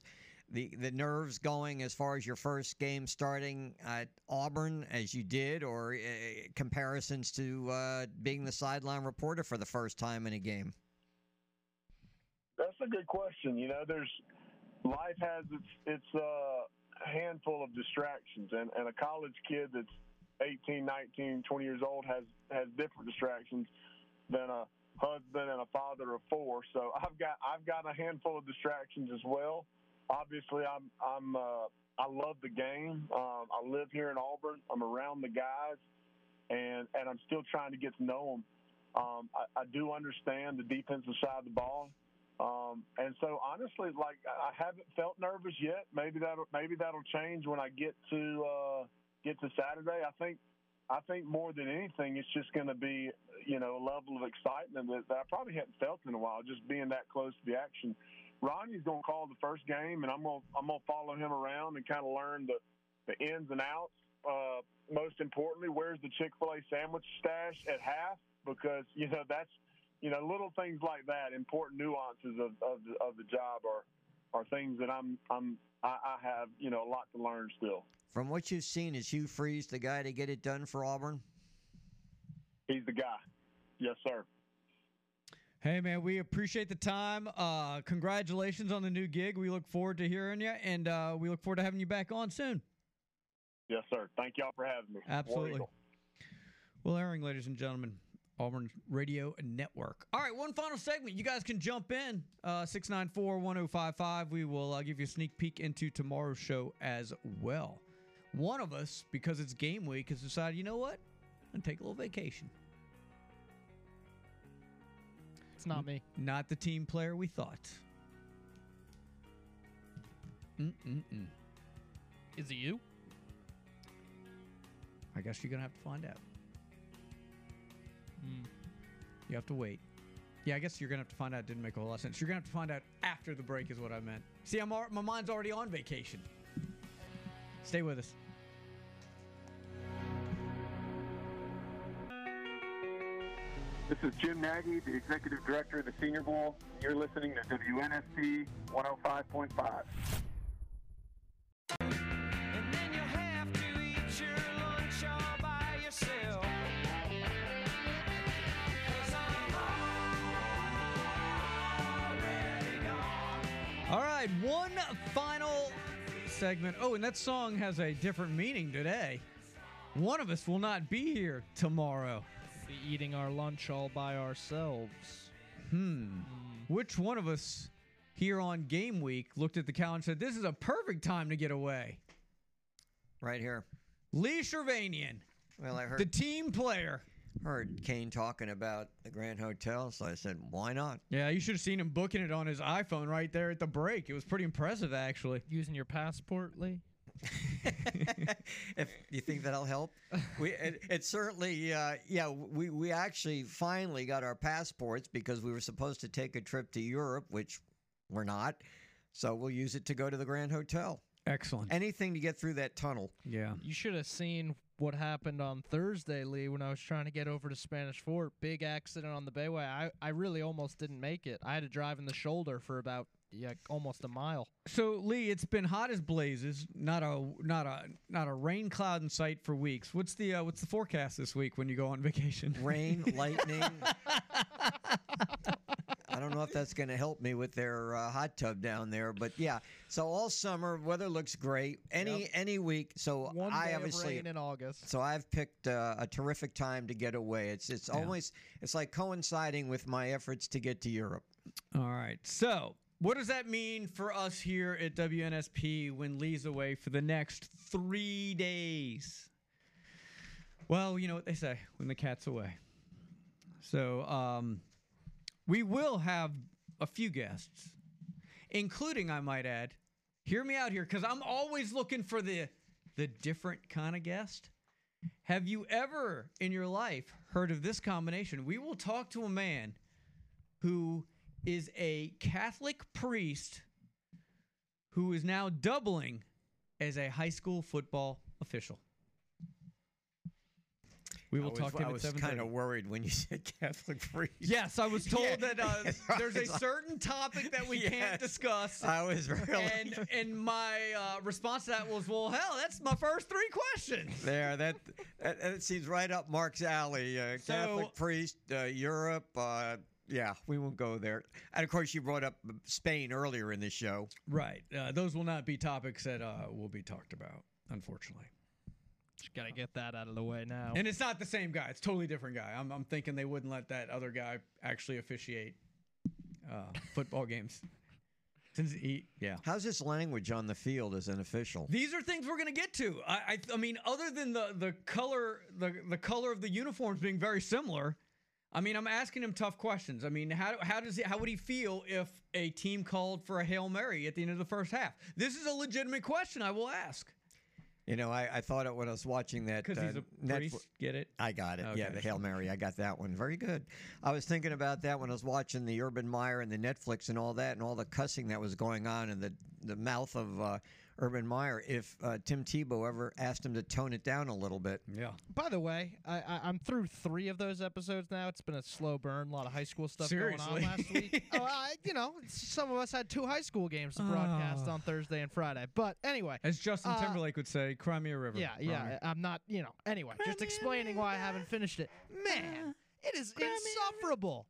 the the nerves going as far as your first game starting at Auburn as you did, or uh, comparisons to uh, being the sideline reporter for the first time in a game? That's a good question. You know, there's life has its its uh, handful of distractions, and, and a college kid that's 18, 19, 20 years old has has different distractions than a husband and a father of four. So I've got I've got a handful of distractions as well. Obviously, I'm I'm uh, I love the game. Um, I live here in Auburn. I'm around the guys, and and I'm still trying to get to know them. Um, I, I do understand the defensive side of the ball, um, and so honestly, like I haven't felt nervous yet. Maybe that will maybe that'll change when I get to uh, get to Saturday. I think I think more than anything, it's just going to be you know a level of excitement that, that I probably hadn't felt in a while. Just being that close to the action. Ronnie's going to call the first game, and I'm going to, I'm going to follow him around and kind of learn the the ins and outs. Uh, most importantly, where's the Chick Fil A sandwich stash at half? Because you know that's you know little things like that, important nuances of of the, of the job are are things that I'm I'm I, I have you know a lot to learn still. From what you've seen, is Hugh Freeze the guy to get it done for Auburn? He's the guy. Yes, sir. Hey man, we appreciate the time. Uh, congratulations on the new gig. We look forward to hearing you, and uh, we look forward to having you back on soon. Yes, sir. Thank y'all for having me. Absolutely. Will, Herring, ladies and gentlemen, Auburn Radio Network. All right, one final segment. You guys can jump in. Uh, 694 1055. We will uh, give you a sneak peek into tomorrow's show as well. One of us, because it's game week, has decided, you know what? I'm going to take a little vacation. It's not me. Not the team player we thought. Mm-mm-mm. Is it you? I guess you're going to have to find out. Hmm. You have to wait. Yeah, I guess you're gonna have to find out. Didn't make a whole lot of sense. You're gonna have to find out after the break, is what I meant. See, I'm my mind's already on vacation. Stay with us. This is Jim Nagy, the Executive Director of the Senior Bowl. You're listening to WNSP 105.5. All right, one final segment. Oh, and that song has a different meaning today. One of us will not be here tomorrow. Be eating our lunch all by ourselves. Hmm. Which one of us here on game week looked at the calendar and said, This is a perfect time to get away? Right here. Lee Shervanian, Well, I heard the team player. heard Kane talking about the Grand Hotel, so I said, why not? Yeah, you should have seen him booking it on his iPhone right there at the break. It was pretty impressive, actually. Using your passport, Lee? if you think that'll help, we it, it certainly uh, yeah we we actually finally got our passports because we were supposed to take a trip to Europe, which we're not. So we'll use it to go to the Grand Hotel. Excellent. Anything to get through that tunnel. Yeah. You should have seen what happened on Thursday, Lee, when I was trying to get over to Spanish Fort. Big accident on the Bayway. I, I really almost didn't make it. I had to drive in the shoulder for about yeah almost a mile. So Lee, it's been hot as blazes. Not a not a not a rain cloud in sight for weeks. What's the uh, what's the forecast this week when you go on vacation? Rain, lightning. I don't know if that's going to help me with their uh, hot tub down there, but yeah. So all summer weather looks great. Any Yep. any week. So One I day of obviously rain in August. So I've picked uh, a terrific time to get away. It's it's always it's like coinciding with my efforts to get to Europe. All right. So, what does that mean for us here at WNSP when Lee's away for the next three days? Well, you know what they say when the cat's away. So, um, we will have a few guests, including, I might add, hear me out here, because I'm always looking for the the different kind of guest. Have you ever in your life heard of this combination? We will talk to a man who is a Catholic priest who is now doubling as a high school football official. We will was, talk to him I was kind of worried when you said Catholic priest. Yes, I was told Yeah. that uh, there's a like- certain topic that we can't discuss. I was really and and my uh, response to that was, well, hell, that's my first three questions. there. That, that that seems right up Mark's alley. Uh, Catholic So- priest, uh, Europe. Yeah, we won't go there. And of course, you brought up Spain earlier in the show. Right. Uh, those will not be topics that uh, will be talked about, unfortunately. Just gotta get that out of the way now. And it's not the same guy. It's a totally different guy. I'm, I'm thinking they wouldn't let that other guy actually officiate uh, football games. Since he, yeah. How's this language on the field as an official? These are things we're going to get to. I, I, I mean, other than the the color, the the color of the uniforms being very similar. I mean, I'm asking him tough questions. I mean, how how does he, how would he feel if a team called for a hail mary at the end of the first half? This is a legitimate question. I will ask. You know, I, I thought it when I was watching that. Because he's uh, a Netflix- priest. Get it? I got it. yeah, the Hail Mary. I got that one. Very good. I was thinking about that when I was watching the Urban Meyer and the Netflix and all that and all the cussing that was going on in the, the mouth of uh, Urban Meyer. If uh, Tim Tebow ever asked him to tone it down a little bit. Yeah. By the way, I, I, I'm through three of those episodes now. It's been a slow burn. A lot of high school stuff going Seriously. on last week. oh, I, you know, some of us had two high school games to broadcast Oh. on Thursday and Friday. But anyway, As Justin uh, Timberlake would say, "Cry me a river." Yeah, yeah. I'm not, you know. Anyway, just explaining why I haven't finished it. Man, it is insufferable.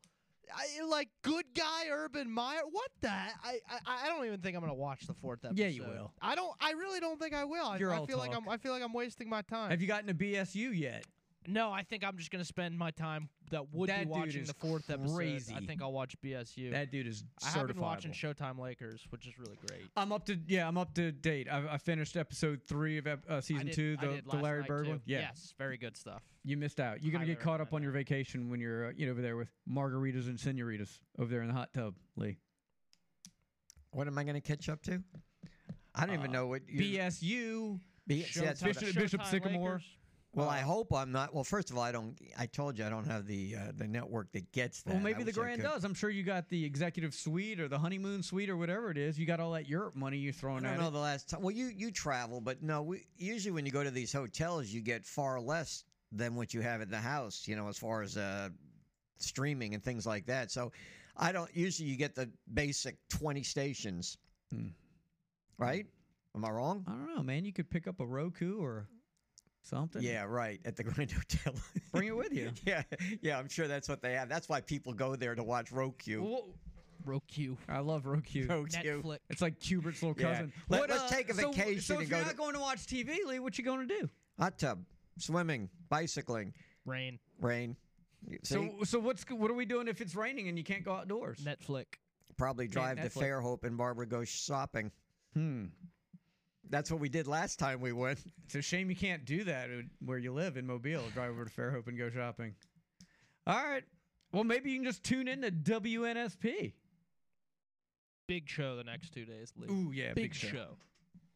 I, like good guy Urban Meyer. What the? I, I I don't even think I'm gonna watch the fourth episode. Yeah, you will. I don't. I really don't think I will. I, You're I all feel like. I'm. I feel like I'm wasting my time. Have you gotten to BSU yet? No, I think I'm just gonna spend my time that would That be watching the fourth episode. I think I'll watch BSU. That dude is I have been watching. Showtime Lakers, which is really great. I'm up to yeah, I'm up to date. I, I finished episode three of uh, season did- two, the, the Larry Bird too. one. Yeah, Yes, very good stuff. you missed out. You're gonna Highly get caught up on your vacation when you're uh, you know over there with margaritas and senoritas over there in the hot tub, Lee. What am I going to catch up to? I don't even know what you. BSU. B- see, that's what I- Bishop, Bishop Sycamore. Well, Uh, I hope I'm not. Well, first of all, I don't. I told you I don't have the uh, the network that gets that. Well, I maybe the Grand does. I'm sure you got the executive suite or the honeymoon suite or whatever it is. You got all that Europe money you're I throwing don't at know it. the last time. Well, you you travel, but no. We, usually, when you go to these hotels, you get far less than what you have at the house. You know, as far as uh, streaming and things like that. So, I don't. Usually, you get the basic twenty stations. Right? Am I wrong? I don't know, man. You could pick up a Roku or something. Yeah, right. At the Grand Hotel. Bring it with you. yeah, yeah. I'm sure that's what they have. That's why people go there to watch Roku. Roku. I love Roku. Roku. Netflix. It's like Kubert's little Yeah. cousin. Let- What, let's uh, take a so- vacation So, and if go you're to- not going to watch TV, Lee, what you going to do? Hot tub, swimming, bicycling, Rain. rain. You So, so what's what are we doing if it's raining and you can't go outdoors? Netflix. Probably drive to Netflix. Fairhope and Barbara goes shopping. Hmm. That's what we did last time we went. It's a shame you can't do that where you live in Mobile. Drive over to Fairhope and go shopping. All right. Well, maybe you can just tune in to WNSP. Big show the next two days, Lee. Ooh, yeah, big, big show.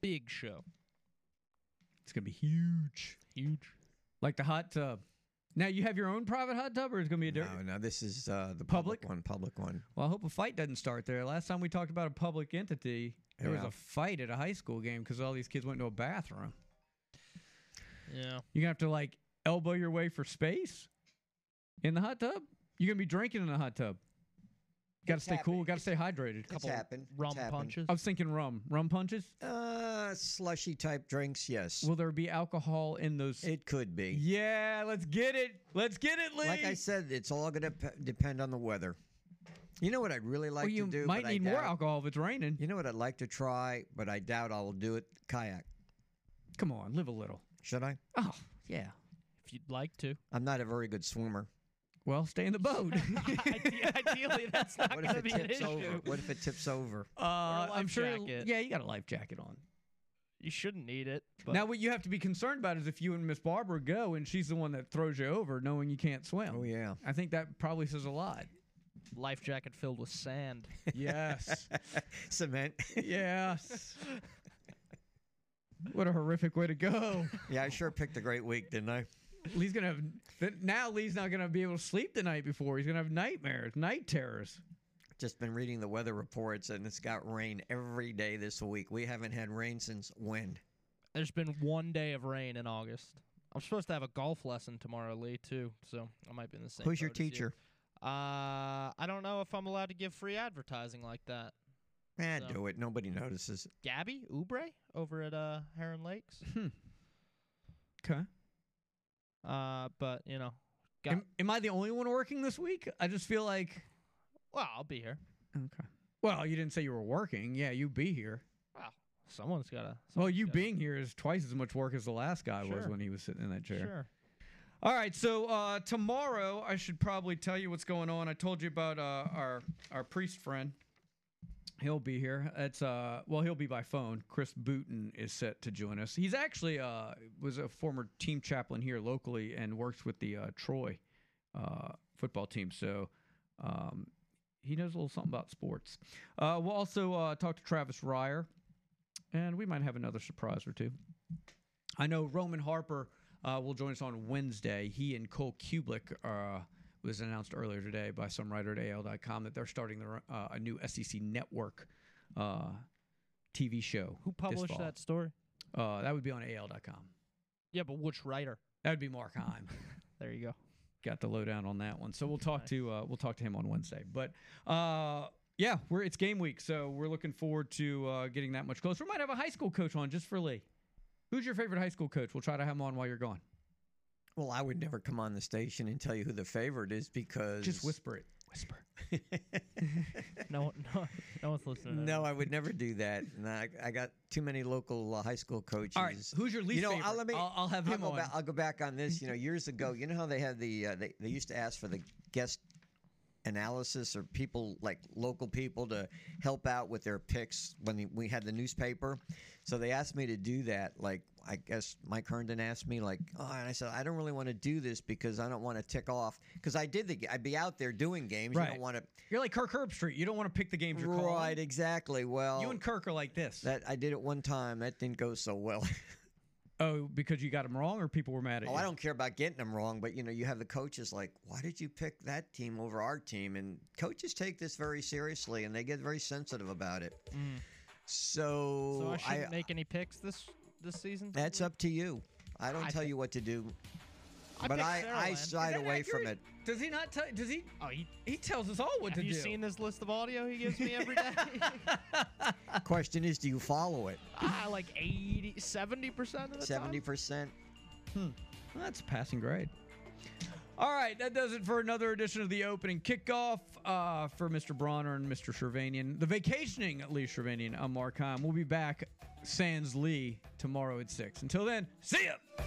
Big show. It's gonna be huge, huge. Like the hot tub. Now you have your own private hot tub, or it's gonna be a different. No, no, this is uh, the Public? public one. Public one. Well, I hope a fight doesn't start there. Last time we talked about a public entity, there was a fight at a high school game because all these kids went to a bathroom. Yeah. You're gonna have to like elbow your way for space in the hot tub. You're gonna be drinking in the hot tub. Got to It's stay cool. Got to stay hydrated. It's happened. It's rum happened. punches. I was thinking rum. Rum punches. Uh, slushy type drinks, yes. Will there be alcohol in those? It could be. Yeah, let's get it. Let's get it, Lee. Like I said, it's all going to depend on the weather. You know what I'd really like well, to do? might but I need more alcohol if it's raining. You know what I'd like to try, but I doubt I will do it? Kayak. Come on, live a little. Should I? Oh, yeah. If you'd like to. I'm not a very good swimmer. Well, stay in the boat. Ideally, that's not What going if to it be an tips issue. over? What if it tips over? Uh, life I'm sure. Yeah, you got a life jacket on. You shouldn't need it. But now, what you have to be concerned about is if you and Miss Barbara go and she's the one that throws you over, knowing you can't swim. Oh yeah. I think that probably says a lot. Life jacket filled with sand. Yes. Cement. yes. What a horrific way to go. Yeah, I sure picked a great week, didn't I? Lee's gonna have th- now. Lee's not gonna be able to sleep the night before. He's gonna have nightmares, night terrors. Just been reading the weather reports, and it's got rain every day this week. We haven't had rain since when? There's been one day of rain in August. I'm supposed to have a golf lesson tomorrow, Lee, too. So I might be in the same. Who's your teacher? as you. Uh, I don't know if I'm allowed to give free advertising like that. Eh, So- do it. Nobody notices. Gabby Oubre over at uh Heron Lakes. Okay. Uh, but you know, Am, am I the only one working this week? I just feel like. well, I'll be here. Okay. Well, you didn't say you were working. Yeah, you be here. Well, someone's gotta. Well, you being here is twice as much work as the last guy was when he was sitting in that chair. Sure. All right, so uh, tomorrow I should probably tell you what's going on. I told you about uh, our our priest friend. He'll be here. It's uh well he'll be by phone. Chris Booton is set to join us. He's actually uh was a former team chaplain here locally and works with the uh, Troy uh, football team. So um, he knows a little something about sports. Uh, we'll also uh, talk to Travis Ryer, and we might have another surprise or two. I know Roman Harper uh, will join us on Wednesday. He and Cole Cubelic uh, was announced earlier today by some writer at AL.com that they're starting their, uh, a new SEC network uh, TV show. Who published that story? Uh, that would be on AL.com. Yeah, but which writer? That would be Mark Heim. There you go. Got the lowdown on that one. So we'll talk to uh, we'll talk to him on Wednesday. But uh, yeah, we're it's game week, so we're looking forward to uh, getting that much closer. We might have a high school coach on just for Lee. Who's your favorite high school coach? We'll try to have him on while you're gone. Well, I would never come on the station and tell you who the favorite is because Just whisper it. Whisper. No, no, no one's listening. No. I would never do that. And I, I got too many local uh, high school coaches. All right, who's your least you know, favorite? I'll, let me, I'll- I'll have him go on. Back, I'll go back on this. You know, years ago, you know how they had the uh, they they used to ask for the guest analysis or people like local people to help out with their picks when the, we had the newspaper. So they asked me to do that. Like I guess Mike Herndon asked me like, oh, and I said I don't really want to do this because I don't want to tick off because I did the I'd be out there doing games. You don't want to. You're like Kirk Herbstreit. You don't want to pick the games you're calling. Right, exactly. Well, You and Kirk are like this. that I did it one time. That didn't go so well. oh, because you got them wrong, or people were mad at oh, you. I don't care about getting them wrong, but you know, you have the coaches like, why did you pick that team over our team? And coaches take this very seriously, and they get very sensitive about it. Mm. So, So I shouldn't make any picks this this season. that's up to you. I don't I tell thi- you what to do, I but picked I, I Saraland. side Is that away from it. Does he not tell? Does he? Oh, he he tells us all what have to you seen this list of audio he gives me every day? Question is, do you follow it? ah, like 80, 70 percent of the Seventy time. percent. Well, that's a passing grade. All right, that does it for another edition of the opening kickoff uh, for Mr. Bronner and Mr. Shervanian. The vacationing Lee Shervanian. I'm Mark Heim. We'll be back, Sans Lee, tomorrow at 6. Until then, see ya!